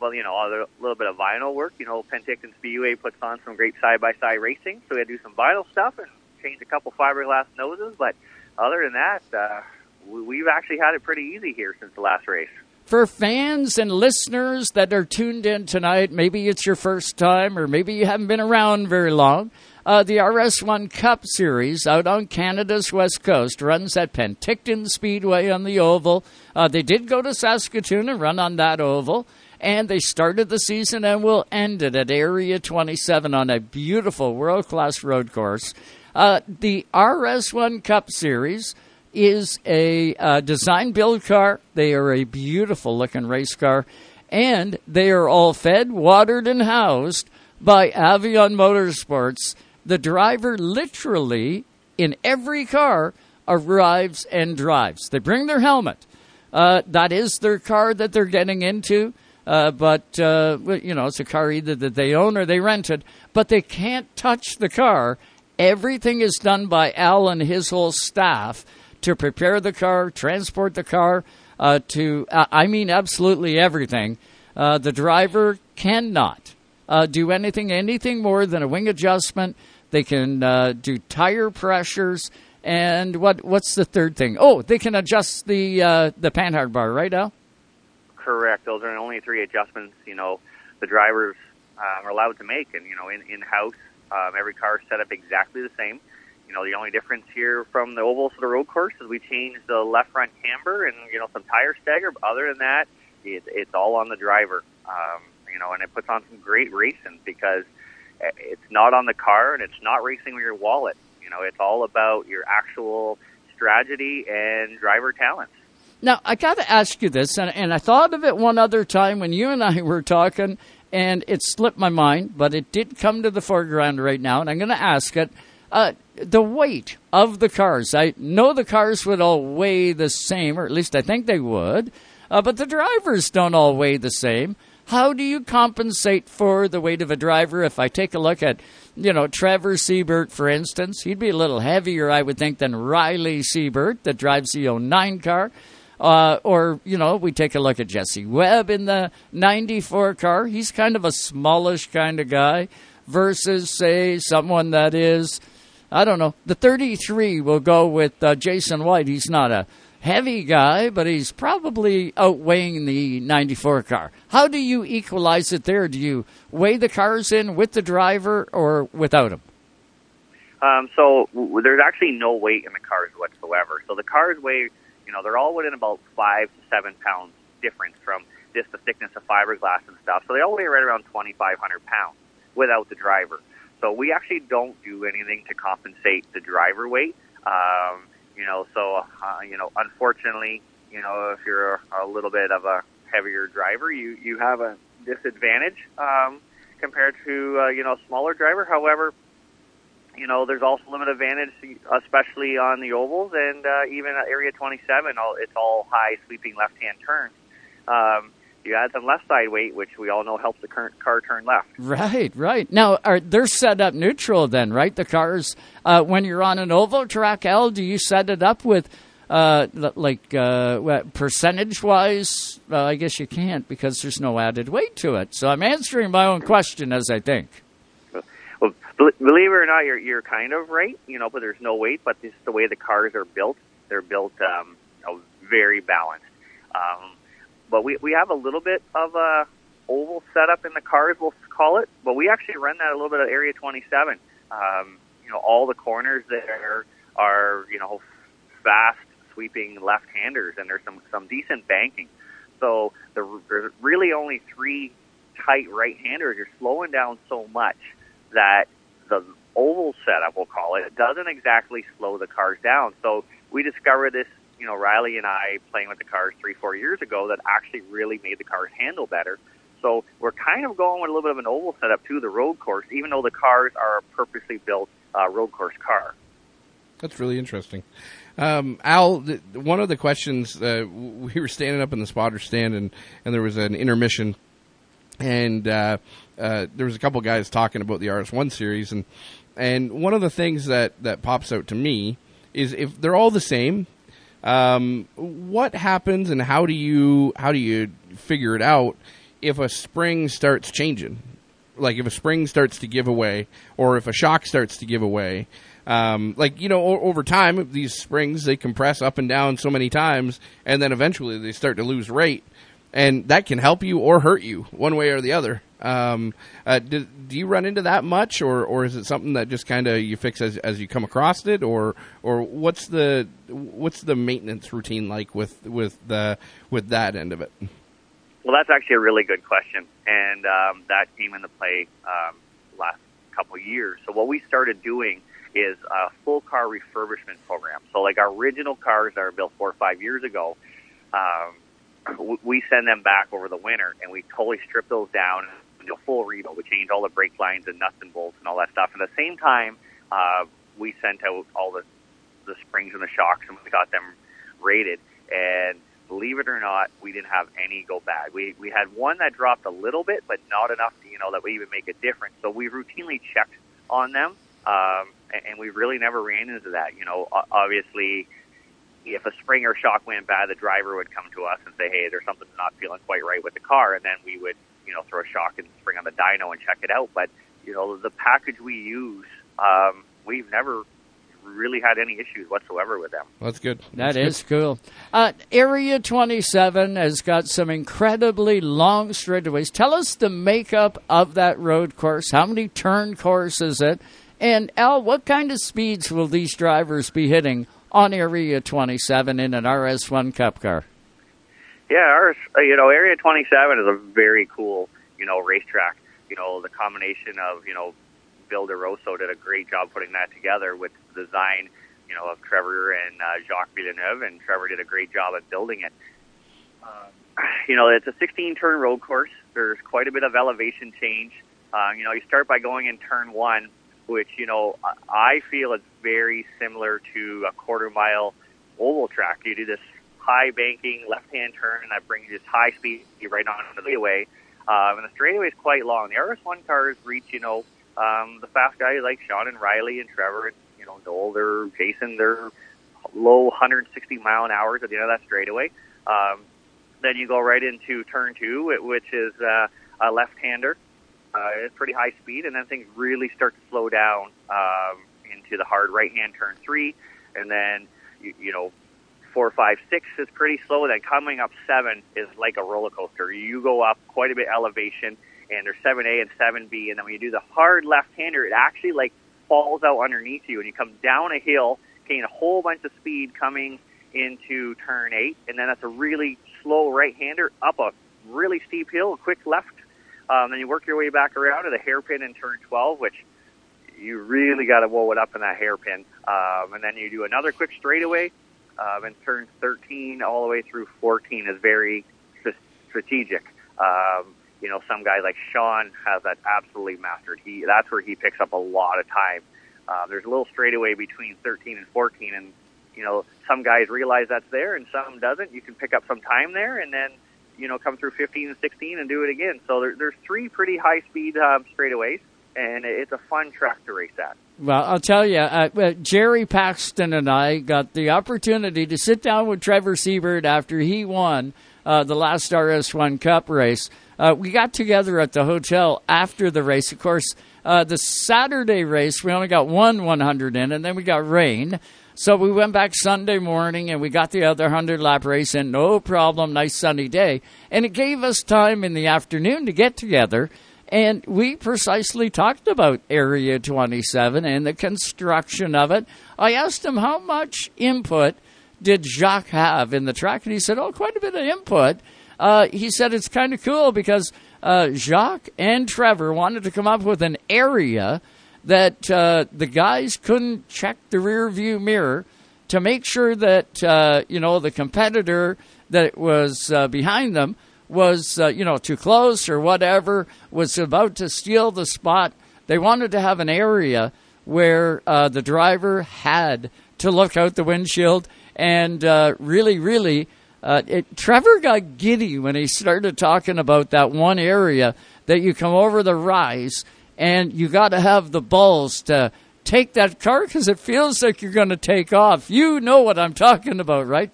well, you know, a little bit of vinyl work. You know, Penticton Speedway puts on some great side-by-side racing, so we had to do some vinyl stuff and change a couple fiberglass noses. But other than that, uh, we've actually had it pretty easy here since the last race.
For fans and listeners that are tuned in tonight, maybe it's your first time, or maybe you haven't been around very long. Uh, the RS1 Cup Series out on Canada's west coast runs at Penticton Speedway on the oval. Uh, they did go to Saskatoon and run on that oval and they started the season and will end it at Area 27 on a beautiful world class road course. Uh, the RS1 Cup Series is a uh, design build car. They are a beautiful looking race car, and they are all fed, watered, and housed by Avion Motorsports. The driver literally in every car arrives and drives. They bring their helmet. Uh, that is their car that they're getting into. Uh, but uh, you know, it's a car either that they own or they rented, but they can't touch the car. Everything is done by Al and his whole staff to prepare the car, transport the car, uh, to uh, I mean, absolutely everything. Uh, the driver cannot uh, do anything, anything more than a wing adjustment. They can uh, do tire pressures. And what what's the third thing? Oh, they can adjust the uh, the panhard bar, right, Al?
correct. Those are only three adjustments. You know, the drivers um, are allowed to make, and you know, in in house, um, every car is set up exactly the same. You know, the only difference here from the oval to the road course is we changed the left front camber and you know some tire stagger. But other than that, it, it's all on the driver. Um, you know, and it puts on some great racing because it's not on the car and it's not racing with your wallet. You know, it's all about your actual strategy and driver talents.
Now, I got to ask you this, and, and I thought of it one other time when you and I were talking, and it slipped my mind, but it did come to the foreground right now, and I'm going to ask it. Uh, the weight of the cars. I know the cars would all weigh the same, or at least I think they would, uh, but the drivers don't all weigh the same. How do you compensate for the weight of a driver? If I take a look at, you know, Trevor Seibert, for instance, he'd be a little heavier, I would think, than Riley Seibert that drives the 09 car. Uh, or, you know, we take a look at Jesse Webb in the 94 car. He's kind of a smallish kind of guy versus, say, someone that is, I don't know, the 33 will go with uh, Jason White. He's not a heavy guy, but he's probably outweighing the 94 car. How do you equalize it there? Do you weigh the cars in with the driver or without him?
Um, so w- there's actually no weight in the cars whatsoever. So the cars weigh you know, they're all within about five to seven pounds difference from just the thickness of fiberglass and stuff. So they all weigh right around 2,500 pounds without the driver. So we actually don't do anything to compensate the driver weight. Um, you know, so uh, you know, unfortunately, you know, if you're a little bit of a heavier driver, you you have a disadvantage um, compared to uh, you know a smaller driver. However, you know, there's also limited advantage, especially on the ovals and uh, even at Area 27. All, it's all high sweeping left-hand turns. Um, you add some left side weight, which we all know helps the current car turn left.
Right, right. Now, are they're set up neutral then, right? The cars, uh, when you're on an oval track, L, do you set it up with uh, like uh, percentage wise? I guess you can't because there's no added weight to it. So I'm answering my own question as I think Well,
believe it or not, you're you're kind of right. You know, but there's no weight. But this the way the cars are built. They're built um, you know, very balanced. Um, but we we have a little bit of a oval setup in the cars, we'll call it. But we actually run that a little bit at Area 27. Um, you know, all the corners there are you know fast sweeping left-handers, and there's some some decent banking. So the, there's really only three tight right-handers. You're slowing down so much that the oval setup, we'll call it, it doesn't exactly slow the cars down. So we discovered this you know, Riley and I playing with the cars three, four years ago that actually really made the cars handle better. So we're kind of going with a little bit of an oval setup to the road course, even though the cars are a purposely built uh, road course car.
That's really interesting. Um, Al, th- one of the questions uh, we were standing up in the spotter stand, and, and there was an intermission, and uh, uh, there was a couple guys talking about the RS1 series, and and one of the things that, that pops out to me is if they're all the same, um, what happens and how do you how do you figure it out if a spring starts changing? Like if a spring starts to give away, or if a shock starts to give away, um, like you know, o- over time, these springs they compress up and down so many times, and then eventually they start to lose rate, and that can help you or hurt you one way or the other. Um, uh, do, do you run into that much, or, or is it something that just kind of you fix as, as you come across it, or or what's the what's the maintenance routine like with with the with that end of it?
Well, that's actually a really good question, and um, that came into play um, last couple years. So what we started doing is a full car refurbishment program. So like our original cars that were built four or five years ago, um, we send them back over the winter, and we totally strip those down and do a full rebuild. We change all the brake lines and nuts and bolts and all that stuff. At the same time, uh, we sent out all the the springs and the shocks, and we got them rated. And believe it or not, we didn't have any go bad. We we had one that dropped a little bit, but not enough, to, you know, that would even make a difference. So we routinely checked on them, um, and, and we really never ran into that. You know, obviously, if a spring or shock went bad, the driver would come to us and say, "Hey, there's something not feeling quite right with the car," and then we would, you know, throw a shock and spring on the dyno and check it out. But you know, the package we use, um, we've never really had any issues whatsoever with them.
That's good.
That
That's
is cool. Uh, Area 27 has got some incredibly long straightaways. Tell us the makeup of that road course. How many turn course is it? And Al, what kind of speeds will these drivers be hitting on Area 27 in an RS1 Cup car?
Yeah, ours, uh, you know, Area 27 is a very cool, you know, racetrack. You know, the combination of, you know, Bill Drossos did a great job putting that together with the design, you know, of Trevor and uh, Jacques Villeneuve, and Trevor did a great job at building it. Um, you know, it's a 16-turn road course. There's quite a bit of elevation change. Uh, you know, you start by going in turn one, which, you know, I- feel is very similar to a quarter mile oval track. You do this high banking left-hand turn, and that brings you high speed right onto the straightaway. Um, and the straightaway is quite long. The RS1 cars reach, you know, um, the fast guys like Sean and Riley and Trevor and, you know, Noel, they're Jason, they're low 160 mile an hour at the end of that straightaway. Um, then you go right into turn two, which is uh, a left-hander. Uh, it's pretty high speed, and then things really start to slow down um, into the hard right-hand turn three, and then you, you know four, five, six is pretty slow. Then coming up seven is like a roller coaster. You go up quite a bit elevation, and there's seven A and seven B, and then when you do the hard left-hander, it actually like falls out underneath you, and you come down a hill, gain a whole bunch of speed coming into turn eight, and then that's a really slow right-hander up a really steep hill, a quick left. Um, then you work your way back around to the hairpin in turn 12, which you really got to whoa it up in that hairpin. Um, and then you do another quick straightaway. Um, and turns 13 all the way through 14 is very strategic. Um, you know, some guy like Sean has that absolutely mastered. He that's where he picks up a lot of time. Uh, there's a little straightaway between 13 and 14, and you know, some guys realize that's there and some doesn't. You can pick up some time there, and then you know, come through 15 and 16 and do it again. So there, there's three pretty high speed um, straightaways, and it's a fun track to race at.
Well, I'll tell you, uh, uh, Jerry Paxton and I got the opportunity to sit down with Trevor Seibert after he won uh, the last RS1 Cup race. Uh, we got together at the hotel after the race. Of course, uh, the Saturday race, we only got one 100 in, and then we got rain. So we went back Sunday morning and we got the other 100 lap race in, no problem, nice sunny day. And it gave us time in the afternoon to get together. And we precisely talked about Area 27 and the construction of it. I asked him how much input did Jacques have in the track, and he said, "Oh, quite a bit of input." Uh, he said it's kind of cool because uh, Jacques and Trevor wanted to come up with an area that uh, the guys couldn't check the rear view mirror to make sure that uh, you know the competitor that was uh, behind them was uh, you know too close or whatever was about to steal the spot. They wanted to have an area where uh, the driver had to look out the windshield and uh, really, really. It, Trevor got giddy when he started talking about that one area that you come over the rise and you got to have the balls to take that car because it feels like you're going to take off. You know what I'm talking about, right?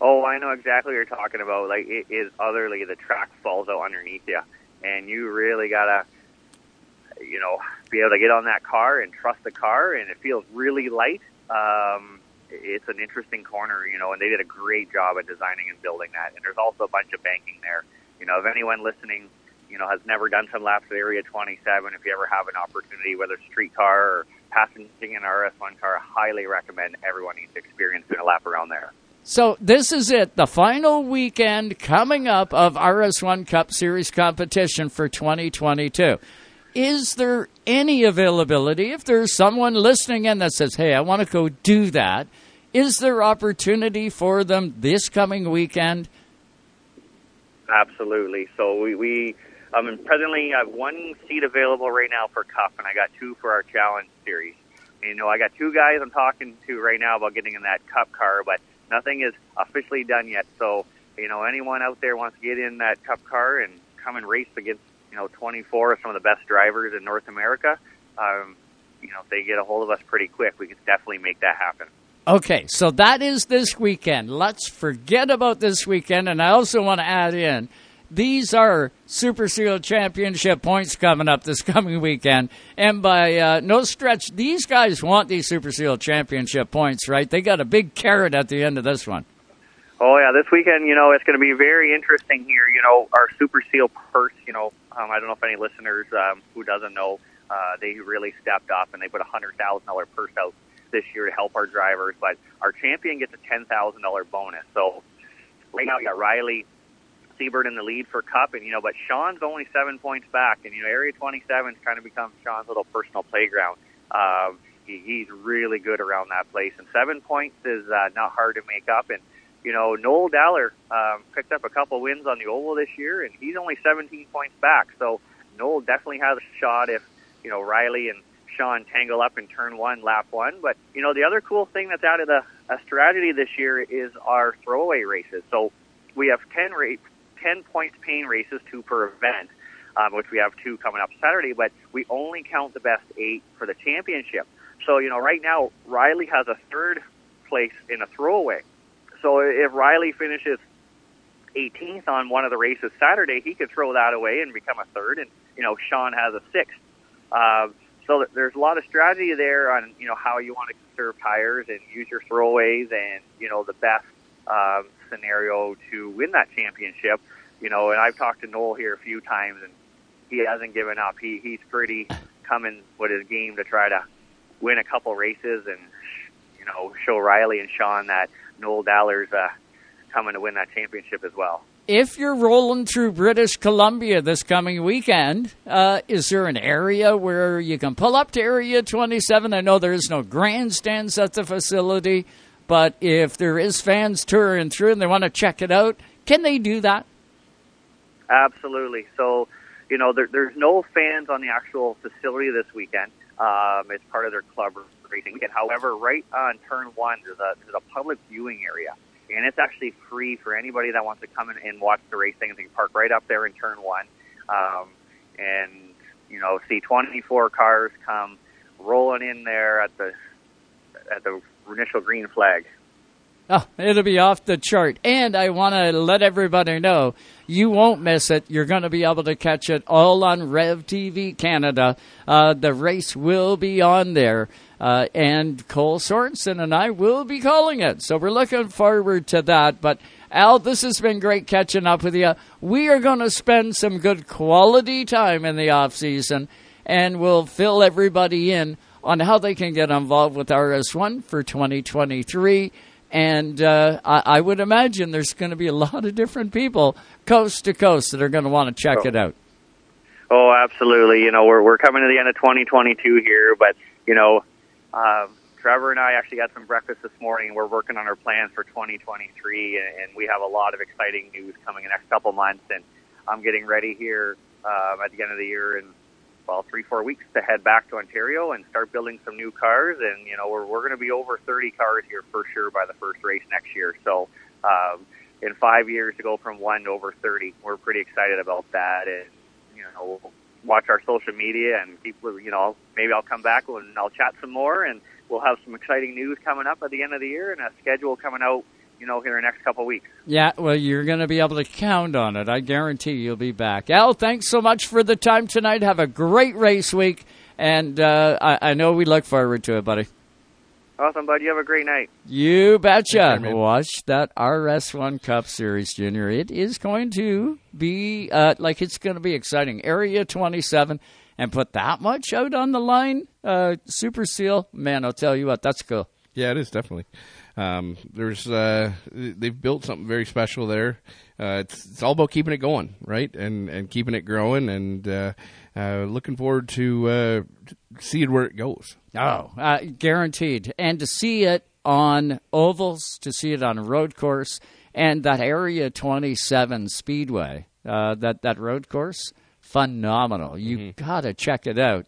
Oh, I know exactly what you're talking about. Like it is utterly the track falls out underneath you, and you really gotta, you know, be able to get on that car and trust the car, and it feels really light. Um, it's an interesting corner, you know, and they did a great job at designing and building that. And there's also a bunch of banking there. You know, if anyone listening, you know, has never done some laps at Area 27, if you ever have an opportunity, whether it's streetcar or passenging an RS1 car, I highly recommend everyone needs to experience doing a lap around there.
So this is it, the final weekend coming up of RS1 Cup Series competition for 2022. Is there any availability if there's someone listening in that says, "Hey, I want to go do that"? Is there opportunity for them this coming weekend?
Absolutely. So we, we um, presently I have one seat available right now for Cup, and I got two for our Challenge Series. And, you know, I got two guys I'm talking to right now about getting in that Cup car, but nothing is officially done yet. So, you know, anyone out there wants to get in that Cup car and come and race against, you know, 24 of some of the best drivers in North America, um, you know, if they get a hold of us pretty quick, we can definitely make that happen.
Okay, so that is this weekend. Let's forget about this weekend. And I also want to add in these are Super Seal Championship points coming up this coming weekend. And by uh, no stretch, these guys want these Super Seal Championship points, right? They got a big carrot at the end of this one.
Oh yeah, this weekend, you know, it's going to be very interesting here. You know, our Super Seal purse. You know, um, I don't know if any listeners um, who doesn't know, uh, they really stepped up and they put a hundred thousand dollar purse out this year to help our drivers. But our champion gets a ten thousand dollar bonus. So right now, you got Riley Seibert in the lead for Cup, and you know, but Sean's only seven points back, and you know, Area 27's kind of become Sean's little personal playground. Um, he, he's really good around that place, and seven points is uh, not hard to make up. And you know, Noel Daller um, picked up a couple wins on the oval this year, and he's only 17 points back. So Noel definitely has a shot if you know Riley and Sean tangle up in turn one, lap one. But you know, the other cool thing that's added a, a strategy this year is our throwaway races. So we have 10 ra- 10 points pain races, two per event, um, which we have two coming up Saturday, but we only count the best eight for the championship. So, you know, right now, Riley has a third place in a throwaway. So if Riley finishes 18th on one of the races Saturday, he could throw that away and become a third, and, you know, Sean has a sixth. Uh, so there's a lot of strategy there on, you know, how you want to conserve tires and use your throwaways and, you know, the best um, scenario to win that championship. You know, and I've talked to Noel here a few times, and he hasn't given up. He he's pretty coming with his game to try to win a couple races and you know show Riley and Sean that Noel Daller's uh, coming to win that championship as well.
If you're rolling through British Columbia this coming weekend, uh, is there an area where you can pull up to Area 27? I know there is no grandstands at the facility, but if there is fans touring through and they want to check it out, can they do that?
Absolutely. So, you know, there, there's no fans on the actual facility this weekend. Um, it's part of their club racing weekend. However, right on turn one, there's a there's a public viewing area, and it's actually free for anybody that wants to come in and watch the racing. They can park right up there in turn one, um, and you know, see 24 cars come rolling in there at the at the initial green flag.
Oh, it'll be off the chart. And I want to let everybody know you won't miss it. You're going to be able to catch it all on Rev TV Canada. Uh, the race will be on there. Uh, and Cole Sorensen and I will be calling it. So we're looking forward to that. But Al, this has been great catching up with you. We are going to spend some good quality time in the off season, and we'll fill everybody in on how they can get involved with RS1 for 2023 and uh, I, I, would imagine there's going to be a lot of different people coast to coast that are going to want to check
oh.
it out.
Oh, absolutely. You know, we're we're coming to the end of 2022 here, but you know, uh, Trevor and I actually had some breakfast this morning, we're working on our plans for 2023, and, and we have a lot of exciting news coming in the next couple months. And I'm getting ready here um, at the end of the year in well three four weeks to head back to Ontario and start building some new cars. And you know we're we're going to be over 30 cars here for sure by the first race next year. So. Um, in five years to go from one to over 30. We're pretty excited about that. And, you know, watch our social media and people, you know, maybe I'll come back and I'll chat some more and we'll have some exciting news coming up at the end of the year and a schedule coming out, you know, here in the next couple of weeks.
Yeah, well, you're going to be able to count on it. I guarantee you'll be back. Al, thanks so much for the time tonight. Have a great race week. And uh, I, I know we look forward to it, buddy.
Awesome, bud. You have a great night.
You betcha.
Thanks,
Watch that RS1 Cup Series, Junior. It is going to be uh, like it's going to be exciting. Area 27, and put that much out on the line. Uh, Super Seal, man, I'll tell you what, that's cool.
Yeah, it is definitely. Um, there's uh, they've built something very special there. Uh, it's it's all about keeping it going, right, and and keeping it growing, and uh, uh, looking forward to uh, seeing where it goes.
Oh, uh, guaranteed. And to see it on ovals, to see it on a road course, and that Area 27 Speedway, uh, that, that road course, phenomenal. You got to check it out.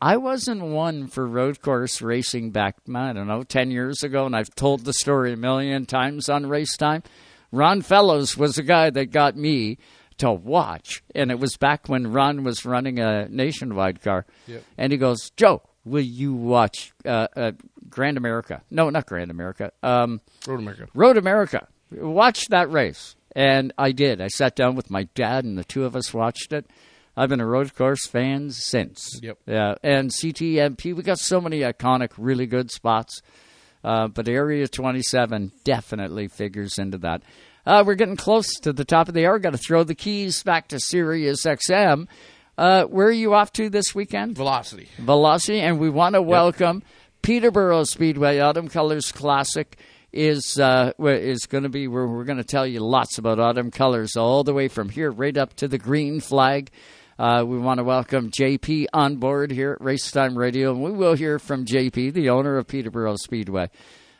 I wasn't one for road course racing back, I don't know, 10 years ago, and I've told the story a million times on race time. Ron Fellows was the guy that got me to watch, and it was back when Ron was running a nationwide car.
Yep.
And he goes, Joe, will you watch uh, uh, Grand America? No, not Grand America. Um,
Road America.
Road America. Watch that race. And I did. I sat down with my dad, and the two of us watched it. I've been a road course fan since.
Yep.
Yeah. And CTMP, we got so many iconic, really good spots. Uh, but Area 27 definitely figures into that. Uh, we're getting close to the top of the hour. Got to throw the keys back to Sirius XM. Uh, where are you off to this weekend?
Velocity.
Velocity, and we want to welcome Peterborough Speedway Autumn Colors Classic is uh, is going to be where we're going to tell you lots about autumn colors all the way from here right up to the green flag. Uh, we want to welcome JP on board here at Racetime Radio, and we will hear from JP, the owner of Peterborough Speedway.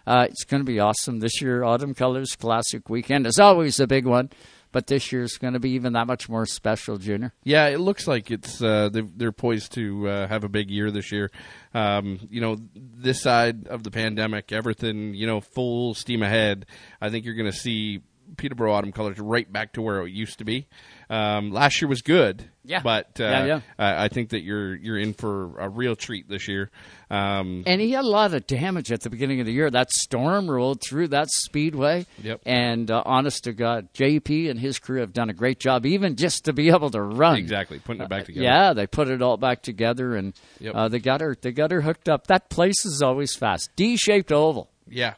Uh, it's going to be awesome this year. Autumn Colors Classic Weekend is always a big one, but this year's going to be even that much more special, Junior.
Yeah, it looks like it's uh, they're, they're poised to uh, have a big year this year. Um, you know, this side of the pandemic, everything you know, full steam ahead. I think you're going to see Peterborough Autumn Colors right back to where it used to be. Um, last year was good,
Yeah.
but uh,
Yeah, yeah.
I I think that you're you're in for a real treat this year. Um,
And he had a lot of damage at the beginning of the year. That storm rolled through that speedway.
Yep.
And uh, honest to God, JP and his crew have done a great job, even just to be able to run.
Exactly, putting it back together.
Yeah, they put it all back together, and
Yep.
uh, they got her. They got her hooked up. That place is always fast. D-shaped oval.
Yeah,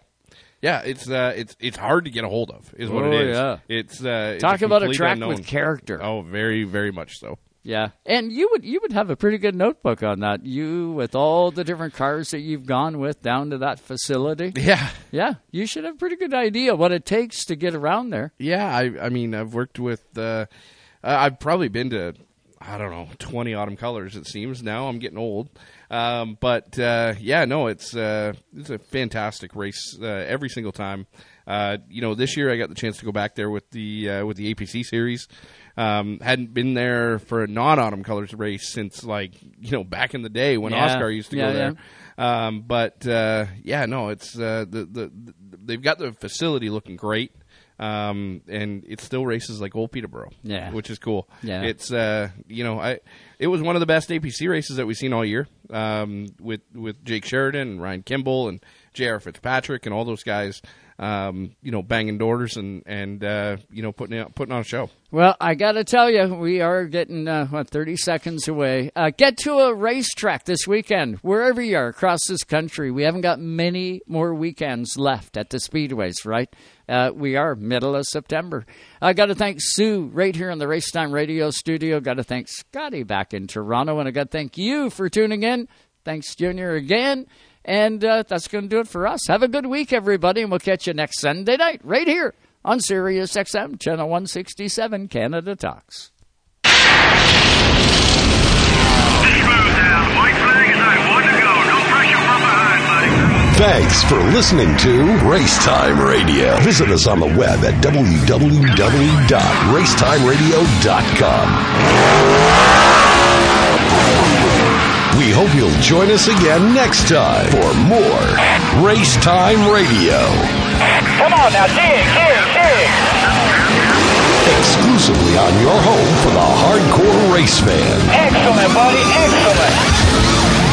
yeah. It's uh, it's it's hard to get a hold of. Is what
Oh,
it is.
yeah.
It's uh, it's
Talk about a track
unknown.
with character.
Oh, very very much so.
Yeah, and you would you would have a pretty good notebook on that. You with all the different cars that you've gone with down to that facility.
Yeah,
yeah. You should have a pretty good idea what it takes to get around there.
Yeah, I I mean I've worked with uh, I've probably been to I don't know twenty autumn colors. It seems now I'm getting old, um, but uh, yeah, no, it's uh, it's a fantastic race uh, every single time. Uh, you know, this year I got the chance to go back there with the uh, with the APC series. Um, hadn't been there for a non autumn colors race since like you know back in the day when
Yeah.
Oscar used to
Yeah,
go there. Um, but uh, yeah, no, it's uh, the, the the they've got the facility looking great, um, and it still races like old Peterborough.
Yeah.
which is cool.
Yeah.
it's uh, you know I it was one of the best APC races that we've seen all year. Um, with with Jake Sheridan, and Ryan Kimball, and J.R. Fitzpatrick, and all those guys. Um, you know, banging doors and and uh, you know putting out, putting on a show.
Well, I got to tell you, we are getting uh, what thirty seconds away. Uh, get to a racetrack this weekend, wherever you are across this country. We haven't got many more weekends left at the speedways, right? Uh, we are middle of September. I got to thank Sue right here in the Racetime Radio studio. Got to thank Scotty back in Toronto, and I got to thank you for tuning in. Thanks, Junior, again. And uh, that's going to do it for us. Have a good week, everybody, and we'll catch you next Sunday night right here on Sirius XM, Channel 167, Canada Talks.
White flag is out. One to go. No pressure from behind, buddy.
Thanks for listening to Racetime Radio. Visit us on the web at www.racetimeradio.com. We hope you'll join us again next time for more Racetime Radio.
Come on now, dig, dig, dig.
Exclusively on your home for the hardcore race fan.
Excellent, buddy, excellent.